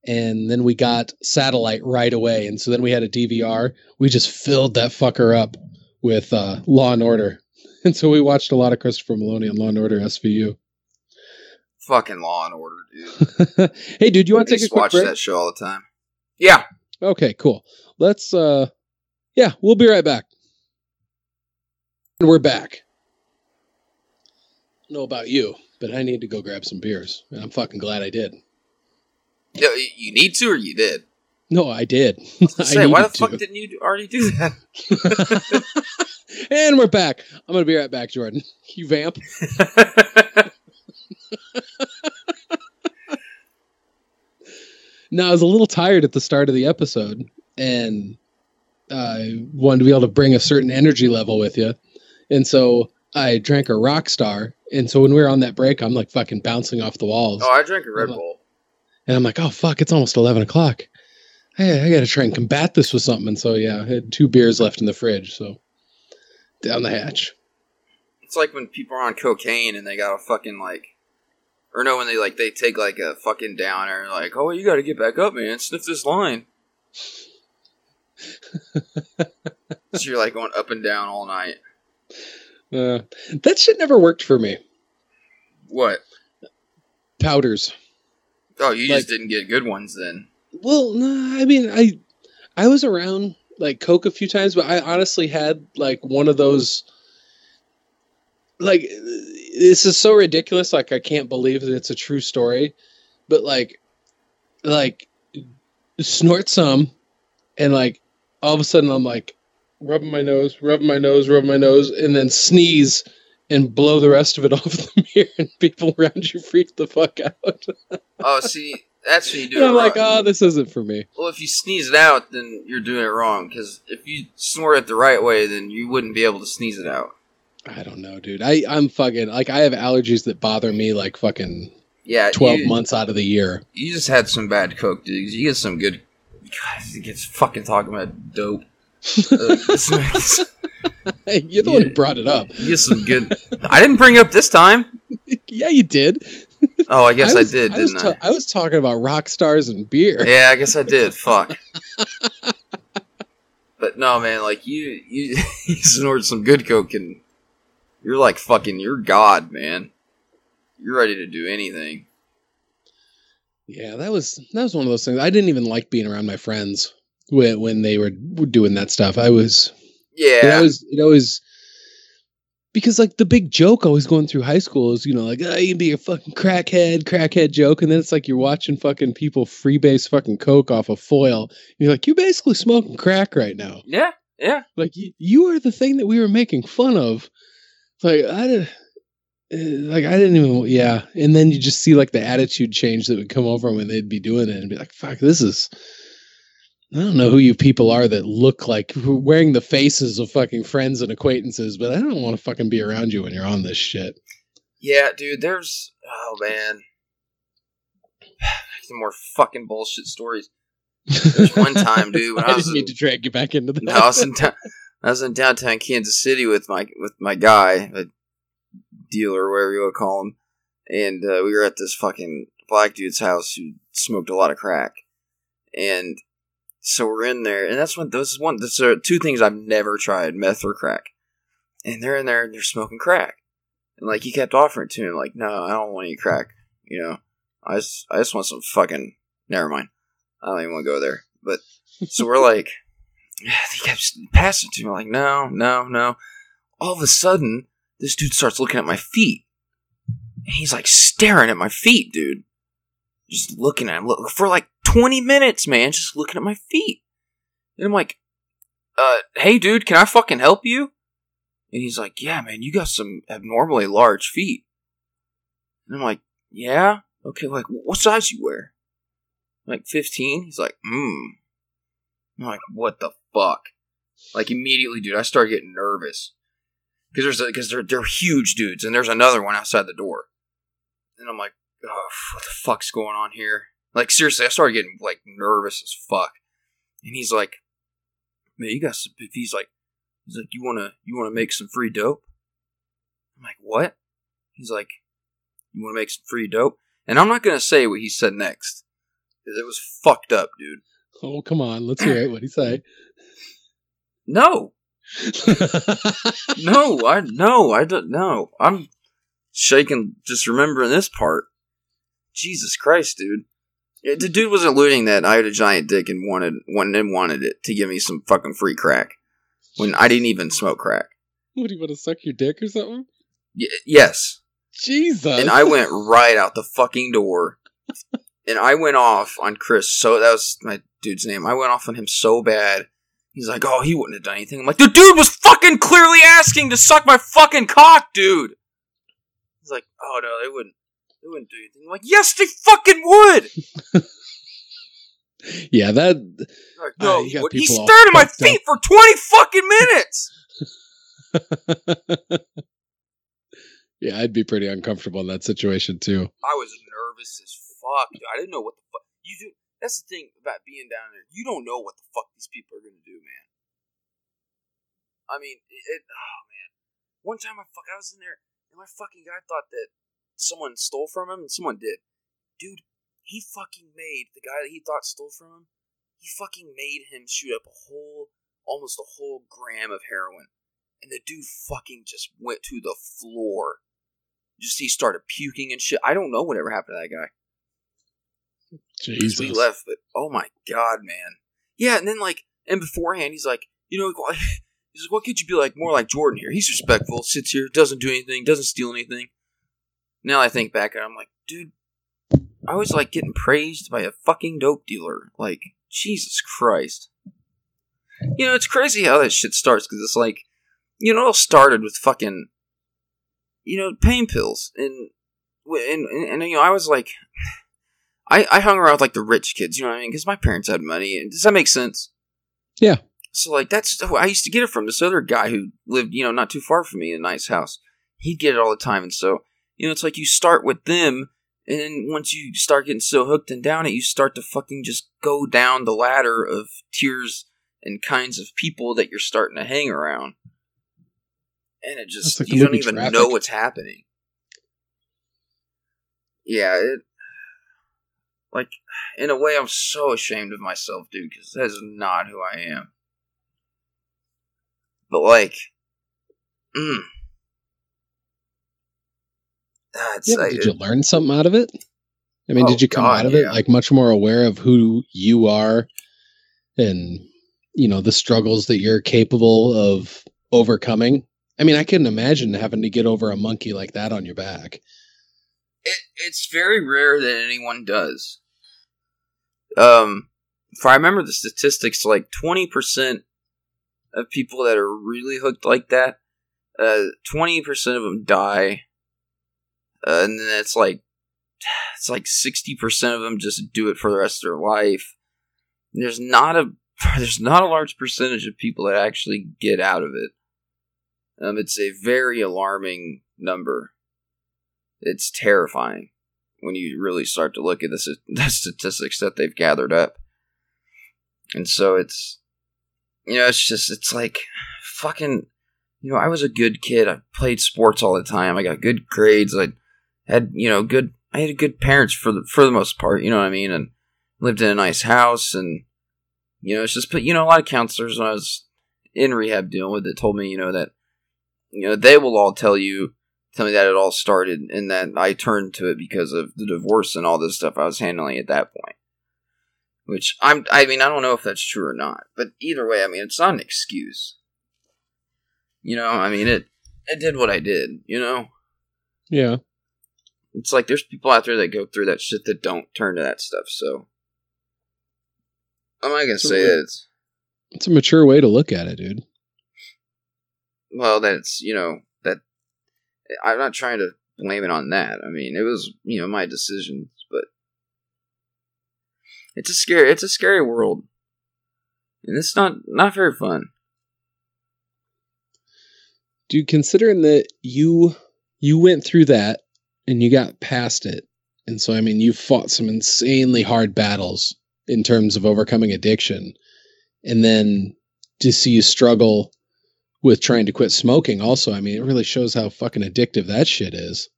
and then we got satellite right away, and so then we had a DVR. We just filled that fucker up with uh, Law and Order, and so we watched a lot of Christopher Meloni on Law and Order SVU. Fucking Law and Order, dude. hey, dude, you want to take a quick watch break? that show all the time. Yeah. Okay, cool. Let's uh yeah, we'll be right back. And we're back. Know about you, but I need to go grab some beers. And I'm fucking glad I did. Y- You need to, or you did. No, I did. I Say, why the fuck to. didn't you already do that? and we're back. I'm gonna be right back, Jordan. You vamp. now I was a little tired at the start of the episode, and I wanted to be able to bring a certain energy level with you, and so I drank a Rockstar. And so when we were on that break, I'm like fucking bouncing off the walls, oh, I drank a Red. Bull. and I'm like, oh fuck, it's almost eleven o'clock. Hey, I got to try and combat this with something. And so yeah, I had two beers left in the fridge, so down the hatch. It's like when people are on cocaine and they got a fucking like, or no, when they like they take like a fucking downer and like, oh, you got to get back up, man. Sniff this line. so you're like going up and down all night. Uh, that shit never worked for me. What? Powders. Oh, you Like- just didn't get good ones then. Well, no, I mean, I I was around like Coke a few times, but I honestly had like one of those. Like, this is so ridiculous. Like, I can't believe that it's a true story, but like, like, snort some, and like, all of a sudden I'm like, rubbing my nose, rubbing my nose, rubbing my nose, and then sneeze and blow the rest of it off the mirror, and people around you freak the fuck out. Oh, see, that's when you do And it I'm like, oh, this isn't for me. Well, if you sneeze it out, then you're doing it wrong. Because if you snort it the right way, then you wouldn't be able to sneeze it out. I don't know, dude. I I'm fucking like I have allergies that bother me like fucking Yeah, twelve you, months out of the year. You just had some bad coke, dude. You get some good. God, he gets fucking talking about dope. This- Hey, you're the one who brought it up. you some good. I didn't bring it up this time. yeah, you did. Oh, I guess I, was- did, I was, didn't I? ta- I was talking about rock stars and beer. Yeah, I guess I did. Fuck. but no, man, like you, you, you snort some good coke and you're like fucking, you're God, man. You're ready to do anything. Yeah, that was that was one of those things. I didn't even like being around my friends when when they were doing that stuff. I was Yeah. it always it always because like the big joke always going through high school is you know like oh, you can be a fucking crackhead crackhead joke and then it's like you're watching fucking people freebase fucking coke off a foil you're like you're basically smoking crack right now yeah. Yeah. like you, you are the thing that we were making fun of It's like i did uh, like i didn't even yeah and then you just see like the attitude change that would come over when they'd be doing it and be like fuck this is I don't know who you people are that look like wearing the faces of fucking friends and acquaintances, but I don't want to fucking be around you when you're on this shit. Yeah, dude, there's oh man. Some more fucking bullshit stories. There's one time, dude, when I I was in- to drag you back into that. No, I was in town. I was in downtown Kansas City with my with my guy, a dealer, whatever you want to call him, and uh, we were at this fucking black dude's house who smoked a lot of crack, and so we're in there, and that's when those is one. Those are two things I've never tried: meth or crack. And they're in there and they're smoking crack, and like he kept offering it to me, like, no, I don't want any crack. You know, I just I just want some fucking. Never mind. I don't even want to go there. But so we're like, he kept passing it to me. like, no, no, no. All of a sudden, this dude starts looking at my feet. And he's like staring at my feet, dude. Just looking at him look, for like 20 minutes, man. Just looking at my feet. And I'm like, uh, hey, dude, can I fucking help you? And he's like, yeah, man, you got some abnormally large feet. And I'm like, yeah? Okay, like, what size you wear? Like 15? He's like, hmm. I'm like, what the fuck? Like immediately, dude, I started getting nervous because there's because they're they're huge dudes, and there's another one outside the door, and I'm like, oh, what the fuck's going on here? Like seriously, I started getting like nervous as fuck, and he's like, man, you got some. He's like, he's like, you wanna you wanna make some free dope? I'm like, what? He's like, you wanna make some free dope? And I'm not gonna say what he said next. It was fucked up, dude. oh, come on. Let's hear it. What'd he say? No, no, I no, I don't know. I'm shaking just remembering this part. Jesus Christ, dude. The dude was alluding that I had a giant dick and wanted wanted and wanted it to give me some fucking free crack when I didn't even smoke crack. what do you want to suck your dick or something? Y- yes, Jesus. and I went right out the fucking door, and I went off on Chris. So that was my dude's name. I went off on him so bad. He's like, "Oh, he wouldn't have done anything." I'm like, "The dude was fucking clearly asking to suck my fucking cock, dude." He's like, "Oh no, they wouldn't. They wouldn't do anything." I'm like, "Yes, they fucking would." yeah, that. Like, no, Uh, you he, stared at my fucked up. feet for twenty fucking minutes. yeah, I'd be pretty uncomfortable in that situation too. I was nervous as fuck. Dude. I didn't know what the fuck you do. That's the thing about being down there. You don't know what the fuck these people are gonna do, man. I mean, it, it. Oh man. One time I fuck, I was in there, and my fucking guy thought that someone stole from him, and someone did. Dude, he fucking made the guy that he thought stole from him. He fucking made him shoot up a whole, almost a whole gram of heroin, and the dude fucking just went to the floor. Just he started puking and shit. I don't know whatever happened to that guy. Jesus. we left, but oh my god, man. Yeah, and then like, and beforehand, he's like, you know, he's like, what could you be like more like Jordan here? He's respectful, sits here, doesn't do anything, doesn't steal anything. Now I think back, and I'm like, dude, I was like getting praised by a fucking dope dealer. Like, Jesus Christ. You know, it's crazy how that shit starts because it's like, you know, it all started with fucking, you know, pain pills, and and and, and you know, I was like. I, I hung around with like the rich kids, you know what I mean? Because my parents had money. And does that make sense? Yeah. So like that's who I used to get it from. This other guy who lived, you know, not too far from me in a nice house. He'd get it all the time, and so you know, it's like you start with them, and then once you start getting so hooked and down it, you start to fucking just go down the ladder of tiers and kinds of people that you're starting to hang around, and it just like you don't even Traffic. know what's happening. Yeah, it like in a way, I'm so ashamed of myself, dude, because that is not who I am. But like, mm, that's Yeah, I- did you learn something out of it? I mean, Oh, did you come God, out of yeah. it like much more aware of who you are and you know the struggles that you're capable of overcoming. I mean, I couldn't imagine having to get over a monkey like that on your back. It, it's very rare that anyone does. Um, if I remember the statistics, like twenty percent of people that are really hooked like that, uh, twenty percent of them die, and then it's like it's like sixty percent of them just do it for the rest of their life. There's not a there's not a large percentage of people that actually get out of it. Um, it's a very alarming number. It's terrifying when you really start to look at the, the statistics that they've gathered up. And so it's, you know, it's just, it's like fucking, you know, I was a good kid. I played sports all the time. I got good grades. I had, you know, good, I had good parents for the, for the most part, you know what I mean? And lived in a nice house and, you know, it's just, but you know, a lot of counselors when I was in rehab dealing with it told me, you know, that, you know, they will all tell you, tell me that it all started and that I turned to it because of the divorce and all this stuff I was handling at that point. Which I'm, I mean, I don't know if that's true or not, but either way, I mean, it's not an excuse. You know, I mean, it, it did what I did, you know? Yeah. It's like there's people out there that go through that shit that don't turn to that stuff, so. I'm not gonna say a, it's. It's a mature way to look at it, dude. Well, that's, you know, that. I'm not trying to blame it on that. I mean, it was, you know, my decisions, but. It's a scary, it's a scary world. And it's not, not very fun. Dude, considering that you, you went through that and you got past it. And so, I mean, you fought some insanely hard battles in terms of overcoming addiction. And then to see you struggle with trying to quit smoking, also, I mean, it really shows how fucking addictive that shit is.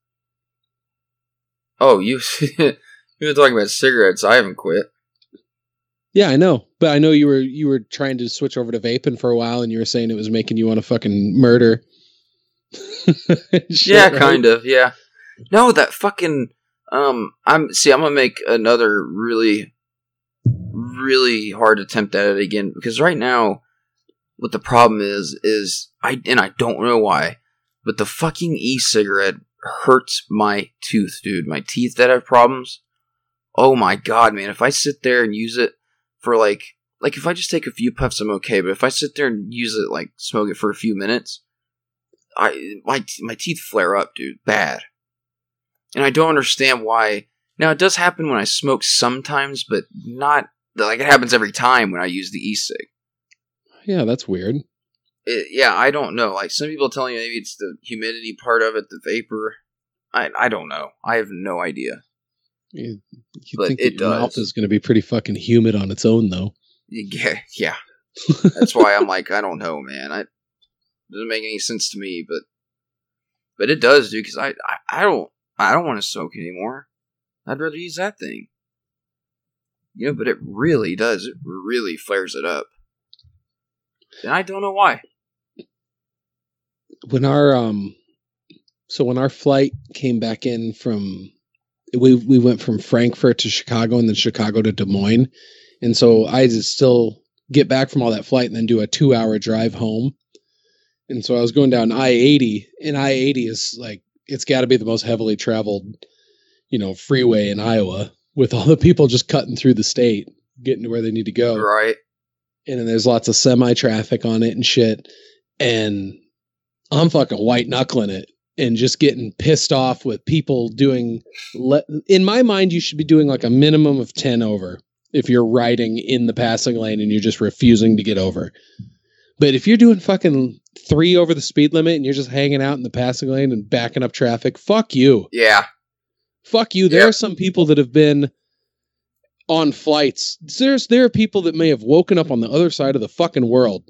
Oh, you you were talking about cigarettes. I haven't quit. Yeah, I know, but I know you were you were trying to switch over to vaping for a while, and you were saying it was making you want to fucking murder. Yeah, right? kind of. Yeah. No, that fucking um. I'm see. I'm gonna make another really really hard attempt at it again because right now, what the problem is is I and I don't know why, but the fucking e-cigarette hurts my tooth, dude. My teeth that have problems. Oh my god, man! If I sit there and use it for like like if I just take a few puffs, I'm okay. But if I sit there and use it like smoke it for a few minutes, I my my teeth flare up, dude, bad. And I don't understand why. Now it does happen when I smoke sometimes, but not like it happens every time when I use the e-cig. Yeah, that's weird. It, yeah, I don't know. Like some people telling me maybe it's the humidity part of it, the vapor. I I don't know. I have no idea. You, you but think it your does. mouth is going to be pretty fucking humid on its own, though. Yeah, yeah. That's why I'm like, I don't know, man. I doesn't make any sense to me, but but it does, dude. Because I, I I don't I don't want to smoke anymore. I'd rather use that thing. You know, but it really does. It really flares it up. And I don't know why. When our um so when our flight came back in from we we went from Frankfurt to Chicago and then Chicago to Des Moines. And so I just still get back from all that flight and then do a 2-hour drive home. And so I was going down I-80 and I-80 is like it's got to be the most heavily traveled, you know, freeway in Iowa with all the people just cutting through the state, getting to where they need to go. Right. And then there's lots of semi traffic on it and shit. And I'm fucking white knuckling it and just getting pissed off with people doing. Le- in my mind, you should be doing like a minimum of 10 over if you're riding in the passing lane and you're just refusing to get over. But if you're doing fucking three over the speed limit and you're just hanging out in the passing lane and backing up traffic, fuck you. Yeah. Fuck you. There yep. are some people that have been on flights. There's there are people that may have woken up on the other side of the fucking world,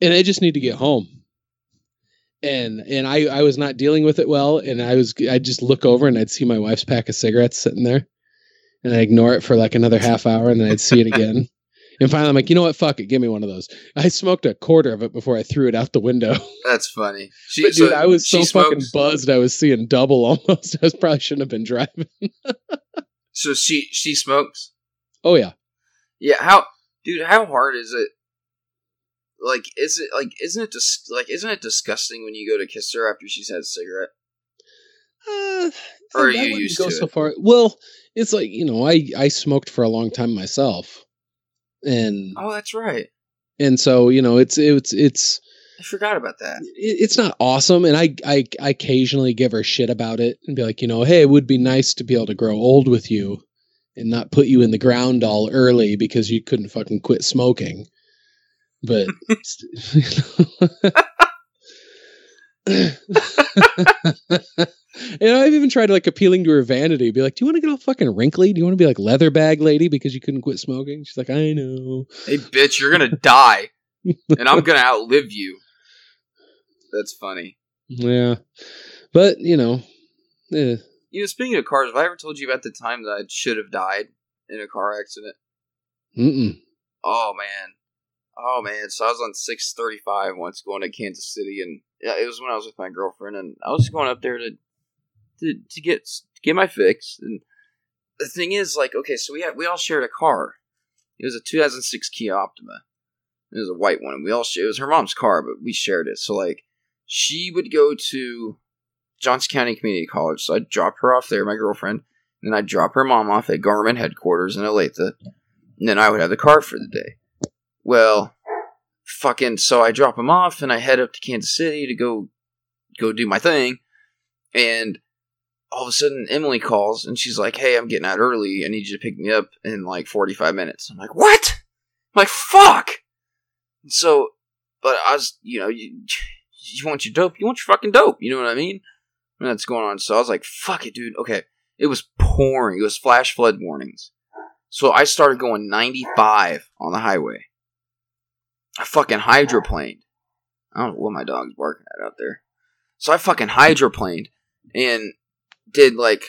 and they just need to get home. And and I I was not dealing with it well, and I was I'd just look over and I'd see my wife's pack of cigarettes sitting there, and I ignore it for like another half hour, and then I'd see it again. And finally, I'm like, you know what? Fuck it. Give me one of those. I smoked a quarter of it before I threw it out the window. That's funny. She, but, dude, so I was so fucking buzzed. I was seeing double almost. I was probably shouldn't have been driving. so she she smokes. Oh yeah. Yeah. How dude, how hard is it? Like, is it like, isn't it dis- like, isn't it disgusting when you go to kiss her after she's had a cigarette? Uh, Or are you used go to so it? far. Well, it's like you know, I I smoked for a long time myself, and Oh, that's right. and so you know, it's it's it's I forgot about that. it- it's not awesome and I, I i occasionally give her shit about it and be like you know hey it would be nice to be able to grow old with you and not put you in the ground all early because you couldn't fucking quit smoking but and i've even tried like appealing to her vanity be like do you want to get all fucking wrinkly do you want to be like leather bag lady because you couldn't quit smoking she's like i know Hey, bitch, you're gonna die, and I'm gonna outlive you. That's funny. yeah but you know eh. You know, speaking of cars, have I ever told you about the time that I should have died in a car accident? Mm-mm. Oh man, oh man. So I was on six thirty five once going to Kansas City, and yeah, it was when I was with my girlfriend, and I was going up there to to to get to get my fix. And the thing is, like, okay, so we had we all shared a car. It was a 2006 Kia Optima. It was a white one, and we all shared. It was her mom's car, but we shared it. So like, she would go to Johnson County Community College, so I'd drop her off there, my girlfriend, and then I'd drop her mom off at Garmin headquarters in Olathe, and then I would have the car for the day. Well, fucking, so I drop them off and I head up to Kansas City to go go do my thing, and all of a sudden Emily calls and she's like, "Hey, I'm getting out early. I need you to pick me up in like 45 minutes." I'm like, "What?" I'm like, "Fuck." And so, but I was, you know, you you want your dope, you want your fucking dope. You know what I mean? And that's going on. So I was like, "Fuck it, dude." Okay, it was pouring. It was flash flood warnings. So I started going 95 on the highway. I fucking hydroplaned. I don't know what my dog's barking at out there. So I fucking hydroplaned and did like,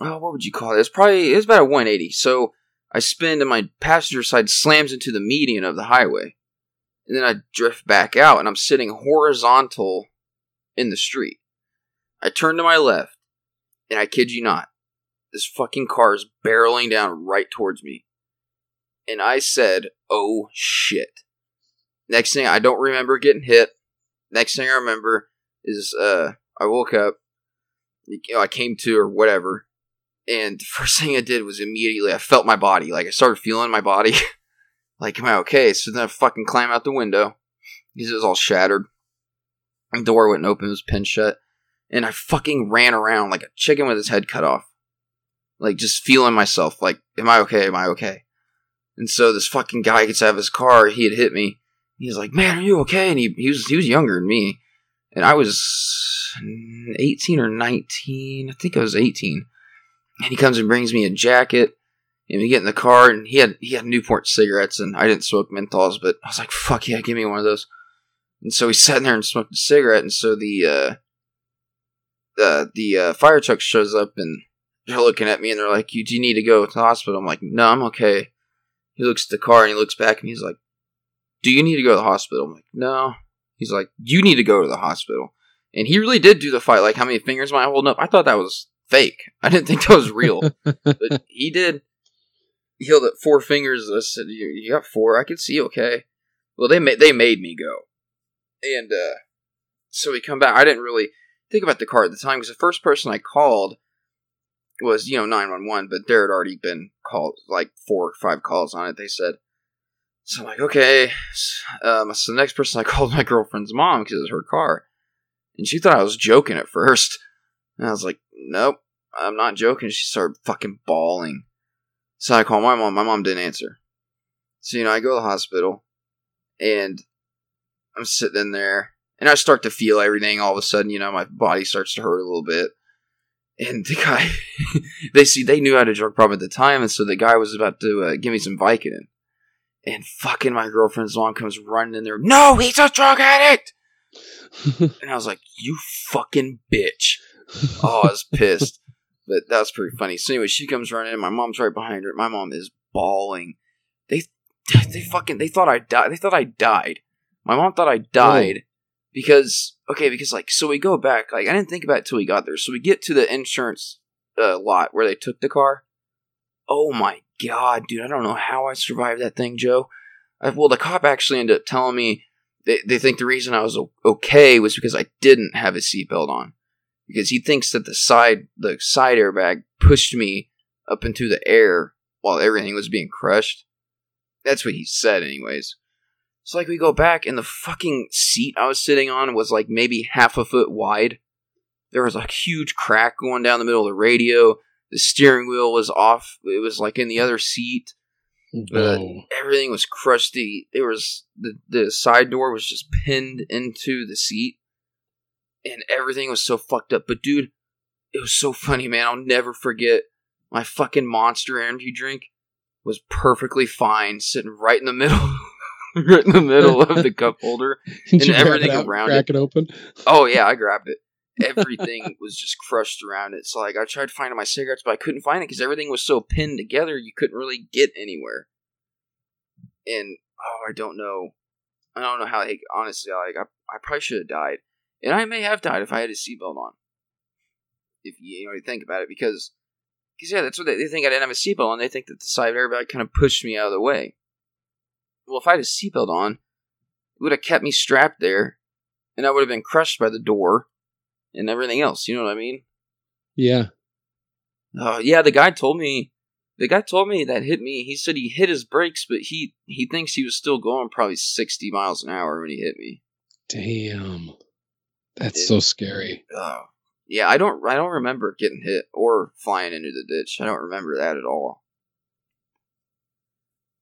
oh, what would you call it? It's probably, it's about a 180. So I spin and my passenger side slams into the median of the highway. And then I drift back out and I'm sitting horizontal in the street. I turn to my left and I kid you not, this fucking car is barreling down right towards me. And I said, oh shit. Next thing I don't remember getting hit. Next thing I remember is uh I woke up, you know, I came to or whatever, and the first thing I did was immediately I felt my body. Like I started feeling my body. like, am I okay? So then I fucking climb out the window. Because it was all shattered. The door wouldn't open, it was pinned shut. And I fucking ran around like a chicken with his head cut off. Like just feeling myself, like, am I okay? Am I okay? And so this fucking guy gets out of his car, he had hit me. He's like, Man, are you okay? And he, he was he was younger than me. And I was 18 or 19. I think I was 18. And he comes and brings me a jacket. And we get in the car and he had he had Newport cigarettes and I didn't smoke menthols, but I was like, fuck yeah, give me one of those. And so he's sitting there and smoked a cigarette, and so the uh the the uh, fire truck shows up and they're looking at me and they're like, "You do you need to go to the hospital?" I'm like, "No, I'm okay." He looks at the car and he looks back and he's like, "Do you need to go to the hospital?" I'm like, "No." He's like, "You need to go to the hospital." And he really did do the fight. Like, how many fingers am I holding up? I thought that was fake. I didn't think that was real, but he did. He held up four fingers. I said, "You, you got four. I can see. Okay." Well, they made they made me go, and uh, so we come back. I didn't really think about the car at the time because the first person I called was you know nine one one, but there had already been called like four or five calls on it. They said. So I'm like, okay. Um, so the next person I called my girlfriend's mom because it was her car, and she thought I was joking at first. And I was like, nope, I'm not joking. She started fucking bawling. So I called my mom. My mom didn't answer. So you know, I go to the hospital, and I'm sitting in there, and I start to feel everything. All of a sudden, you know, my body starts to hurt a little bit. And the guy, they see they knew I had a drug problem at the time, and so the guy was about to uh, give me some Vicodin. And fucking my girlfriend's mom comes running in there. No, he's a drug addict. and I was like, "You fucking bitch!" Oh, I was pissed. But that was pretty funny. So anyway, she comes running in. My mom's right behind her. My mom is bawling. They, they fucking, they thought I died. They thought I died. My mom thought I died because okay, because like so we go back. Like I didn't think about it till we got there. So we get to the insurance uh, lot where they took the car. Oh my god, dude! I don't know how I survived that thing, Joe. I, well, the cop actually ended up telling me they, they think the reason I was okay was because I didn't have a seatbelt on. Because he thinks that the side the side airbag pushed me up into the air while everything was being crushed. That's what he said, anyways. So like we go back and the fucking seat I was sitting on was like maybe half a foot wide. There was a huge crack going down the middle of the radio. The steering wheel was off. It was like in the other seat. Uh, everything was crusty. There was the the side door was just pinned into the seat, and everything was so fucked up. But dude, it was so funny, man. I'll never forget my fucking Monster Energy drink was perfectly fine, sitting right in the middle, right in the middle of the cup holder, and everything out, around crack it. it open. Oh yeah, I grabbed it. Everything was just crushed around it. So like, I tried finding my cigarettes, but I couldn't find it because everything was so pinned together. You couldn't really get anywhere. And oh, I don't know. I don't know how. Like, honestly, like I, I probably should have died, and I may have died if I had a seatbelt on. If you, you know, you think about it, because because yeah, that's what they, they think I didn't have a seatbelt on. They think that the side airbag kind of pushed me out of the way. Well, if I had a seatbelt on, it would have kept me strapped there, and I would have been crushed by the door and everything else. You know what I mean? Yeah. Oh yeah, the guy told me. The guy told me that hit me. He said he hit his brakes, but he he thinks he was still going probably sixty miles an hour when he hit me. Damn. That's It- so scary. Oh yeah, I don't I don't remember getting hit or flying into the ditch. I don't remember that at all.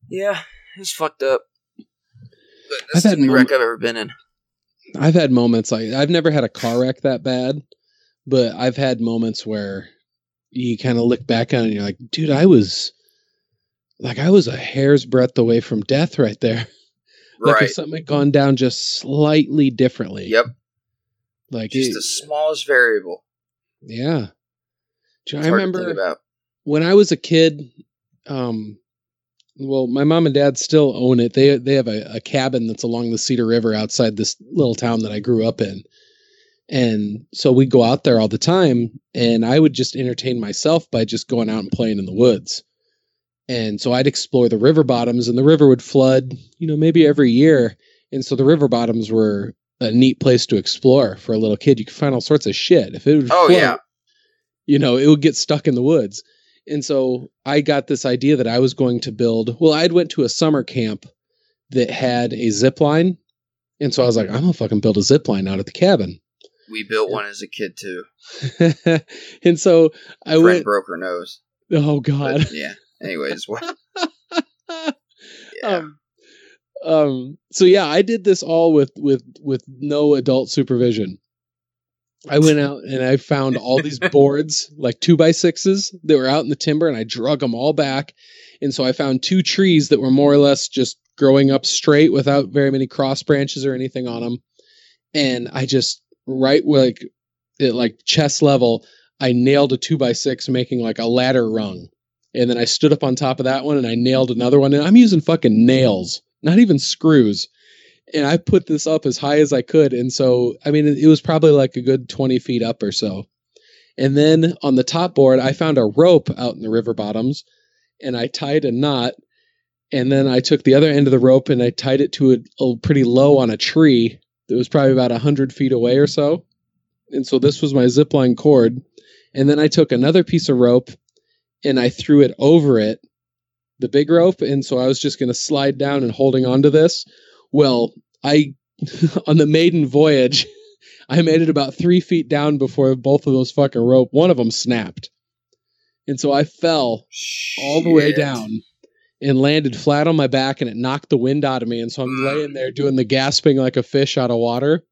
Yeah, it's fucked up. But I've that's the had wreck I've ever been in. I've had moments like I've never had a car wreck that bad, but I've had moments where you kind of look back on it and you're like, dude, I was like I was a hair's breadth away from death right there. Like if something had gone down just slightly differently. Yep. Like Just it- the smallest variable. yeah. I hard to think remember when I was a kid, um, well, my mom and dad still own it. They they have a, a cabin that's along the Cedar River outside this little town that I grew up in, and so we go out there all the time. And I would just entertain myself by just going out and playing in the woods. And so I'd explore the river bottoms, and the river would flood, you know, maybe every year. And so the river bottoms were a neat place to explore for a little kid. You could find all sorts of shit. If it would Oh, float, yeah. you know, it would get stuck in the woods. And so I got this idea that I was going to build. Well, I'd went to a summer camp that had a zip line. And so I was like, I'm gonna fucking build a zip line out at the cabin. We built one as a kid too. and so I Friend went, broke her nose. oh God. But, yeah. Anyways, what? Yeah. um, um so yeah i did this all with with with no adult supervision i went out and i found all these boards like two by sixes that were out in the timber and i drug them all back and so i found two trees that were more or less just growing up straight without very many cross branches or anything on them and i just right like at like chest level i nailed a two by six making like a ladder rung and then I stood up on top of that one and I nailed another one. And I'm using fucking nails, not even screws. And I put this up as high as I could. And so, I mean, it was probably like a good 20 feet up or so. And then on the top board, I found a rope out in the river bottoms and I tied a knot. And then I took the other end of the rope and I tied it to a, a pretty low on a tree that was probably about 100 feet away or so. And so this was my zip line cord. And then I took another piece of rope and I threw it over it, the big rope. And so I was just going to slide down and holding onto this. Well, I, on the maiden voyage, I made it about three feet down before both of those fucking rope, one of them snapped. And so I fell all the way down and landed flat on my back and it knocked the wind out of me. And so I'm laying there doing the gasping like a fish out of water.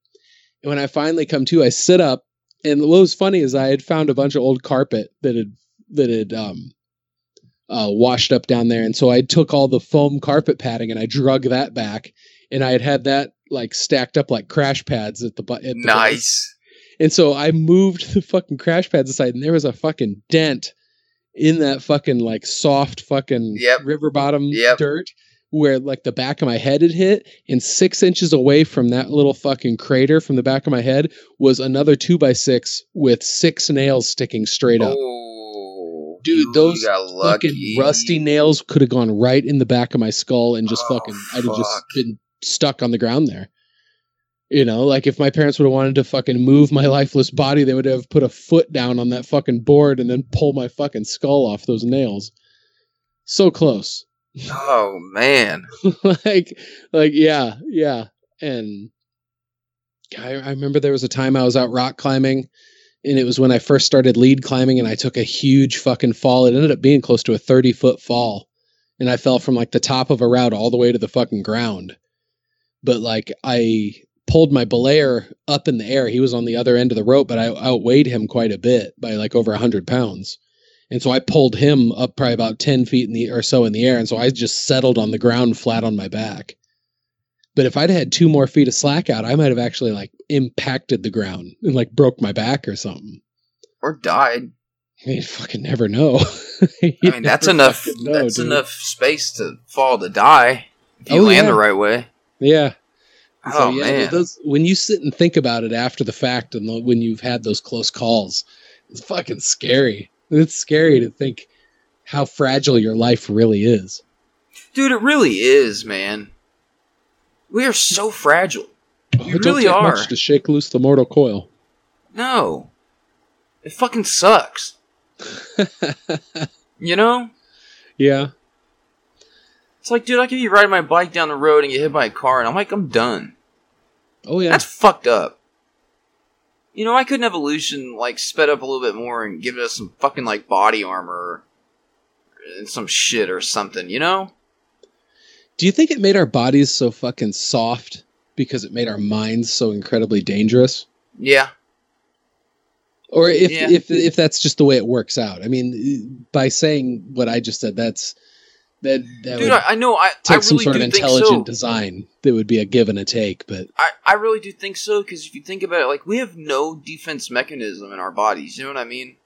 And when I finally come to, I sit up. And what was funny is I had found a bunch of old carpet that had that had um uh washed up down there. And so I took all the foam carpet padding and I drug that back. And I had had that like stacked up like crash pads at the butt. Nice. And so I moved the fucking crash pads aside, and there was a fucking dent in that fucking like soft fucking Yep. river bottom Yep. dirt where like the back of my head had hit. And six inches away from that little fucking crater from the back of my head was another two by six with six nails sticking straight up. Oh. Dude, those fucking rusty nails could have gone right in the back of my skull and just Oh, fucking I'd have just been stuck on the ground there. You know, like if my parents would have wanted to fucking move my lifeless body, they would have put a foot down on that fucking board and then pull my fucking skull off those nails. So close. Oh man. like like yeah, yeah. And I, I remember there was a time I was out rock climbing and it was when I first started lead climbing and I took a huge fucking fall. It ended up being close to a 30 foot fall. And I fell from like the top of a route all the way to the fucking ground. But like I pulled my belayer up in the air. He was on the other end of the rope, but I outweighed him quite a bit by like over a 100 pounds. And so I pulled him up probably about 10 feet in the or so in the air. And so I just settled on the ground flat on my back. But if I'd had two more feet of slack out, I might have actually like impacted the ground and like broke my back or something. Or died. I mean, fucking never know. I mean, that's enough. that's enough space to fall to die if you Oh, land yeah. the right way. Yeah. Oh yeah, man. those when you sit and think about it after the fact, and the, when you've had those close calls, it's fucking scary. It's scary to think how fragile your life really is. Dude, it really is, man. We are so fragile. Oh, don't really are. much to shake loose the mortal coil. No. It fucking sucks. You know? yeah, It's like, dude, I could be riding my bike down the road and get hit by a car, and I'm like, I'm done. oh yeah, That's fucked up. You know, I couldn't evolution like sped up a little bit more and give us some fucking like body armor and some shit or something. You know? Do you think it made our bodies so fucking soft because it made our minds so incredibly dangerous? Yeah. Or if Yeah. if if that's just the way it works out? I mean, by saying what I just said, that's that that Dude, would I, I know. I, I take some really sort of intelligent so. design that would be a give and a take. But I, I really do think so because if you think about it, like we have no defense mechanism in our bodies. You know what I mean?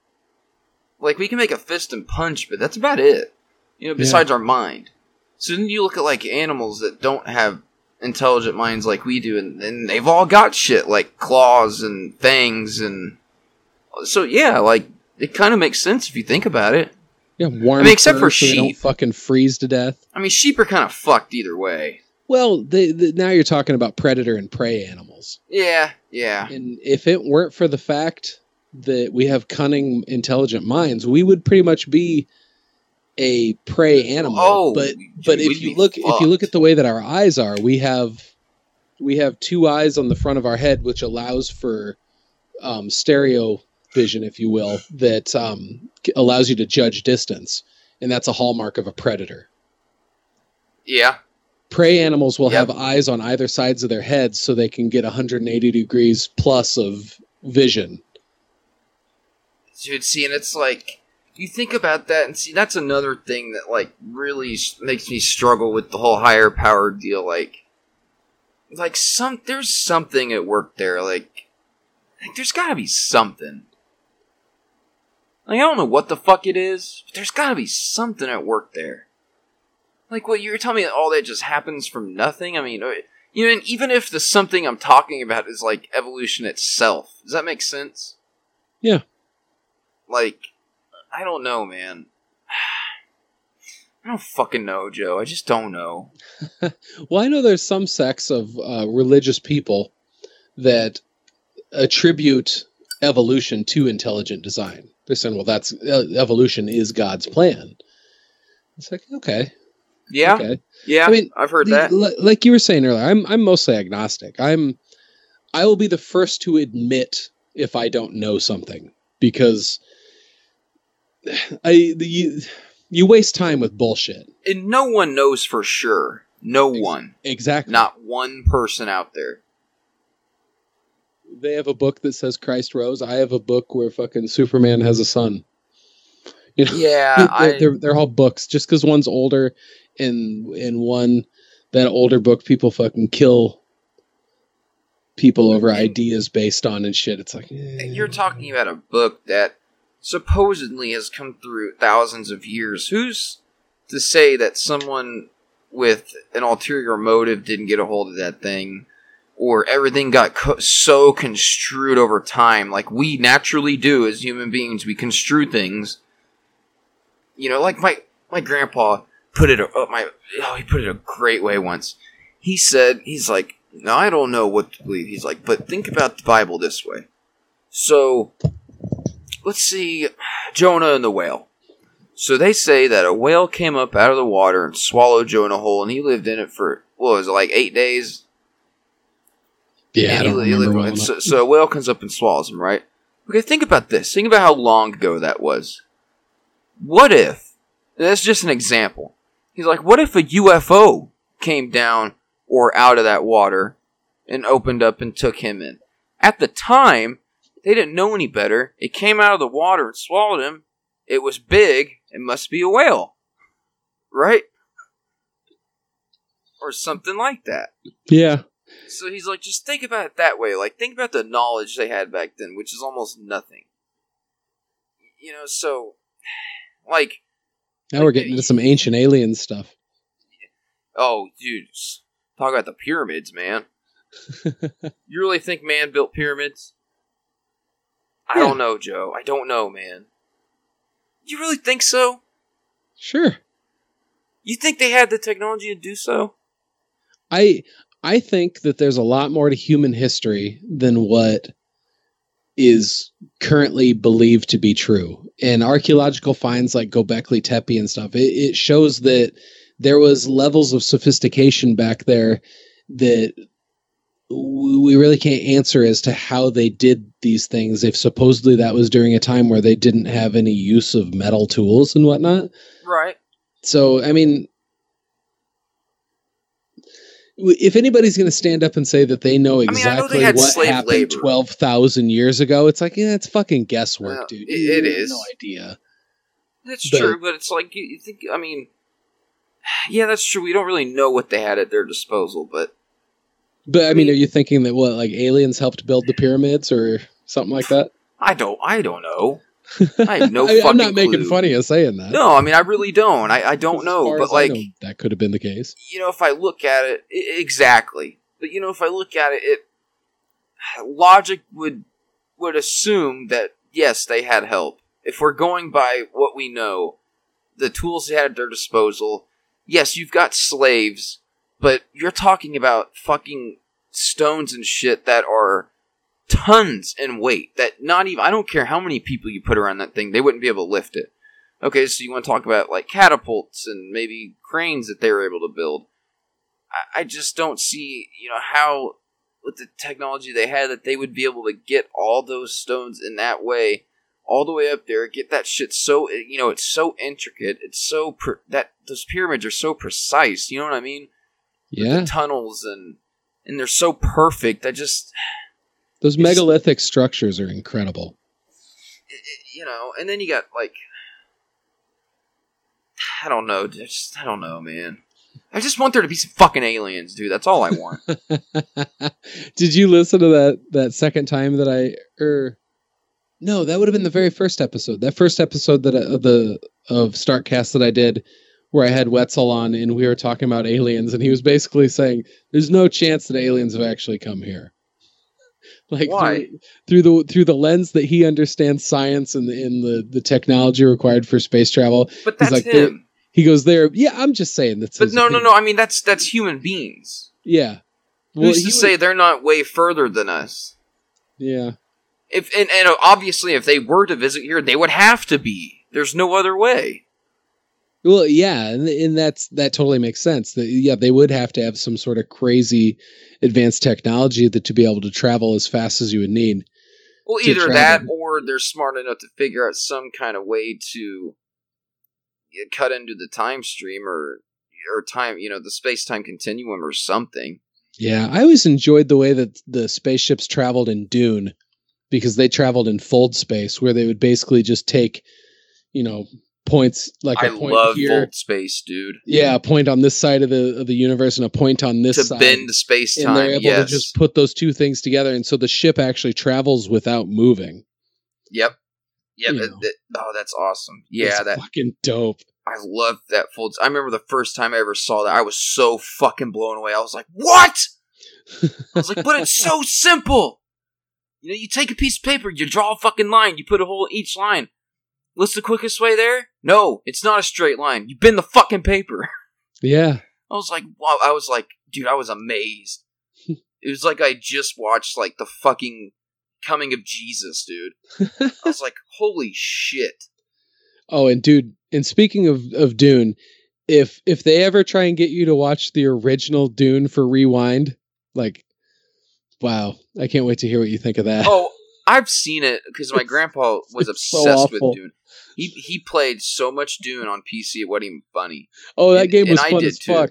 Like we can make a fist and punch, but that's about it. You know, besides our mind. So then you look at like animals that don't have intelligent minds like we do, and, and they've all got shit like claws and fangs, and so yeah, like it kind of makes sense if you think about it. Yeah, warm. I mean, except for so they don't sheep. fucking freeze to death. I mean, sheep are kind of fucked either way. Well, they, they, now you're talking about predator and prey animals, Yeah, yeah. and if it weren't for the fact that we have cunning, intelligent minds, we would pretty much be a prey animal. Oh, but but if you look if you look at the way that our eyes are, we have we have two eyes on the front of our head, which allows for um, stereo vision, if you will, that um, allows you to judge distance, and that's a hallmark of a predator. yeah, Prey animals will Yep. have eyes on either sides of their heads, so they can get 180 degrees plus of vision. dude see and it's like you think about that and see that's another thing that like really makes me struggle with the whole higher power deal like like some there's something at work there like, like there's gotta be something like, i don't know what the fuck it is but there's gotta be something at work there like what you're telling me that all that just happens from nothing i mean you know and even if the something i'm talking about is like evolution itself does that make sense Yeah. like I don't know, man. I don't fucking know, Joe. I just don't know. Well, I know there's some sects of uh, religious people that attribute evolution to intelligent design. They're saying, well, that's uh, evolution is God's plan. It's like, okay, Yeah, okay. yeah. I mean, I've heard The- that. li- like you were saying earlier, I'm I'm mostly agnostic. I'm I will be the first to admit if I don't know something because I the, you you waste time with bullshit. And no one knows for sure. No one. Exactly. Not one person out there. They have a book that says Christ rose. I have a book where fucking Superman has a son. You know, Yeah, they're, I. they're they're all books. Just because one's older, and in one that older book, people fucking kill people over And- ideas based on and shit. It's like eh. You're talking about a book that supposedly has come through thousands of years. Who's to say that someone with an ulterior motive didn't get a hold of that thing? Or everything got co- so construed over time, like we naturally do as human beings. We construe things. you know, like my my grandpa put it. Oh, my oh, he put it a great way once. He said, he's like, now I don't know what to believe. He's like, but think about the Bible this way. So, let's see, Jonah and the whale. So they say that a whale came up out of the water and swallowed Jonah whole, and he lived in it for what was it like eight days? Yeah, I don't remember. so, so a whale comes up and swallows him, right? Okay, think about this. Think about how long ago that was. What if? and That's just an example. He's like, what if a UFO came down or out of that water and opened up and took him in? At the time, they didn't know any better. It came out of the water and swallowed him. It was big. It must be a whale, right? Or something like that. yeah, So he's like, just think about it that way. Like, think about the knowledge they had back then, which is almost nothing. You know, so, like, now we're getting into some ancient alien stuff. oh, dude, talk about the pyramids, man. you really think man built pyramids? I Yeah. don't know, Joe. I don't know, man. You really think so? Sure. You think they had the technology to do so? I I think that there's a lot more to human history than what is currently believed to be true. And archaeological finds like Gobekli Tepe and stuff, it, it shows that there was levels of sophistication back there that we really can't answer as to how they did these things if supposedly that was during a time where they didn't have any use of metal tools and whatnot Right. so i mean if anybody's going to stand up and say that they know mean, I know exactly they what happened labor. 12,000 years ago it's like yeah it's fucking guesswork dude it- You it have no idea That's But- true, but it's like you, you think. I mean, yeah, that's true. We don't really know what they had at their disposal, but but i mean are you thinking that what like aliens helped build the pyramids or something like that I don't. I don't know. I have no I, fucking i'm not making clue. fun of saying that No, I mean, I really don't. I, I don't know, but like, know, that could have been the case you know, if I look at it exactly, but you know, if I look at it, it logic would would assume that yes, they had help. If we're going by what we know, the tools they had at their disposal, yes, you've got slaves, but you're talking about fucking stones and shit that are tons in weight. That not even I don't care how many people you put around that thing, they wouldn't be able to lift it. Okay, so you want to talk about like catapults and maybe cranes that they were able to build. I, I just don't see, you know, how with the technology they had that they would be able to get all those stones in that way, all the way up there, get that shit so you know it's so intricate, it's so pre- that those pyramids are so precise. You know what I mean? yeah The tunnels and and they're so perfect. I just those megalithic structures are incredible you know, and then you got like I don't know, just I don't know, man. I just want there to be some fucking aliens, dude. That's all I want. Did you listen to that that second time that I or no, that would have been the very first episode. That first episode that uh, of the of Startcast that I did where I had Wetzel on and we were talking about aliens and he was basically saying there's no chance that aliens have actually come here. Like Why? Through, through the through the lens that he understands science and the, in the the technology required for space travel. But that's like, him. He goes there. Yeah, I'm just saying that's. But no, no, opinion. no. I mean, that's that's human beings. Yeah. Who's he to would- say they're not way further than us? Yeah. If and, and obviously, if they were to visit here, they would have to be. There's no other way. Well, yeah, and, and that's that totally makes sense. That yeah, they would have to have some sort of crazy advanced technology that to be able to travel as fast as you would need. Well, either that or they're smart enough to figure out some kind of way to cut into the time stream or or time, you know, the space time continuum or something. Yeah, I always enjoyed the way that the spaceships traveled in Dune because they traveled in fold space where they would basically just take, you know, points like a I point love here. Fold Space, dude. Yeah, a point on this side of the of the universe and a point on this To side. bend space and they're able yes. to just put those two things together and so the ship actually travels without moving. Yep. Yep. Know. it- oh, that's awesome. Yeah, It's that fucking dope. I love that folds. I remember the first time I ever saw that, I was so fucking blown away. I was like, "What?" I was like, "But it's so simple." You know, you take a piece of paper, you draw a fucking line, you put a hole in each line. What's the quickest way there? No, it's not a straight line. You bend the fucking paper. Yeah. I was like, wow. I was like, dude, I was amazed. it was like I just watched like the fucking coming of Jesus, dude. I was like, holy shit. Oh, and dude, and speaking of of Dune, if if they ever try and get you to watch the original Dune for Rewind, like, wow, I can't wait to hear what you think of that. Oh, I've seen it because my grandpa was It's so obsessed with. Dune. He he played so much Dune on PC it wasn't even funny. Oh, that and- game and was I did as too. fuck.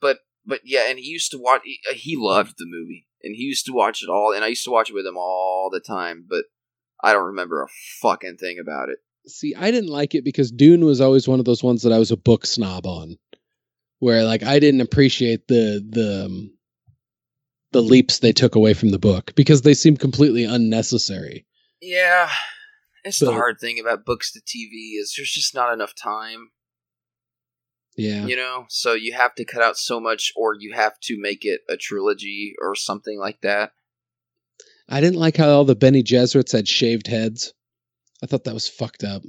But but yeah, and he used to watch. He, he loved the movie, and he used to watch it all. And I used to watch it with him all the time. But I don't remember a fucking thing about it. See, I didn't like it because Dune was always one of those ones that I was a book snob on, where like I didn't appreciate the the um, the leaps they took away from the book because they seem completely unnecessary. Yeah, it's the hard thing about books to TV is there's just not enough time. Yeah. You know, so you have to cut out so much, or you have to make it a trilogy or something like that. I didn't like how all the Bene Gesserits had shaved heads. I thought that was fucked up.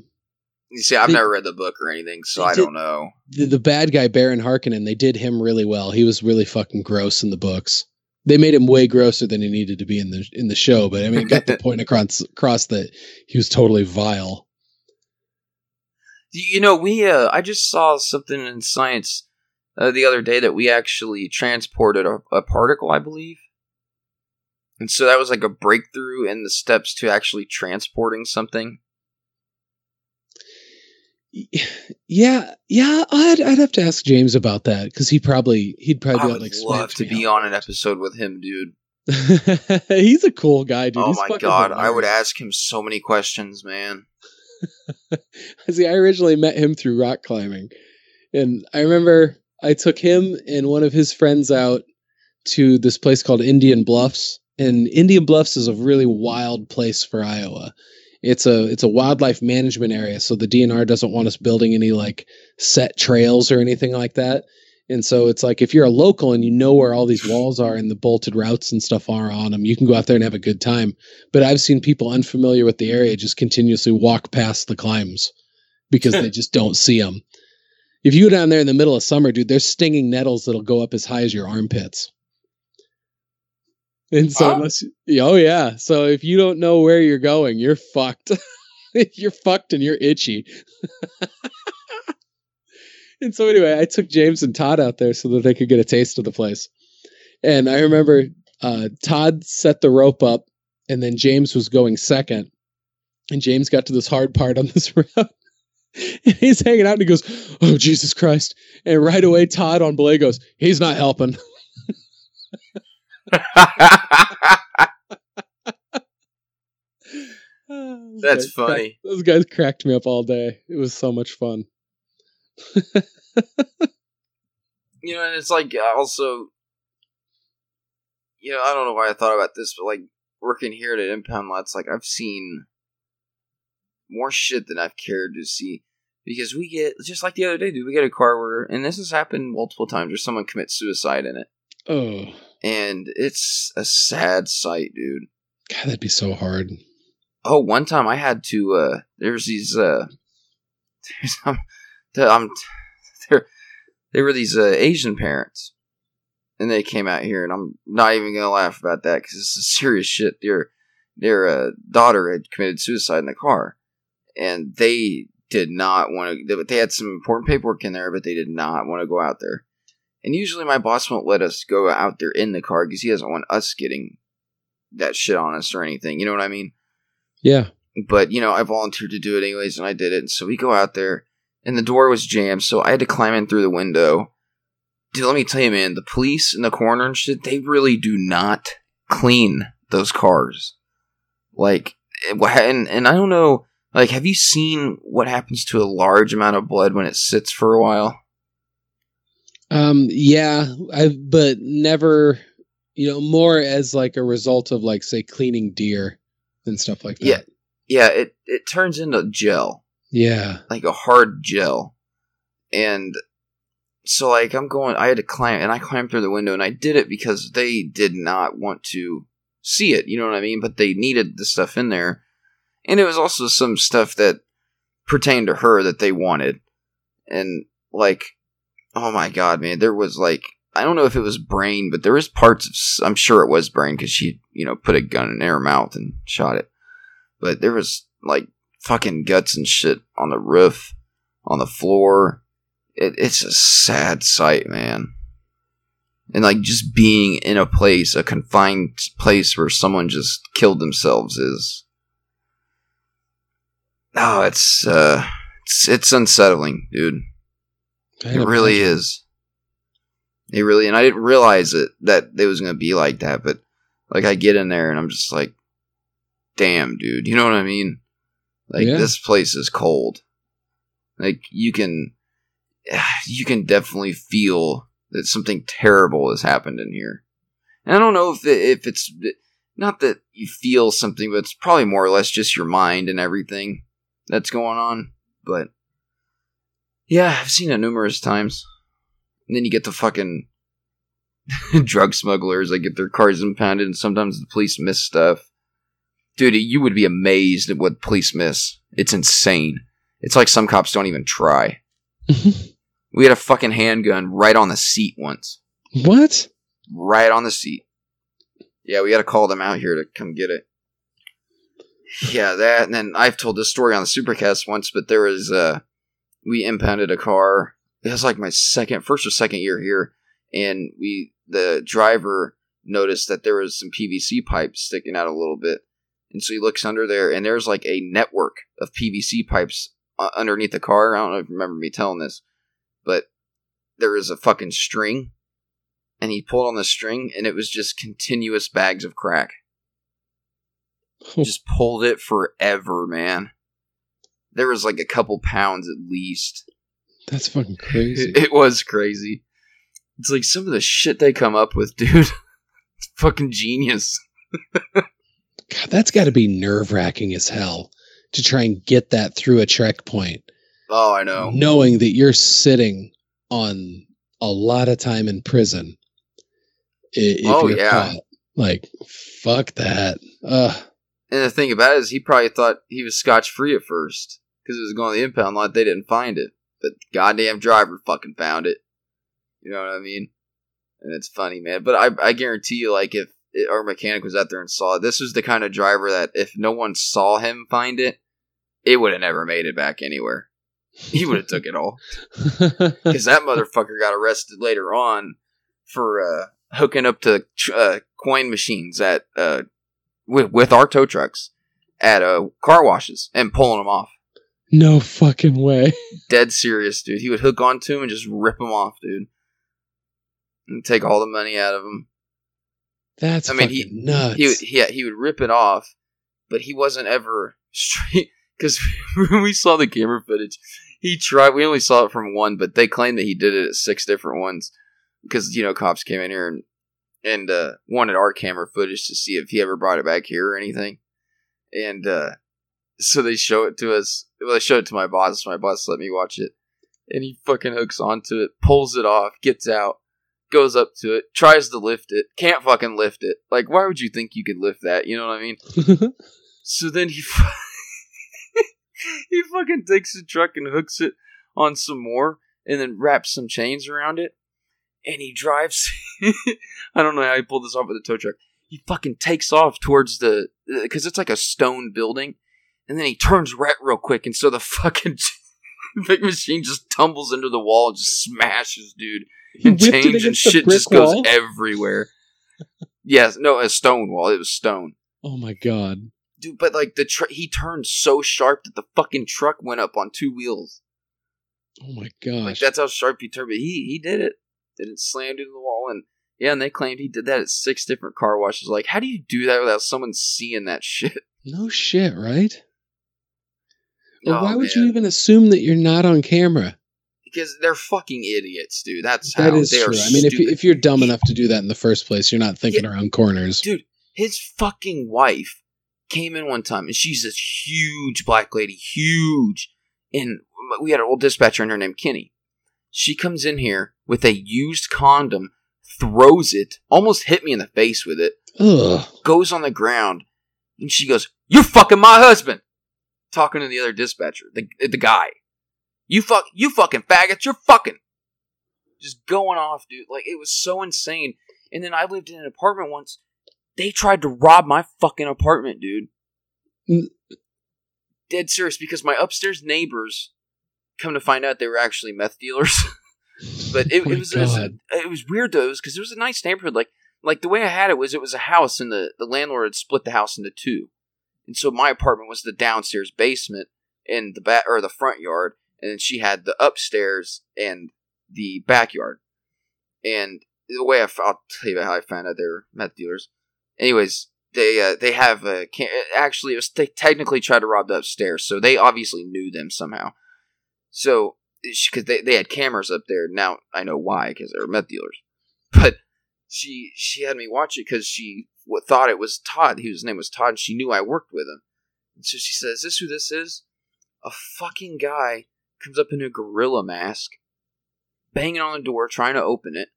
You see, I've They- never read the book or anything, so I did- don't know. The, the bad guy Baron Harkonnen, they did him really well. He was really fucking gross in the books. They made him way grosser than he needed to be in the in the show, but I mean, it got the point across across that he was totally vile. You know, we uh, I just saw something in science uh, the other day that we actually transported a, a particle, I believe, and so that was like a breakthrough in the steps to actually transporting something. Yeah, yeah, I'd I'd have to ask James about that because he probably he'd probably I be would able to love explain to be on an episode with him, dude. He's a cool guy, dude. oh He's my god, I would ask him so many questions, man. See, I originally met him through rock climbing. And I remember I took him and one of his friends out to this place called Indian Bluffs. And Indian Bluffs is a really wild place for Iowa. It's a it's a wildlife management area, so the DNR doesn't want us building any like set trails or anything like that. And so it's like if you're a local and you know where all these walls are and the bolted routes and stuff are on them, you can go out there and have a good time. But I've seen people unfamiliar with the area just continuously walk past the climbs because they just don't see them. If you go down there in the middle of summer, dude, there's stinging nettles that'll go up as high as your armpits. And so, unless, oh yeah, so if you don't know where you're going, you're fucked. you're fucked and you're itchy. and so anyway, I took James and Todd out there so that they could get a taste of the place. And I remember uh, Todd set the rope up, and then James was going second. And James got to this hard part on this route. and he's hanging out and he goes, Oh, Jesus Christ. And right away, Todd on belay goes, He's not helping. That's guys funny. those guys cracked me up all day. It was so much fun. you know, and it's like also, you know, I don't know why I thought about this, but like working here at an Impound Lots, like I've seen more shit than I've cared to see because we get just like the other day, dude. We get a car where, and this has happened multiple times, where someone commits suicide in it, Oh, and it's a sad sight, dude. God, that'd be so hard. Oh, one time I had to. uh There's these. uh There's some. the- I'm. There. They were these uh, Asian parents, and they came out here, and I'm not even gonna laugh about that because it's serious shit. Their their uh, daughter had committed suicide in the car, and they did not want to. They had some important paperwork in there, but they did not want to go out there. And usually, my boss won't let us go out there in the car because he doesn't want us getting that shit on us or anything. You know what I mean? Yeah. but you know i volunteered to do it anyways and i did it and so we go out there and the door was jammed so i had to climb in through the window dude let me tell you man the police in the corner and shit they really do not clean those cars like eh, and, and i don't know like have you seen what happens to a large amount of blood when it sits for a while Um, yeah, I but never, you know, more as like a result of like say cleaning deer and stuff like that. Yeah. yeah it it turns into gel Yeah. like a hard gel. And so like I'm going I had to climb and I climbed through the window and I did it because they did not want to see it, you know what I mean? But they needed the stuff in there. And it was also some stuff that pertain to her that they wanted. And like, oh my god, man, there was like I don't know if it was brain, but there was parts of I'm sure it was brain because she you know put a gun in her mouth and shot it. But there was like fucking guts and shit on the roof, on the floor. It, it's a sad sight, man. And like just being in a place, a confined place where someone just killed themselves is. Oh, it's uh, it's it's unsettling, dude. It really is. It really, and I didn't realize it that it was gonna be like that. But like, I get in there and I'm just like, damn, dude. You know what I mean? Like Yeah. this place is cold. Like you can, you can definitely feel that something terrible has happened in here. And I don't know if it, if it's not that you feel something, but it's probably more or less just your mind and everything that's going on. But yeah, I've seen it numerous times. And then you get the fucking drug smugglers. They get their cars impounded, and sometimes the police miss stuff. Dude, you would be amazed at what police miss. It's insane. It's like some cops don't even try. We had a fucking handgun right on the seat once. what? Right on the seat. Yeah, we got to call them out here to come get it. Yeah, that, and then I've told this story on the Supercast once, but there was, uh, we impounded a car. It was like my second, first or second year here, and we, the driver noticed that there was some PVC pipes sticking out a little bit. And so he looks under there, and there's like a network of PVC pipes uh, underneath the car. I don't know if you remember me telling this, but there was a fucking string, and he pulled on the string, and it was just continuous bags of crack. Just pulled it forever, man. There was like a couple pounds at least. That's fucking crazy. It, it was crazy. It's like some of the shit they come up with, dude. It's fucking genius. God, that's got to be nerve wracking as hell to try and get that through a checkpoint, Oh, I know. knowing that you're sitting on a lot of time in prison. If Oh, yeah. caught. Like, fuck that. Ugh. And the thing about it is, he probably thought he was scotch free at first because it was going to the impound lot. They didn't find it, but the goddamn driver fucking found it. You know what I mean? And it's funny, man. But I, I guarantee you, like if it, our mechanic was out there and saw it, this was the kind of driver that if no one saw him find it, it would have never made it back anywhere. He would have took it all because that motherfucker got arrested later on for uh, hooking up to uh, coin machines at uh, with with our tow trucks at uh, car washes and pulling them off. no fucking way. Dead serious, dude. He would hook onto them and just rip them off, dude, and take all the money out of them. That's I mean, fucking he- nuts. He would, yeah, he would rip it off, but he wasn't ever straight. Because when we saw the camera footage, he tried. We only saw it from one, but they claimed that he did it at six different ones. Because you know, cops came in here and and uh, wanted our camera footage to see if he ever brought it back here or anything. And uh, so they show it to us. Well, they show it to my boss. My boss let me watch it, and he fucking hooks onto it, pulls it off, gets out, goes up to it, tries to lift it, can't fucking lift it. Like, why would you think you could lift that? You know what I mean? So then he he fucking takes the truck and hooks it on some more, and then wraps some chains around it, and he drives. I don't know how he pulled this off with a tow truck. He fucking takes off towards the because it's like a stone building, and then he turns right real quick, and so the fucking big machine just tumbles into the wall and just smashes, dude and change and shit just goes wall? everywhere. yes, no, a stone wall. It was stone, Oh my god. dude. But like the tr- he turned so sharp that the fucking truck went up on two wheels. Oh my gosh! Like that's how sharp he turned. But he he did it. And it slammed into the wall, and yeah, and they claimed he did that at six different car washes. Like, how do you do that without someone seeing that shit? no shit, right? Or Oh, why would man. you even assume that you're not on camera? Because they're fucking idiots, dude. That's That how is they true. are. I mean, if, you- if you're dumb enough to do that in the first place, you're not thinking around corners. dude, his fucking wife came in one time, and she's this huge black lady, huge. And we had an old dispatcher in her named Kenny. She comes in here with a used condom, throws it, almost hit me in the face with it, Ugh. goes on the ground, and she goes, "You're fucking my husband." talking to the other dispatcher, the the guy. You fuck, you fucking faggots, you're fucking. Just going off, dude. Like it was so insane. And then I lived in an apartment once. They tried to rob my fucking apartment, dude. Mm. Dead serious, because my upstairs neighbors come to find out they were actually meth dealers. but it, Oh it was, it was it was weird though, because it was a nice neighborhood. Like like the way I had it was it was a house and the, the landlord had split the house into two. And so my apartment was the downstairs basement and the back or the front yard, and then she had the upstairs and the backyard. And the way I f- I'll tell you how I found out they were meth dealers. Anyways, they uh, they have a can- actually it was they technically tried to rob the upstairs, so they obviously knew them somehow. So because they they had cameras up there. Now I know why because they were meth dealers. But she she had me watch it because she thought it was Todd. His name was Todd, and she knew I worked with him. And so she says, "Is this who this is?" A fucking guy comes up in a gorilla mask, banging on the door, trying to open it.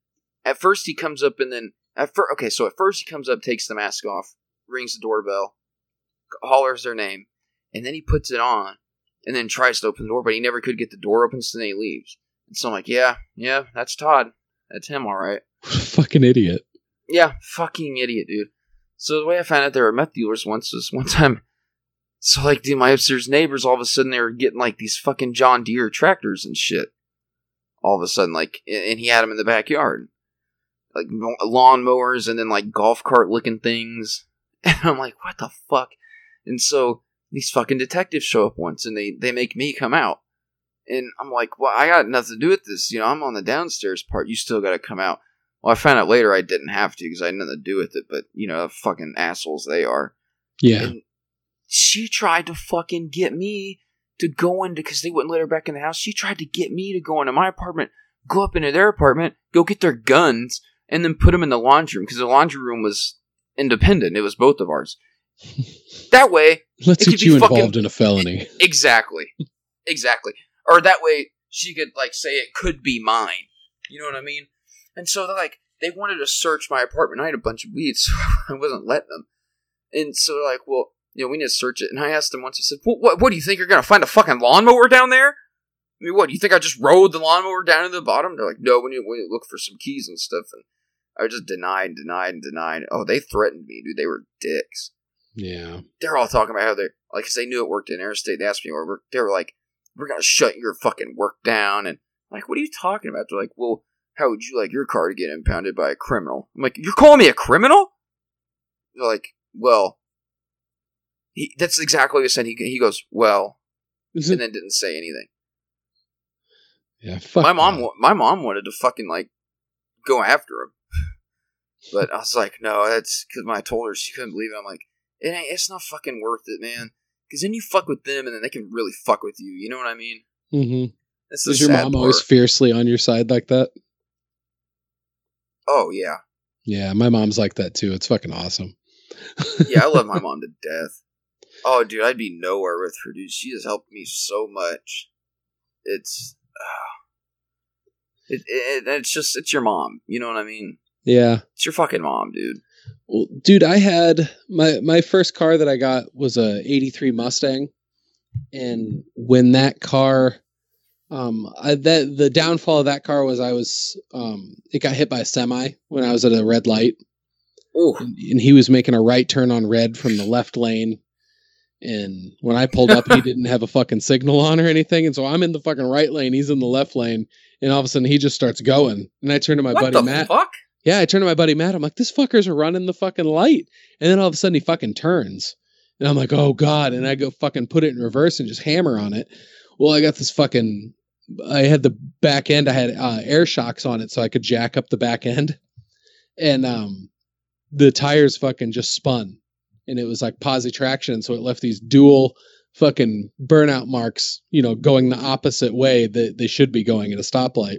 At first, he comes up and then at first, okay, so at first he comes up, takes the mask off, rings the doorbell, hollers their name, and then he puts it on, and then tries to open the door, but he never could get the door open, so then he leaves. And so I'm like, yeah, yeah, that's Todd. That's him, all right. Fucking idiot. Yeah, fucking idiot, dude. So the way I found out there were meth dealers once was one time. So like, dude, my upstairs neighbors all of a sudden they were getting like these fucking John Deere tractors and shit. All of a sudden, like, and he had them in the backyard, like lawn mowers and then like golf cart looking things. And I'm like, what the fuck? And so these fucking detectives show up once and they they make me come out. And I'm like, well, I got nothing to do with this. You know, I'm on the downstairs part. You still got to come out. Well, I found out later I didn't have to because I had nothing to do with it. But you know, fucking assholes they are. Yeah. And she tried to fucking get me to go into because they wouldn't let her back in the house. She tried to get me to go into my apartment, go up into their apartment, go get their guns, and then put them in the laundry room because the laundry room was independent. It was both of ours. That way, Let's get be you fucking- involved in a felony. exactly, exactly, or that way she could like say it could be mine. You know what I mean? And so they're like, they wanted to search my apartment. I had a bunch of weed, so I wasn't letting them. And so they're like, well, you know, we need to search it. And I asked them once. I said, what, what, what do you think you're gonna find a fucking lawnmower down there? I mean, what do you think? I just rode the lawnmower down to the bottom? They're like, no, we need, we need to look for some keys and stuff. And I just denied, and denied, and denied. Oh, they threatened me, dude. They were dicks Yeah. they're all talking about how they're like, cause they knew it worked in Interstate. They asked me where. They were like, "We're gonna shut your fucking work down." And I'm like, what are you talking about? They're like, "Well, how would you like your car to get impounded by a criminal?" I'm like, "You're calling me a criminal?" They're like, "Well." He, that's exactly what he said. He, he goes, well, Is and it? then didn't say anything. Yeah. Fuck my mom, that. my mom wanted to fucking like go after him, but I was like, no, that's because when I told her she couldn't believe it. I'm like, it ain't, it's not fucking worth it, man. Because then you fuck with them, and then they can really fuck with you. You know what I mean? Mm-hmm. That's Is your mom part. always fiercely on your side like that? Oh yeah, Yeah, my mom's like that too. It's fucking awesome. yeah. I love my mom to death. Oh, dude, I'd be nowhere with her, dude. She has helped me so much. It's, ah. it, it, it's just, it's your mom. You know what I mean? Yeah. It's your fucking mom, dude. Well, dude, I had my my first car that I got was a 83 Mustang. And when that car um I, that the downfall of that car was I was um it got hit by a semi when I was at a red light. Oh, and, and he was making a right turn on red from the left lane. And when I pulled up he didn't have a fucking signal on or anything. And so I'm in the fucking right lane. He's in the left lane. And all of a sudden he just starts going. And I turn to my what buddy the Matt fuck? Yeah, I turned to my buddy Matt. I'm like, this fucker's running the fucking light. And then all of a sudden he fucking turns. And I'm like, oh God. And I go fucking put it in reverse and just hammer on it. Well, I got this fucking I had the back end, I had uh, air shocks on it so I could jack up the back end. And um the tires fucking just spun. And it was like posi traction. So it left these dual fucking burnout marks, you know, going the opposite way that they should be going at a stoplight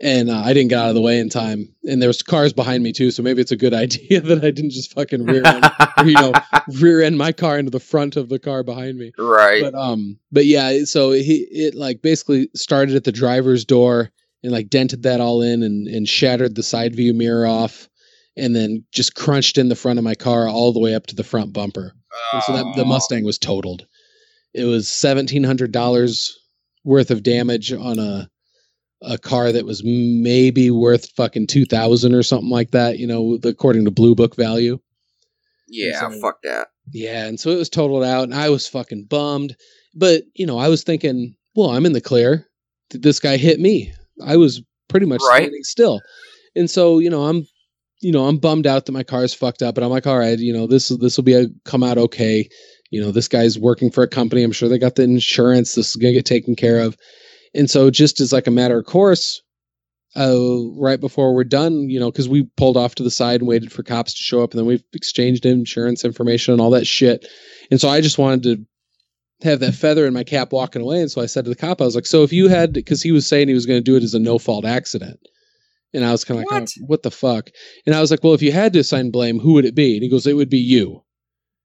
and uh, I didn't get out of the way in time. And there was cars behind me too, so maybe it's a good idea that I didn't just fucking rear end, or, you know, rear end my car into the front of the car behind me. right. But um, but yeah, so he it like basically started at the driver's door and like dented that all in and and shattered the side view mirror off, and then just crunched in the front of my car all the way up to the front bumper. And so that the Oh. Mustang was totaled. It was seventeen hundred dollars worth of damage on a a car that was maybe worth fucking two thousand or something like that. You know, according to Blue Book value. Yeah, fuck that. Yeah, and so it was totaled out, and I was fucking bummed. But you know, I was thinking, well, I'm in the clear. Did this guy hit me? I was pretty much Right. standing still, and so you know, I'm, you know, I'm bummed out that my car's fucked up, but I'm like, all right, you know, this this will be a come out okay. You know, this guy's working for a company. I'm sure they got the insurance. This is gonna get taken care of. And so, just as like a matter of course, uh, right before we're done, you know, because we pulled off to the side and waited for cops to show up, and then we've exchanged insurance information and all that shit. And so I just wanted to have that feather in my cap walking away. And so I said to the cop, I was like, so if you had, because he was saying he was going to do it as a no fault accident. And I was kind of like, What? "Oh, what the fuck? And I was like, well, if you had to assign blame, who would it be? And he goes, it would be you.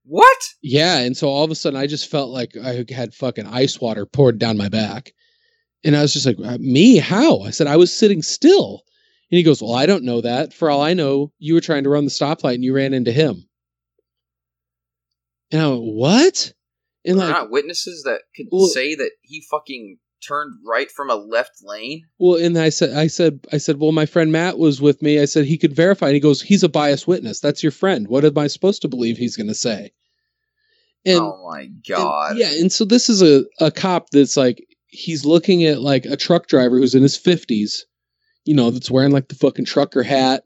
What? Yeah, and so all of a sudden I just felt like I had fucking ice water poured down my back. And I was just like, "Uh, me? How? I said, I was sitting still. And he goes, Well, I don't know that. For all I know, you were trying to run the stoplight and you ran into him. And I went, What? And There are like, not witnesses that could Well- say that he fucking turned right from a left lane. well, and I said, I said, I said, Well, my friend Matt was with me. I said he could verify. And he goes, He's a biased witness. That's your friend. What am I supposed to believe he's gonna say? And oh my And- god! yeah, and so this is a, a cop that's like he's looking at like a truck driver who's in his fifties, you know, that's wearing like the fucking trucker hat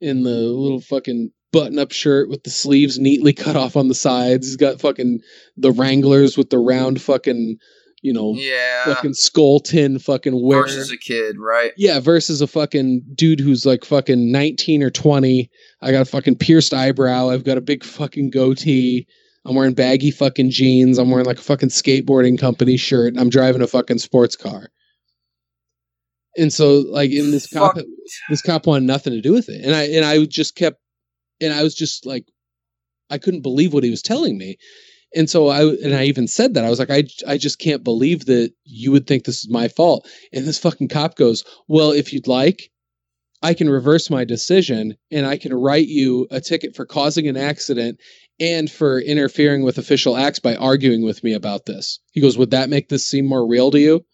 and the little fucking button up shirt with the sleeves neatly cut off on the sides. He's got fucking the Wranglers with the round fucking, you know, yeah. fucking skull tin fucking wear. Versus a kid, right? Yeah, versus a fucking dude who's like fucking 19 or 20. I got a fucking pierced eyebrow. I've got a big fucking goatee. I'm wearing baggy fucking jeans. I'm wearing like a fucking skateboarding company shirt. I'm driving a fucking sports car. And so like in this cop Fuck. this cop wanted nothing to do with it. And I and I just kept and I was just like I couldn't believe what he was telling me. And so I and I even said that I was like I I just can't believe that you would think this is my fault. And this fucking cop goes, "Well, if you'd like, I can reverse my decision and I can write you a ticket for causing an accident and for interfering with official acts by arguing with me about this." He goes, "Would that make this seem more real to you?"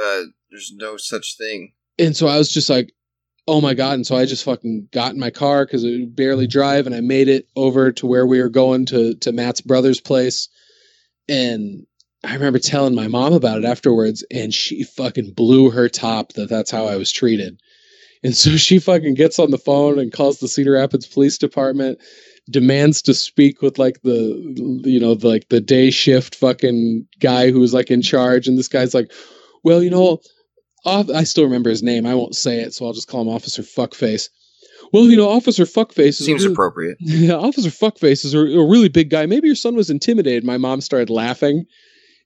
Uh, there's no such thing. And so I was just like, oh my God. And so I just fucking got in my car because it would barely drive and I made it over to where we were going to, to Matt's brother's place. And I remember telling my mom about it afterwards and she fucking blew her top that that's how I was treated. And so she fucking gets on the phone and calls the Cedar Rapids Police Department, demands to speak with like the, you know, the, like the day shift fucking guy who's like in charge. And this guy's like, well, you know, off, I still remember his name. I won't say it, so I'll just call him Officer Fuckface. Well, you know, Officer Fuckface is Seems really, appropriate. yeah, Officer Fuckface is a, a really big guy. Maybe your son was intimidated. My mom started laughing.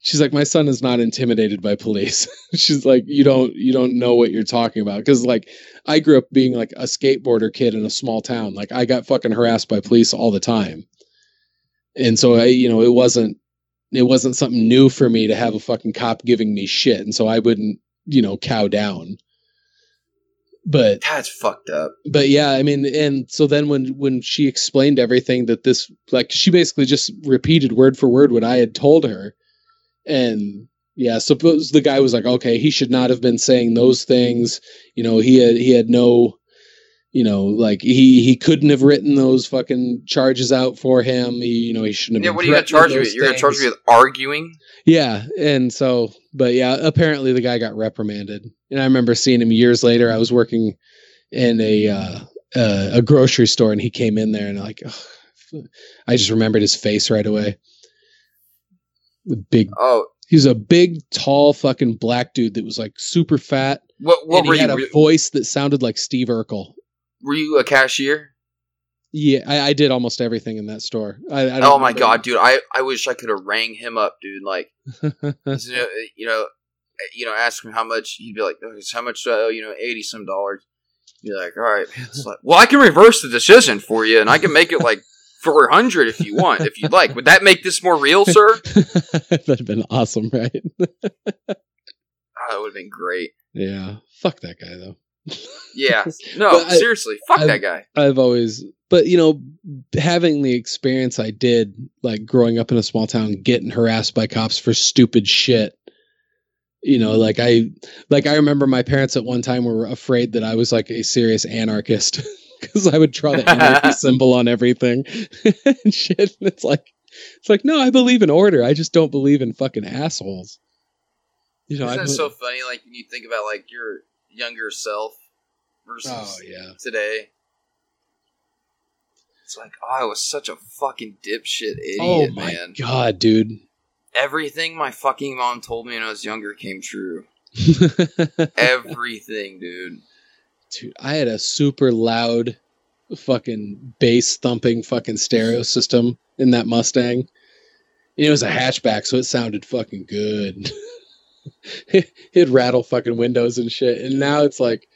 She's like, my son is not intimidated by police. She's like, you don't, you don't know what you're talking about because like I grew up being like a skateboarder kid in a small town. Like I got fucking harassed by police all the time, and so I, you know, it wasn't, it wasn't something new for me to have a fucking cop giving me shit, and so I wouldn't, you know, cow down. But That's fucked up. but yeah, I mean, and so then when when she explained everything that this like she basically just repeated word for word what I had told her, and yeah, suppose the guy was like, okay, he should not have been saying those things. You know, he had he had no, you know, like he he couldn't have written those fucking charges out for him. He, you know, he shouldn't have. Yeah, been what are you gonna charge with? You're gonna charge me with arguing? Yeah, and so, but yeah, apparently the guy got reprimanded, and I remember seeing him years later. I was working in a uh, uh, a grocery store, and he came in there, and like, ugh, I just remembered his face right away. The big, Oh, he was a big, tall, fucking black dude that was like super fat, what? What and were he had a voice that sounded like Steve Urkel. were you a cashier? Yeah, I, I did almost everything in that store. I, I don't Oh my remember- god, dude! I, I wish I could have rang him up, dude. Like, you know, eh, you know, eh, you know, ask him how much. He'd be like, "Okay, "How much? do I owe?" You know, eighty some dollars. Be like, "All right." man." It's like, well, I can reverse the decision for you, and I can make it like four hundred if you want, if you'd like. Would that make this more real, sir? That'd have been awesome, right? Oh, that would have been great. Yeah. Fuck that guy though. Yeah. No, I- seriously, fuck I- that guy. I've always, but you know, having the experience I did, like growing up in a small town, getting harassed by cops for stupid shit. You know, like I, like I remember my parents at one time were afraid that I was like a serious anarchist because I would draw the anarchy symbol on everything and shit. And it's like, it's like, no, I believe in order. I just don't believe in fucking assholes. You know, Isn't it so funny? Like when you think about like your younger self versus oh yeah, today. It's like, oh, I was such a fucking dipshit idiot, oh my man. god, dude. Everything my fucking mom told me when I was younger came true. Everything, dude. Dude, I had a super loud fucking bass thumping fucking stereo system in that Mustang. And it was a hatchback, so it sounded fucking good. It'd rattle fucking windows and shit. And now it's like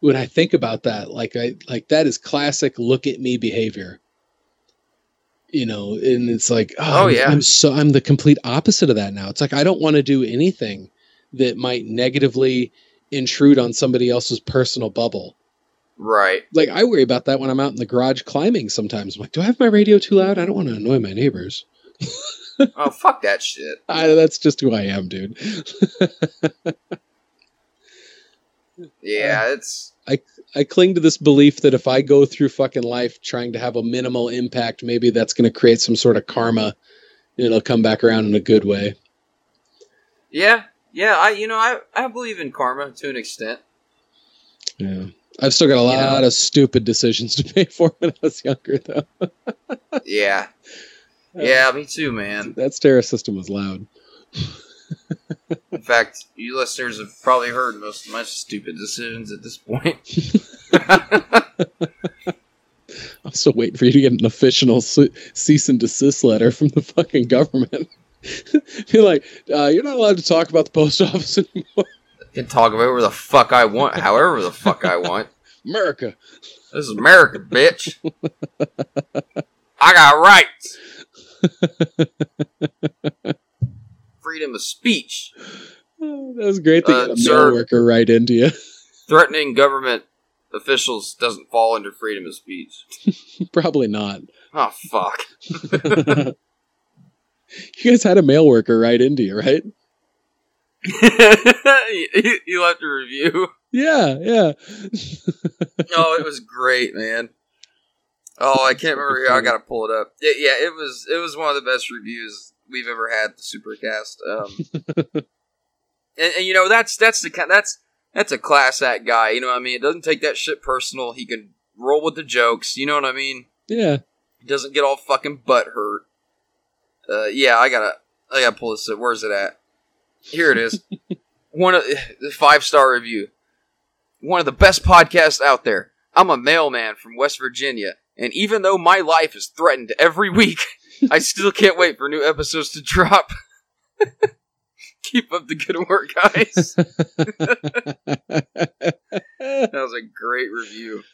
when I think about that, like I like that is classic look at me behavior. You know, and it's like, oh, Oh, yeah. I'm so I'm the complete opposite of that now. It's like I don't want to do anything that might negatively intrude on somebody else's personal bubble. Right. Like I worry about that when I'm out in the garage climbing sometimes. I'm like, do I have my radio too loud? I don't want to annoy my neighbors. Oh, fuck that shit. I, that's just who I am, dude. Yeah, uh, it's I I cling to this belief that if I go through fucking life trying to have a minimal impact, maybe that's going to create some sort of karma. and It'll come back around in a good way. yeah, yeah. I you know I I believe in karma to an extent. Yeah. I've still got a You lot know- of stupid decisions to pay for when I was younger, though. Yeah, yeah. Me too, man. That stereo system was loud. In fact, you listeners have probably heard most of my stupid decisions at this point. I'm still waiting for you to get an official cease and desist letter from the fucking government. You're like, uh, you're not allowed to talk about the post office anymore. can talk about whatever the fuck I want, however the fuck I want. America. This is America, bitch. I got rights. Freedom of speech. Oh, that was great to Uh, get a sir. worker right into you. Threatening government officials doesn't fall under freedom of speech. Probably not. Oh fuck. You guys had a mail worker right into you, right? you, you left a review. Yeah, yeah. Oh, it was great, man. Oh, I can't remember. I gotta pull it up. Yeah, yeah, it was. It was one of the best reviews we've ever had. The Supercast. Um, and, and you know that's that's the kind that's that's a class act guy. You know what I mean? It doesn't take that shit personal. He can roll with the jokes. You know what I mean? yeah. He doesn't get all fucking butt hurt. Uh, yeah, I gotta I gotta pull this up. Where's it at? Here it is. one of the five star review. One of the best podcasts out there. I'm a mailman from West Virginia, and even though my life is threatened every week, I still can't wait for new episodes to drop. Keep up the good work, guys. That was a great review.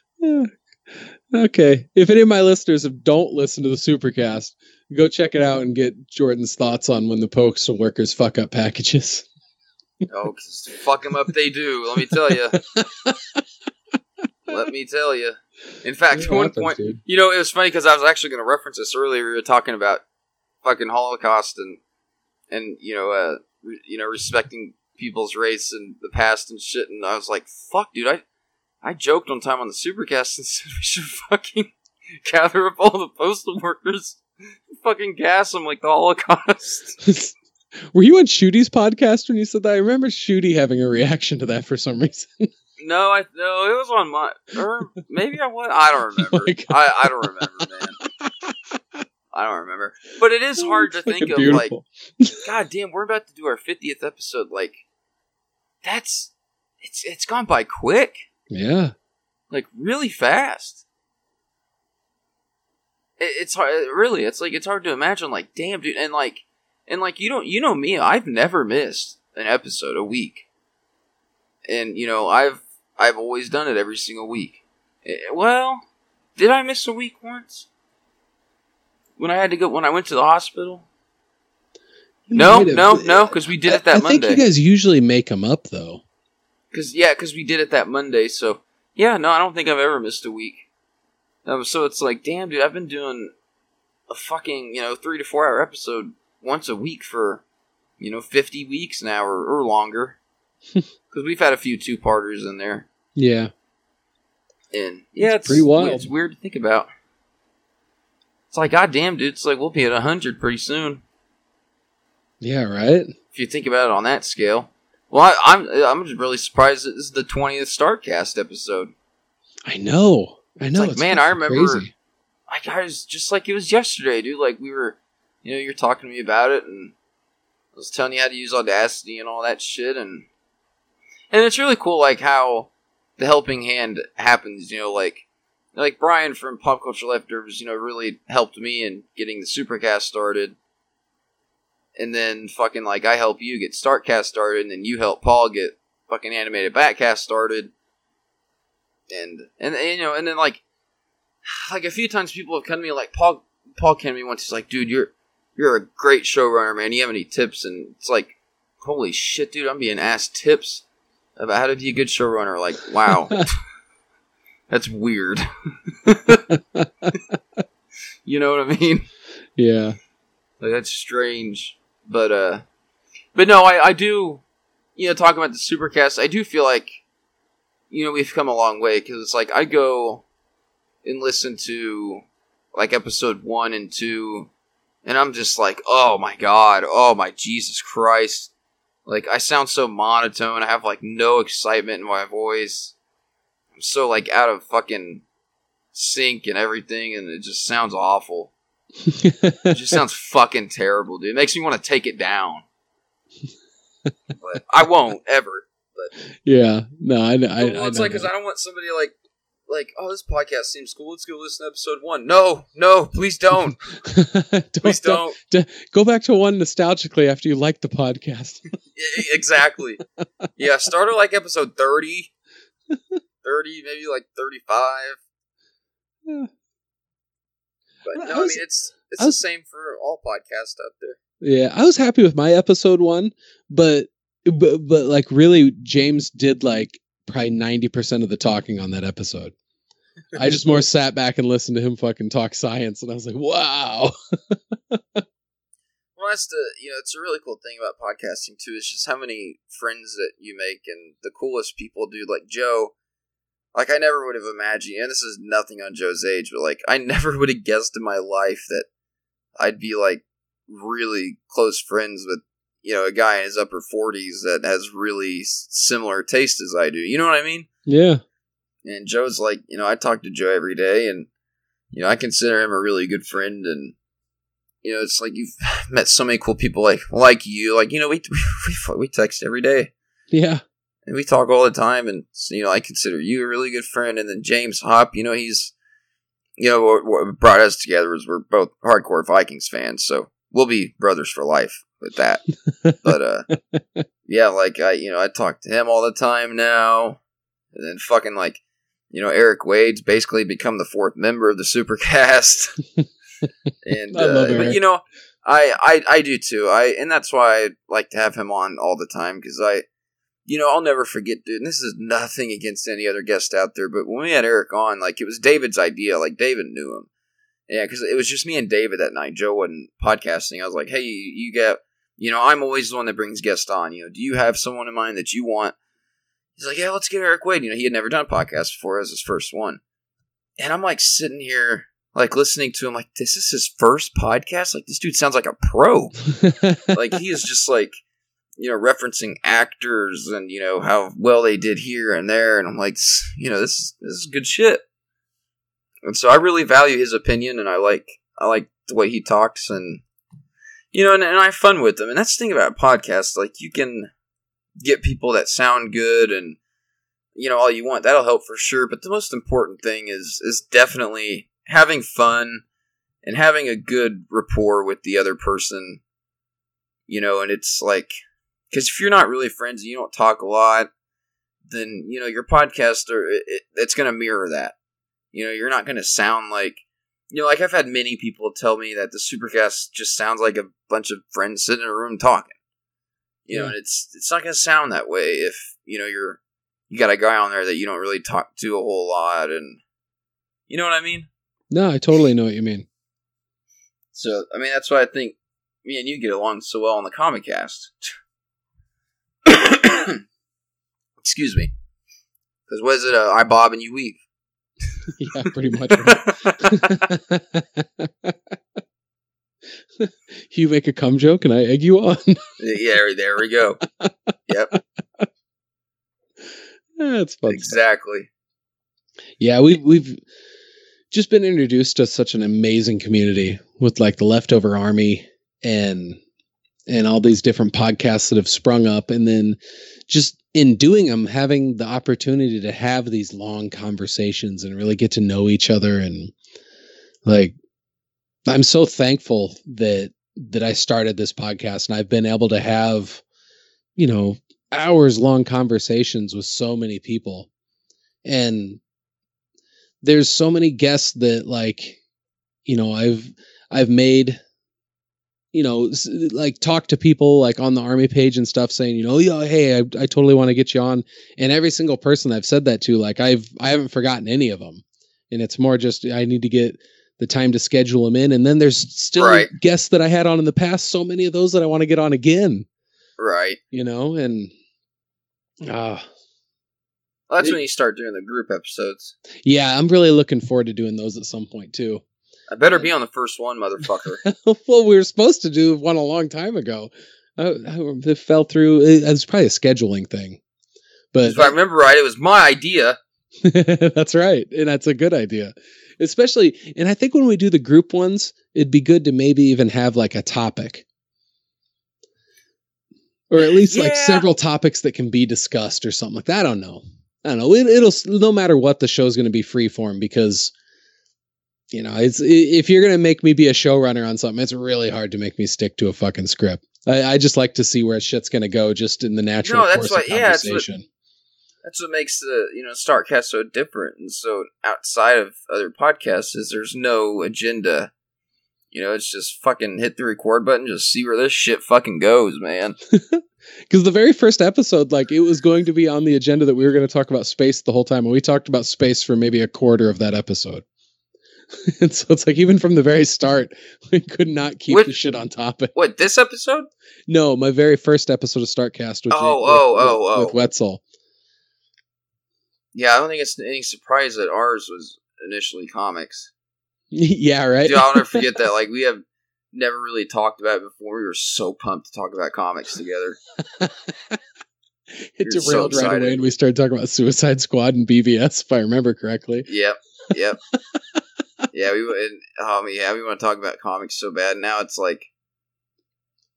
Okay. If any of my listeners have don't listen to the Supercast, go check it out and get Jordan's thoughts on when the postal workers fuck up packages. Oh, 'cause fuck them up, they do. Let me tell you. Let me tell you. In fact, at one happens, point, dude. you know, it was funny because I was actually going to reference this earlier. We were talking about fucking Holocaust and and you know, uh, re- you know, respecting people's race and the past and shit. And I was like, "Fuck, dude!" I I joked one time on the Supercast and said we should fucking gather up all the postal workers, fucking gas them like the Holocaust. Were you on Shooty's podcast when you said that? I remember Shooty having a reaction to that for some reason. No, I no, it was on my or maybe I was. I don't oh remember. Oh. I, I don't remember, man. I don't remember. But it is hard to think of like. God damn, we're about to do our fiftieth episode. Like, that's it's it's gone by quick, Yeah. like really fast. It, it's hard, really. It's like it's hard to imagine. Like, damn, dude, and like, and like you don't, you know me. I've never missed an episode a week, and you know I've I've always done it every single week. Eh, Well, did I miss a week once? When I had to go, when I went to the hospital? You No, no, no, because we did it that I, I think you guys usually make them up though. Because yeah, because we did it that Monday. So Yeah, no, I don't think I've ever missed a week. Um, so it's like, damn, dude, I've been doing a fucking you know three to four hour episode once a week for you know fifty weeks now or, or longer because we've had a few two parters in there. Yeah, and yeah, it's, pretty wild. It's weird to think about. It's like, goddamn, dude, it's like we'll be at hundred pretty soon. Yeah, right. If you think about it on that scale. Well, I, am I'm, I'm just really surprised that this is the twentieth Starcast episode. I know. I know. It's like, man, I remember. Crazy. Like I was just like it was yesterday, dude. Like we were, you know, you're talking to me about it, and I was telling you how to use Audacity and all that shit, and and it's really cool, like how the helping hand happens. You know, like like Brian from Pop Culture Leftovers, you know, really helped me in getting the Supercast started. And then fucking like I help you get Starcast started, and then you help Paul get fucking animated Batcast started. And, and and you know, and then like like a few times people have come to me like Paul Paul came to me once, he's like, dude, you're you're a great showrunner, man. Do You have any tips? And it's like, holy shit, dude, I'm being asked tips about how to be a good showrunner. Like, wow. That's weird. you know what I mean? Yeah. Like that's strange. But uh but no, I, I do you know, talking about the supercast, I do feel like you know, we've come a long way because it's like I go and listen to like episode one and two, and I'm just like, oh my god, oh my Jesus Christ. Like, I sound so monotone. I have like no excitement in my voice. I'm so like out of fucking sync and everything, and it just sounds awful. It just sounds fucking terrible, dude. It makes me want to take it down. but I won't ever. But yeah, no, I know. I, well, it's I like because I don't want somebody like like, oh, this podcast seems cool. Let's go listen to episode one. No, no, please don't. don't please don't. don't. Go back to one nostalgically after you like the podcast. exactly. Yeah, start at like episode 30, 30, maybe like 35. Yeah. But no, I, was, I mean, it's it's was, the same for all podcasts out there. Yeah, I was happy with my episode one, but but but like really, James did like probably 90% of the talking on that episode. I just more sat back and listened to him fucking talk science, and I was like, wow. well, that's the, you know, it's a really cool thing about podcasting, too, is just how many friends that you make and the coolest people, dude, like Joe. Like, I never would have imagined, and this is nothing on Joe's age, but like, I never would have guessed in my life that I'd be like really close friends with you know a guy in his upper 40s that has really similar taste as I do. You know what I mean? Yeah. And Joe's like, you know, I talk to Joe every day, and you know, I consider him a really good friend, and you know, it's like you've met so many cool people like like you, like you know, we we we text every day. Yeah. And we talk all the time, and you know, I consider you a really good friend, and then James Hop, you know, he's you know what, what brought us together is we're both hardcore Vikings fans, so we'll be brothers for life with that. but uh yeah, like I you know, I talk to him all the time now. And then fucking like you know, Eric Wade's basically become the fourth member of the Supercast. and uh, but you know, I, I I do too. I and that's why I like to have him on all the time because I you know, I'll never forget, dude. And this is nothing against any other guest out there, but when we had Eric on, like it was David's idea. Like David knew him, yeah, because it was just me and David that night. Joe wasn't podcasting. I was like, hey, you, you get you know, I'm always the one that brings guests on. You know, do you have someone in mind that you want? He's like, yeah, let's get Eric Wade. You know, he had never done a podcast before as his first one. And I'm like sitting here, like listening to him, like, this is his first podcast? Like, this dude sounds like a pro. like, he is just like, you know, referencing actors and, you know, how well they did here and there. And I'm like, you know, this is, this is good shit. And so I really value his opinion and I like, I like the way he talks and you know, and, and I have fun with them. And that's the thing about podcasts. Like, you can get people that sound good and, you know, all you want. That'll help for sure. But the most important thing is, is definitely having fun and having a good rapport with the other person. You know, and it's like, because if you're not really friends and you don't talk a lot, then, you know, your podcast, or it, it, it's going to mirror that. You know, you're not going to sound like, you know, like I've had many people tell me that the Supercast just sounds like a bunch of friends sitting in a room talking. You yeah. know, and it's it's not gonna sound that way if you know you're you got a guy on there that you don't really talk to a whole lot, and you know what I mean. No, I totally know what you mean. So I mean that's why I think me and you get along so well on the comic cast. Excuse me. Because what is it? Uh, I bob and you weave. yeah, pretty much. you make a cum joke and I egg you on. yeah, there we go. Yep. That's fun. Exactly. Yeah, we we've just been introduced to such an amazing community with like the leftover army and and all these different podcasts that have sprung up. And then just in doing them having the opportunity to have these long conversations and really get to know each other and like I'm so thankful that that I started this podcast and I've been able to have you know hours long conversations with so many people. And there's so many guests that like you know I've I've made you know, like talk to people like on the army page and stuff saying, you know, yeah, hey, I, I totally want to get you on. And every single person I've said that to, like I've, I haven't forgotten any of them. And it's more just, I need to get the time to schedule them in. And then there's still Right. guests that I had on in the past. So many of those that I want to get on again, Right. you know, and, uh, Well, that's It- when you start doing the group episodes. yeah, I'm really looking forward to doing those at some point too. I better be on the first one, motherfucker. well, we were supposed to do one a long time ago. Uh, it fell through. It, it was probably a scheduling thing, but if I remember right, it was my idea. that's right, and that's a good idea. Especially, and I think when we do the group ones, it'd be good to maybe even have like a topic, or at least like several topics that can be discussed or something like that. I don't know. I don't know. It, it'll no matter what the show's going to be free form because you know it's if you're going to make me be a showrunner on something, it's really hard to make me stick to a fucking script. I, I just like to see where shit's going to go, just in the natural No, that's course of what- yeah, that's what- conversation. That's what makes the you know Starcast so different. And so outside of other podcasts, is there's no agenda. You know, it's just fucking hit the record button, just see where this shit fucking goes, man. Because the very first episode, like it was going to be on the agenda that we were going to talk about space the whole time, and we talked about space for maybe a quarter of that episode. and so it's like even from the very start, we could not keep With- the shit on topic. What this episode? No, my very first episode of Starcast, Oh, with, oh, oh, with, oh. with oh. Wetzel. Yeah, I don't think it's any surprise that ours was initially comics. yeah, right. Dude, I'll never forget that. Like we have never really talked about it before. We were so pumped to talk about comics together. it You're so derailed right away, and we started talking about Suicide Squad and BVS, if I remember correctly. Yep, yep. Yeah, we and, um, yeah we want to talk about comics so bad. Now it's like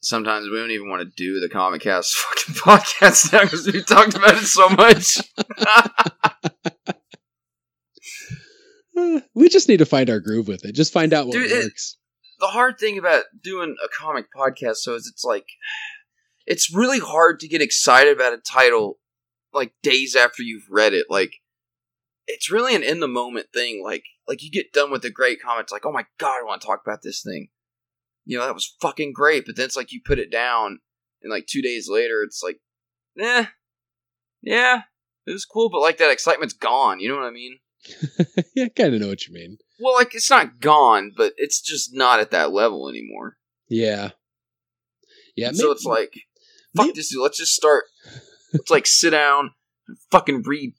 sometimes we don't even want to do the comic cast fucking podcast now because we talked about it so much. We just need to find our groove with it. Just find out what Dude, it- works. the hard thing about doing a comic podcast so is it's like it's really hard to get excited about a title like days after you've read it like it's really an in the moment thing like like you get done with a great comic it's like oh my god i want to talk about this thing you know that was fucking great but then it's like you put it down and like two days later it's like eh yeah it was cool but like that excitement's gone you know what i mean yeah, I kind of know what you mean. well like it's not gone but it's just not at that level anymore Yeah. Yeah. so it's like, fuck may- this dude. Let's just start. Let's like sit down, and fucking read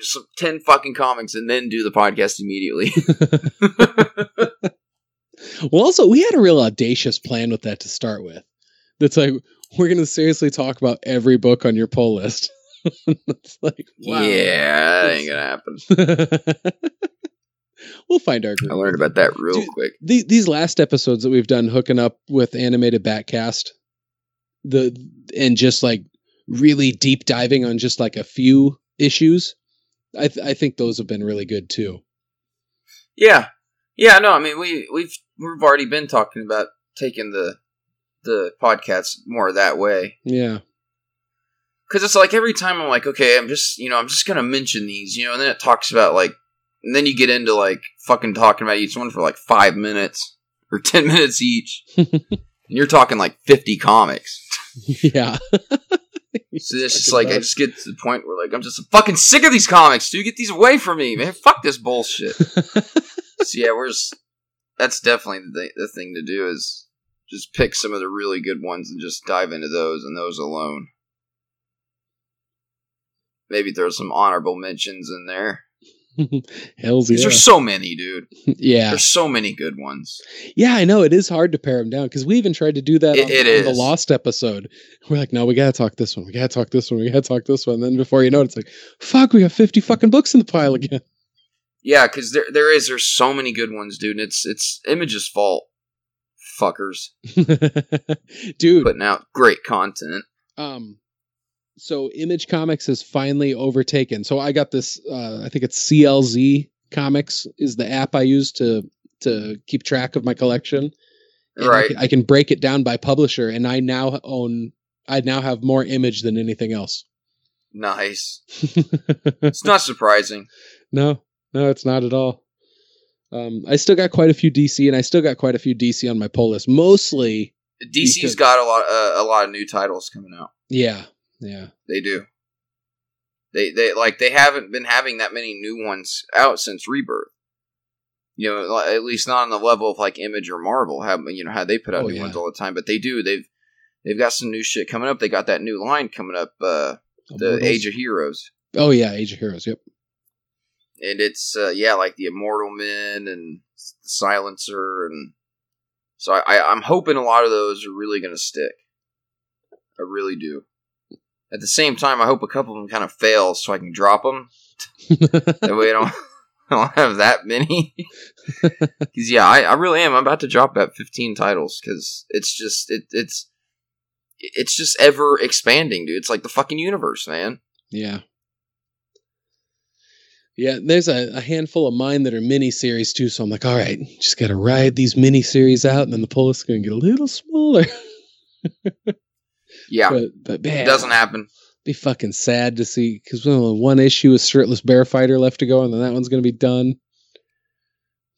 some ten fucking comics, and then do the podcast immediately. well, also, we had a real audacious plan with that to start with. That's like, we're going to seriously talk about every book on your pull list. it's like, wow. Yeah, that ain't gonna happen. we'll find our group. I learned about that real Dude, quick. The, these last episodes that we've done hooking up with animated Batcast, the and just like really deep diving on just like a few issues i th- i think those have been really good too. Yeah, yeah. No, I mean we we've we've already been talking about taking the the podcast more that way. Yeah. Because it's like every time I'm like, okay, I'm just you know I'm just gonna mention these, you know, and then it talks about like, and then you get into like fucking talking about each one for like five minutes or ten minutes each, and you're talking like fifty comics. yeah So it's just like I just get to the point where like I'm just fucking sick of these comics, dude. Get these away from me, man. Fuck this bullshit. so yeah, we're just that's definitely the the thing to do is just pick some of the really good ones and just dive into those and those alone. Maybe throw some honorable mentions in there. Hell's yeah. there's so many, dude. yeah. There's so many good ones. Yeah, I know. It is hard to pare them down because we even tried to do that It- on, it on the. Lost episode. We're like, no, we got to talk this one. We got to talk this one. We got to talk this one. And then before you know it, it's like, fuck, we got 50 fucking books in the pile again. Yeah, because there there is there's so many good ones, dude. And it's it's Image's fault, fuckers, Dude, putting out great content. um, so Image Comics has finally overtaken. So I got this, uh, I think it's CLZ Comics is the app I use to to keep track of my collection. And I Right. can- I can break it down by publisher, and I now own. I now have more Image than anything else. Nice. It's not surprising. no, no, it's not at all. Um, I still got quite a few DC, and I still got quite a few DC on my pull list. Mostly, DC's Because- got a lot uh, a lot of new titles coming out. yeah, yeah, They do. They they like they haven't been having that many new ones out since Rebirth. You know, at least not on the level of like Image or Marvel. Have you know how they put out Oh, new yeah. ones all the time? But they do. They've they've got some new shit coming up. They got that new line coming up. Uh, the Age of Heroes. Oh yeah, Age of Heroes. Yep. and it's uh, yeah, like the Immortal Men and the Silencer, and so I, I, I'm hoping a lot of those are really going to stick. I really do. At the same time, I hope a couple of them kind of fail so I can drop them. That way, I don't, I don't have that many. Because yeah, I, I really am. I'm about to drop about 15 titles because it's just it, it's it's just ever expanding, dude. It's like the fucking universe, man. yeah. Yeah, there's a, a handful of mine that are mini series too. So I'm like, all right, just got to ride these mini series out, and then the pull is going to get a little smaller. Yeah, But but man, it doesn't happen. be fucking sad to see because one issue is shirtless bear fighter left to go, and then that one's going to be done.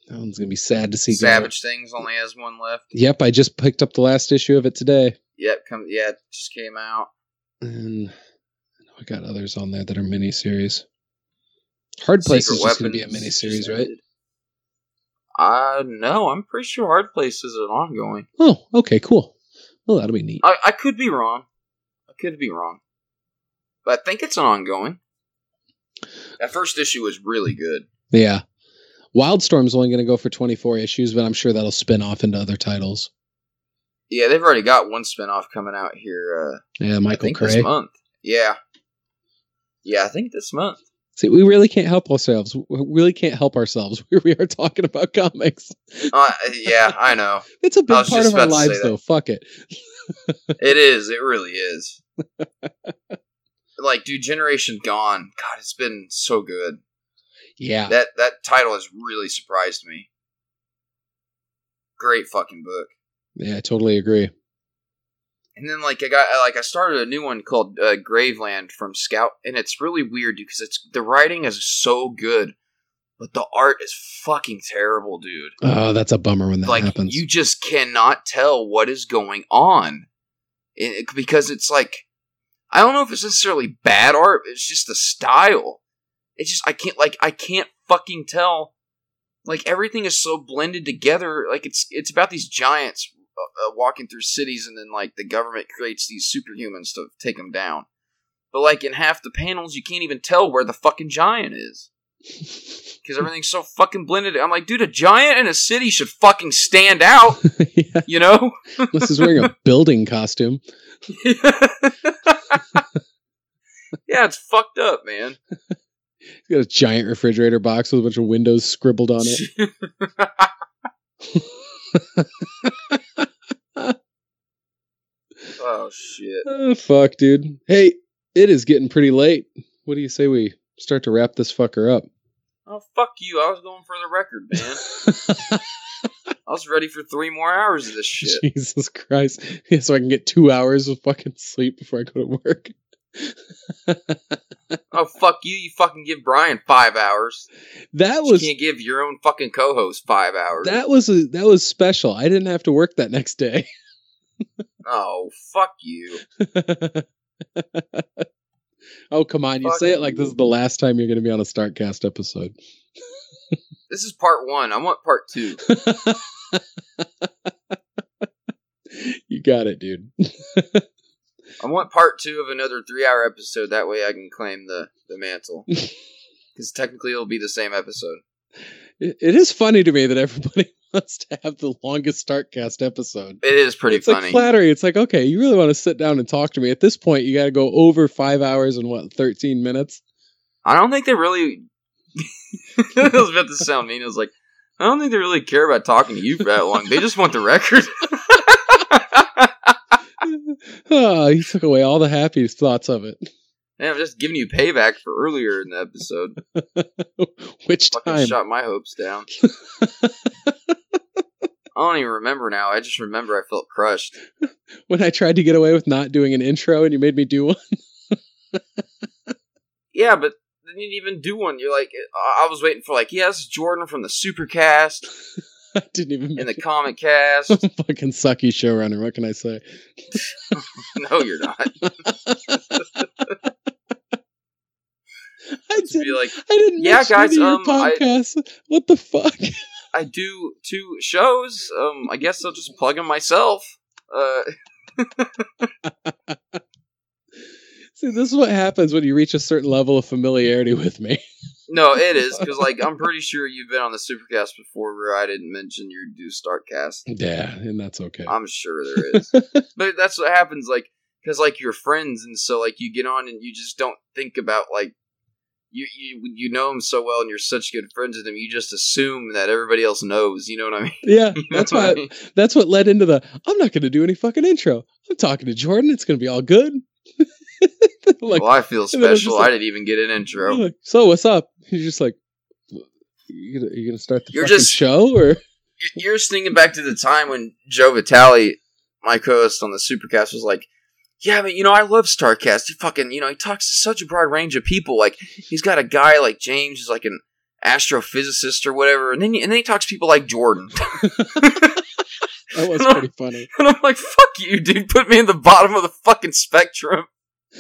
That one's going to be sad to see. go. Savage Things only has one left. Yep, I just picked up the last issue of it today, Yep, come yeah, it just came out. and I know I got others on there that are mini series. Hard Place Secret is just going to be a mini series, right? Uh no, I'm pretty sure Hard Place is an ongoing. Oh, okay, cool. Well, that'll be neat. I, I could be wrong. I could be wrong. But I think it's an ongoing. That first issue was really good. Yeah. Wildstorm's only going to go for 24 issues, but I'm sure that'll spin off into other titles. Yeah, they've already got one spinoff coming out here. Uh, Yeah, I Michael think this month. Yeah, yeah, I think this month. See, we really can't help ourselves. We really can't help ourselves. We are talking about comics. Uh, yeah, I know. It's a big part of our about to say lives, though. Fuck it. It is. It really is. like, dude, Generation Gone. God, it's been so good. Yeah. That that title has really surprised me. Great fucking book. Yeah, I totally agree. And then like I got like I started a new one called uh, Graveland from Scout, and it's really weird because it's the writing is so good, but the art is fucking terrible, dude. Oh, that's a bummer when that like happens. you just cannot tell what is going on, It- because it's like I don't know if it's necessarily bad art. It's just the style. It's just I can't like I can't fucking tell. Like everything is so blended together. Like it's it's about these giants uh, uh, walking through cities, and then like the government creates these superhumans to take them down. But like in half the panels, you can't even tell where the fucking giant is because everything's so fucking blended. I'm like, dude, a giant in a city should fucking stand out, yeah, you know? this is wearing a building costume. yeah, it's fucked up, man. He's got a giant refrigerator box with a bunch of windows scribbled on it. Oh shit. Oh, fuck, dude. Hey, it is getting pretty late. What do you say we start to wrap this fucker up? Oh fuck you! I was going for the record, man. I was ready for three more hours of this shit. Jesus Christ. Yeah, so I can get two hours of fucking sleep before I go to work. Oh fuck you! You fucking give Brian five hours. that You was can't give your own fucking co-host five hours. that was a, that was special. I didn't have to work that next day. Oh fuck you! oh come on, you Fuck say it like this is the last time you're going to be on a Starcast episode. This is part one. I want part two. you got it, dude. I want part two of another three-hour episode. That way, I can claim the the mantle. Because technically, it'll be the same episode. It, it is funny to me that everybody wants to have the longest Starcast episode. It is pretty it's funny. like flattery. It's like, okay, you really want to sit down and talk to me. At this point, you got to go over five hours and what, 13 minutes? I don't think they really. I was about to sound mean. I was like, I don't think they really care about talking to you for that long. They just want the record. Ah, oh, you took away all the happy thoughts of it. Man, I'm just giving you payback for earlier in the episode. Which Fucking time? shot my hopes down. I don't even remember now. I just remember I felt crushed. when I tried to get away with not doing an intro and you made me do one? Yeah, but then you didn't even do one. You're like, I was waiting for like, yes, Jordan from the Supercast I didn't even in the make Comic Cast. it. fucking sucky showrunner. What can I say? no, you're not. I Just be didn't. like, I didn't. Yeah, mention guys, any of your um, I- podcast. What the fuck? I do two shows. Um, I guess I'll just plug them myself. Uh, See, this is what happens when you reach a certain level of familiarity with me. no, it is because like I'm pretty sure you've been on the Supercast before where I didn't mention your do Starcast. Yeah, and that's okay. I'm sure there is, but that's what happens. Like because like you're friends, and so like you get on and you just don't think about like. You, you you know them so well and you're such good friends with them you just assume that everybody else knows you know what I mean yeah, You know that's what I why. mean? That's what led into the. I'm not going to do any fucking intro. I'm talking to Jordan. It's going to be all good. like, well I feel special like- I didn't even get an intro like, so what's up? He's just like, you gonna, you gonna start the You're fucking just- show or? You're- You're just thinking back to the time when Joe Vitale, my co-host on the Supercast, was like, "Yeah, but you know, I love Starcast. He fucking, you know, he talks to such a broad range of people. Like, he's got a guy like James, who's like an astrophysicist or whatever, and then and then he talks to people like Jordan. That was pretty funny. and I'm like, fuck you, dude. Put me in the bottom of the fucking spectrum.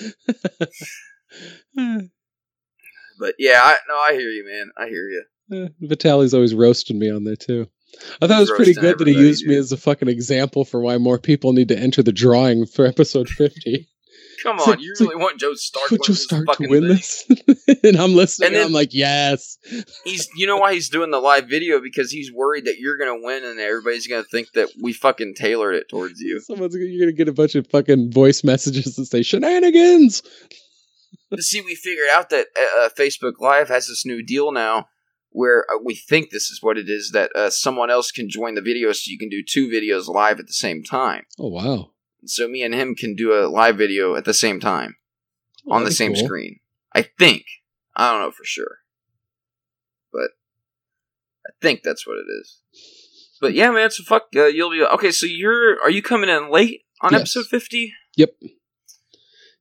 But yeah, I, no, I hear you, man. I hear you. Eh, Vitale's always roasting me on there too. I thought it was pretty good that he used me as a fucking example for why more people need to enter the drawing for episode 50. Come on, like- you really want Joe Stark? Could to you win this start to win thing? this? and I'm listening And and, I'm like, yes. He's, you know why he's doing the live video because he's worried that you're gonna win and everybody's gonna think that we fucking tailored it towards you. Someone's gonna, you're gonna get a bunch of fucking voice messages that say shenanigans. But see, we figured out that uh, uh, Facebook Live has this new deal now where uh, we think this is what it is that uh, someone else can join the video so you can do two videos live at the same time. Oh wow. So me and him can do a live video at the same time Oh, on the same cool. screen. I think. I don't know for sure. But I think that's what it is. But yeah, man, so fuck, uh, you'll be okay. So you're are you coming in late on Yes. episode fifty? Yep.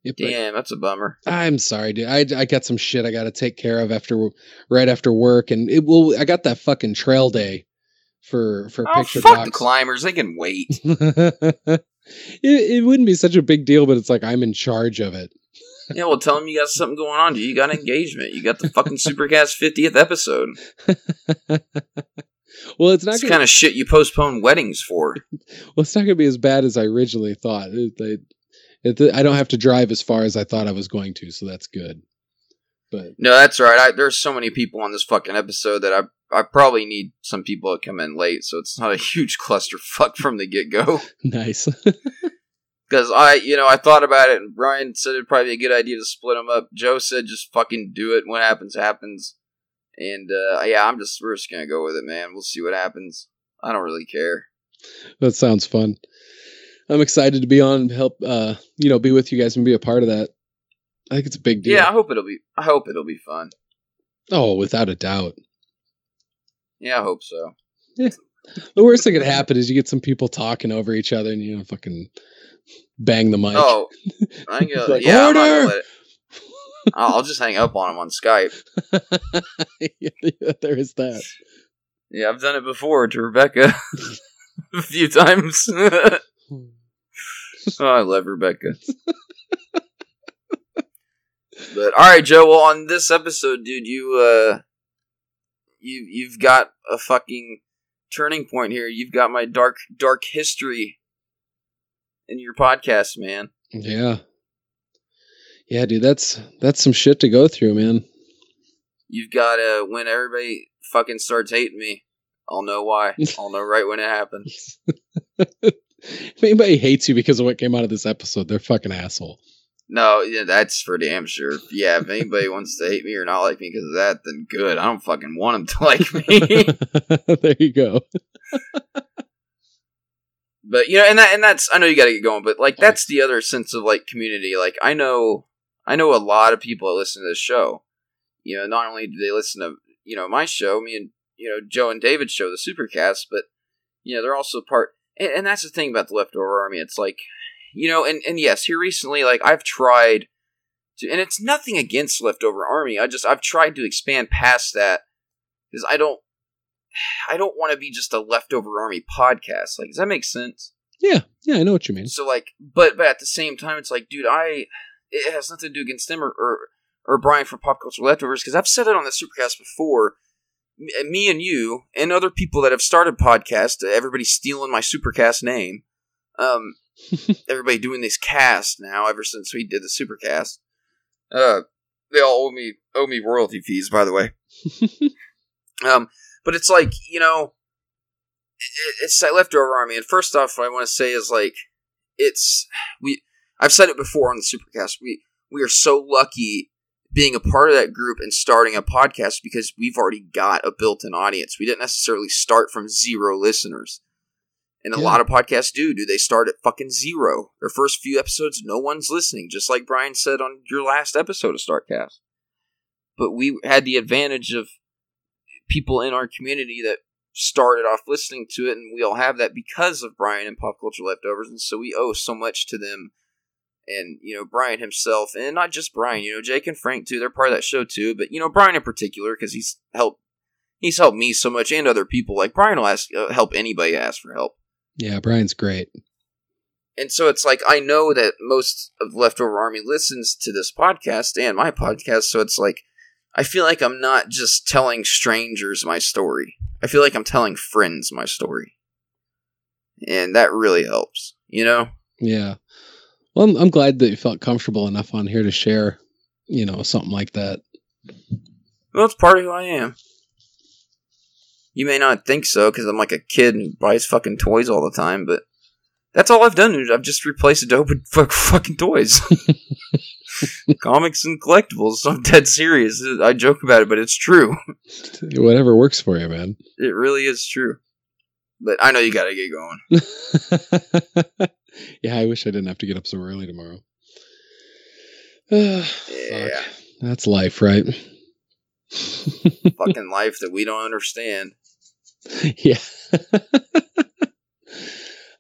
Yep. Damn, that's a bummer. I'm sorry, dude. I, I got some shit I got to take care of after right after work, and it will. I got that fucking trail day for for Oh picture fuck the docs. climbers, they can wait. it, it wouldn't be such a big deal, but it's like I'm in charge of it. yeah, well, tell them you got something going on. You got an engagement. You got the fucking Supercast fiftieth episode. well, it's not the gonna. kind of shit you postpone weddings for. well, it's not gonna be as bad as I originally thought. It, it, I don't have to drive as far as I thought I was going to, so that's good. But No, that's right. I, there's so many people on this fucking episode that I I probably need some people to come in late, so it's not a huge clusterfuck from the get go. nice. Because I, you know, I thought about it, and Brian said it'd probably be a good idea to split them up. Joe said just fucking do it. What happens, happens. And uh, yeah, I'm just we're just gonna go with it, man. We'll see what happens. I don't really care. that sounds fun. I'm excited to be on and help. Uh, you know, be with you guys and be a part of that. I think it's a big deal. Yeah, I hope it'll be. I hope it'll be fun. Oh, without a doubt. Yeah, I hope so. Yeah. The worst thing that could happen is you get some people talking over each other and you know fucking bang the mic. Oh, I gonna, like, yeah, "Order!" gonna let it. I'll just hang up on him on Skype. yeah, there is that. Yeah, I've done it before to Rebecca a few times. oh, I love Rebecca. But all right, Joe. Well, on this episode, dude, you uh, you you've got a fucking turning point here. You've got my dark dark history in your podcast, man. Yeah. Yeah, dude, that's that's some shit to go through, man. You've got to when everybody fucking starts hating me, I'll know why. I'll know right when it happens. if anybody hates you because of what came out of this episode, they're fucking asshole. No, yeah, that's for damn sure. Yeah, if anybody wants to hate me or not like me because of that, then good. I don't fucking want them to like me. there you go. but you know, and that and that's I know you got to get going, but like that's the other sense of like community. Like I know, I know a lot of people that listen to this show. You know, not only do they listen to you know my show, me and you know Joe and David show the Supercast, but you know they're also part. And, and that's the thing about the leftover army. It's like you know, and and yes, here recently, like I've tried to, and it's nothing against leftover army. I just I've tried to expand past that because I don't, I don't want to be just a leftover army podcast. Like, does that make sense? Yeah, yeah, I know what you mean. So like, but but at the same time, it's like, dude, I it has nothing to do against them or or, or Brian from Pop Culture Leftovers because I've said it on the Supercast before. Me and you and other people that have started podcasts, everybody stealing my Supercast name. Um, everybody doing these casts now ever since we did the supercast. Uh, they all owe me owe me royalty fees, by the way. um, but it's like you know, it, it's that leftover army. And first off, what I want to say is like, it's we. I've said it before on the supercast. We we are so lucky being a part of that group and starting a podcast because we've already got a built-in audience. We didn't necessarily start from zero listeners. And a yeah. lot of podcasts do. Do they start at fucking zero? Their first few episodes, no one's listening, just like Brian said on your last episode of Starcast. But we had the advantage of people in our community that started off listening to it, and we all have that because of Brian and Pop Culture Leftovers, and so we owe so much to them. And you know Brian himself, and not just Brian. You know Jake and Frank too. They're part of that show too. But you know Brian in particular because he's helped. He's helped me so much, and other people. Like Brian will ask, uh, help anybody ask for help. Yeah, Brian's great. And so it's like I know that most of Leftover Army listens to this podcast and my podcast, so it's like I feel like I'm not just telling strangers my story. I feel like I'm telling friends my story. And that really helps, you know? Yeah. Well, I'm, I'm glad that you felt comfortable enough on here to share, you know, something like that. Well, it's part of who I am. You may not think so because I'm like a kid who buys fucking toys all the time, but that's all I've done. I've just replaced Adobe with fucking toys. Comics and collectibles. I'm dead serious. I joke about it, but it's true. Whatever works for you, man. It really is true. But I know you gotta get going. yeah, I wish I didn't have to get up so early tomorrow. yeah. Fuck. That's life, right? Fucking life that we don't understand. yeah.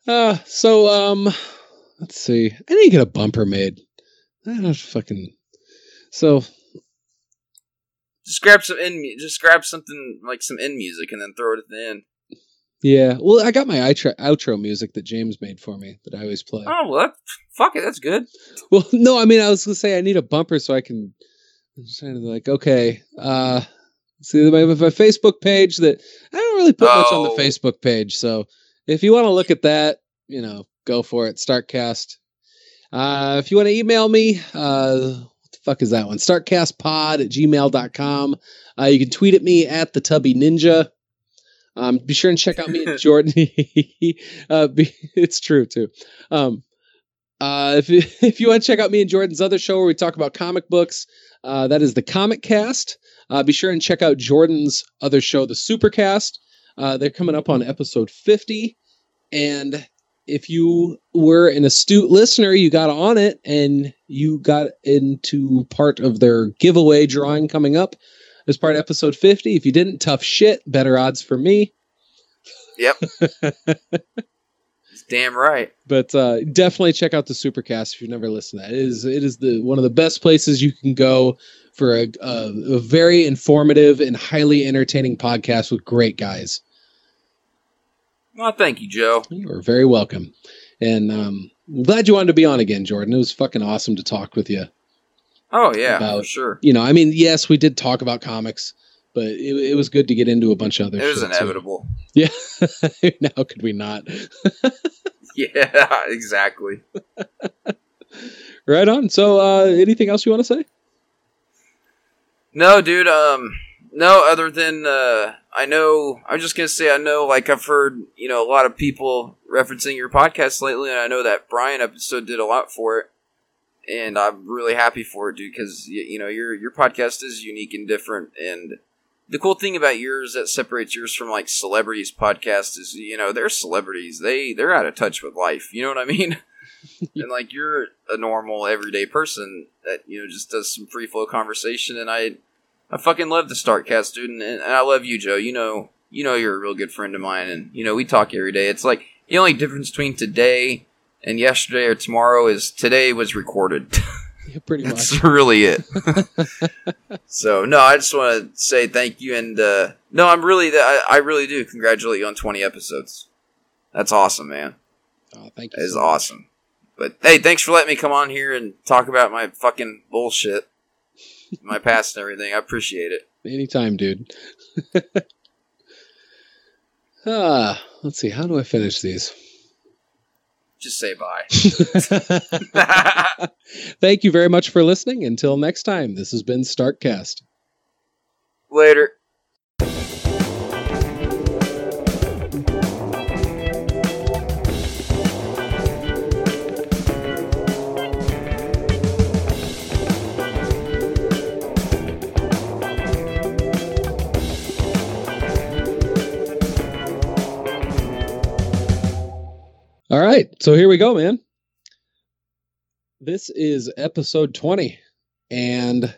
uh, so um, let's see. I didn't get a bumper made. I don't fucking. So. Just grab some in. Just grab something like some in music and then throw it at the end. Yeah, well, I got my outro, outro music that James made for me that I always play. Oh, well, that, fuck it, that's good. Well, no, I mean, I was gonna say I need a bumper so I can. I'm trying to be like, okay, uh, See, the my, my Facebook page that I don't really put oh. much on the oh. Facebook page. So if you want to look at that, you know, go for it. Starcast. Uh, if you want to email me, uh, what the fuck is that one? Starcastpod at gmail.com. Uh, you can tweet at me at the Tubby Ninja. Um, be sure and check out me and Jordan. uh, be, it's true too. Um, uh, if if you want to check out me and Jordan's other show where we talk about comic books, uh, that is the Comic Cast. Uh, be sure and check out Jordan's other show, the Supercast. Uh, they're coming up on episode 50. And if you were an astute listener, you got on it and you got into part of their giveaway drawing coming up as part of episode 50. If you didn't, tough shit. Better odds for me. Yep. damn right. But uh, definitely check out the Supercast if you've never listened to that. It is it is the one of the best places you can go for a, a, a very informative and highly entertaining podcast with great guys. Well, thank you, Joe. You are very welcome. And um, I'm glad you wanted to be on again, Jordan. It was fucking awesome to talk with you. Oh yeah, About- for sure. You know, I mean, yes, we did talk about comics, but it, it was good to get into a bunch of other. It was too. inevitable. Yeah. now could we not? Yeah, exactly. right on. So, uh, anything else you want to say? No, dude. Um, no. Other than uh, I know. I'm just gonna say I know. Like I've heard, you know, a lot of people referencing your podcast lately, and I know that Brian episode did a lot for it, and I'm really happy for it, dude. Because you know your your podcast is unique and different, and the cool thing about yours that separates yours from like celebrities podcast is you know they're celebrities. They they're out of touch with life. You know what I mean? and like you're a normal everyday person that you know just does some free flow conversation, and I I fucking love the Starcast, dude, and, and I love you, Joe. You know, you know, you're a real good friend of mine, and you know, we talk every day. It's like the only difference between today and yesterday or tomorrow is today was recorded. Yeah, pretty much. That's really it. so no, I just want to say thank you, and uh, no, I'm really, I, I really do congratulate you on 20 episodes. That's awesome, man. Oh, thank you. That is so much. awesome. But hey, thanks for letting me come on here and talk about my fucking bullshit, my past and everything. I appreciate it. Anytime, dude. ah, let's see. How do I finish these? Just say bye. Thank you very much for listening. Until next time, this has been Starcast. Later. All right, so here we go, man. This is episode 20. And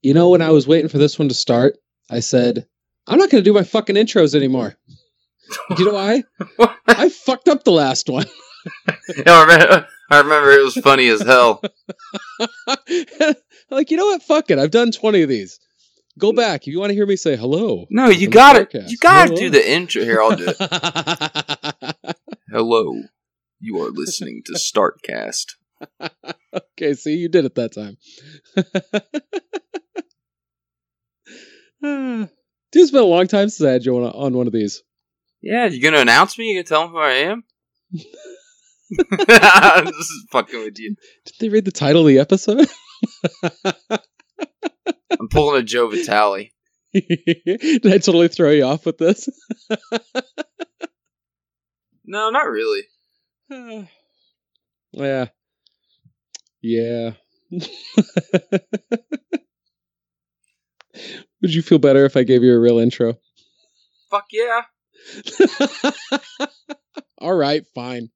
you know, when I was waiting for this one to start, I said, I'm not going to do my fucking intros anymore. You know why? I fucked up the last one. I remember, I remember it was funny as hell. like, you know what? Fuck it. I've done 20 of these. Go back. If you want to hear me say hello. No, you got it. You gotta do the intro. Here, I'll do it. Hello, you are listening to Starcast. okay, see, you did it that time. Dude, it's been a long time since I had you on, on one of these. Yeah, you gonna announce me? You gonna tell them who I am? this is fucking with you. Did they read the title of the episode? I'm pulling a Joe Vitale. Did I totally throw you off with this? No, not really. Ah. yeah. Yeah. Would you feel better if I gave you a real intro? Fuck yeah. All right, fine.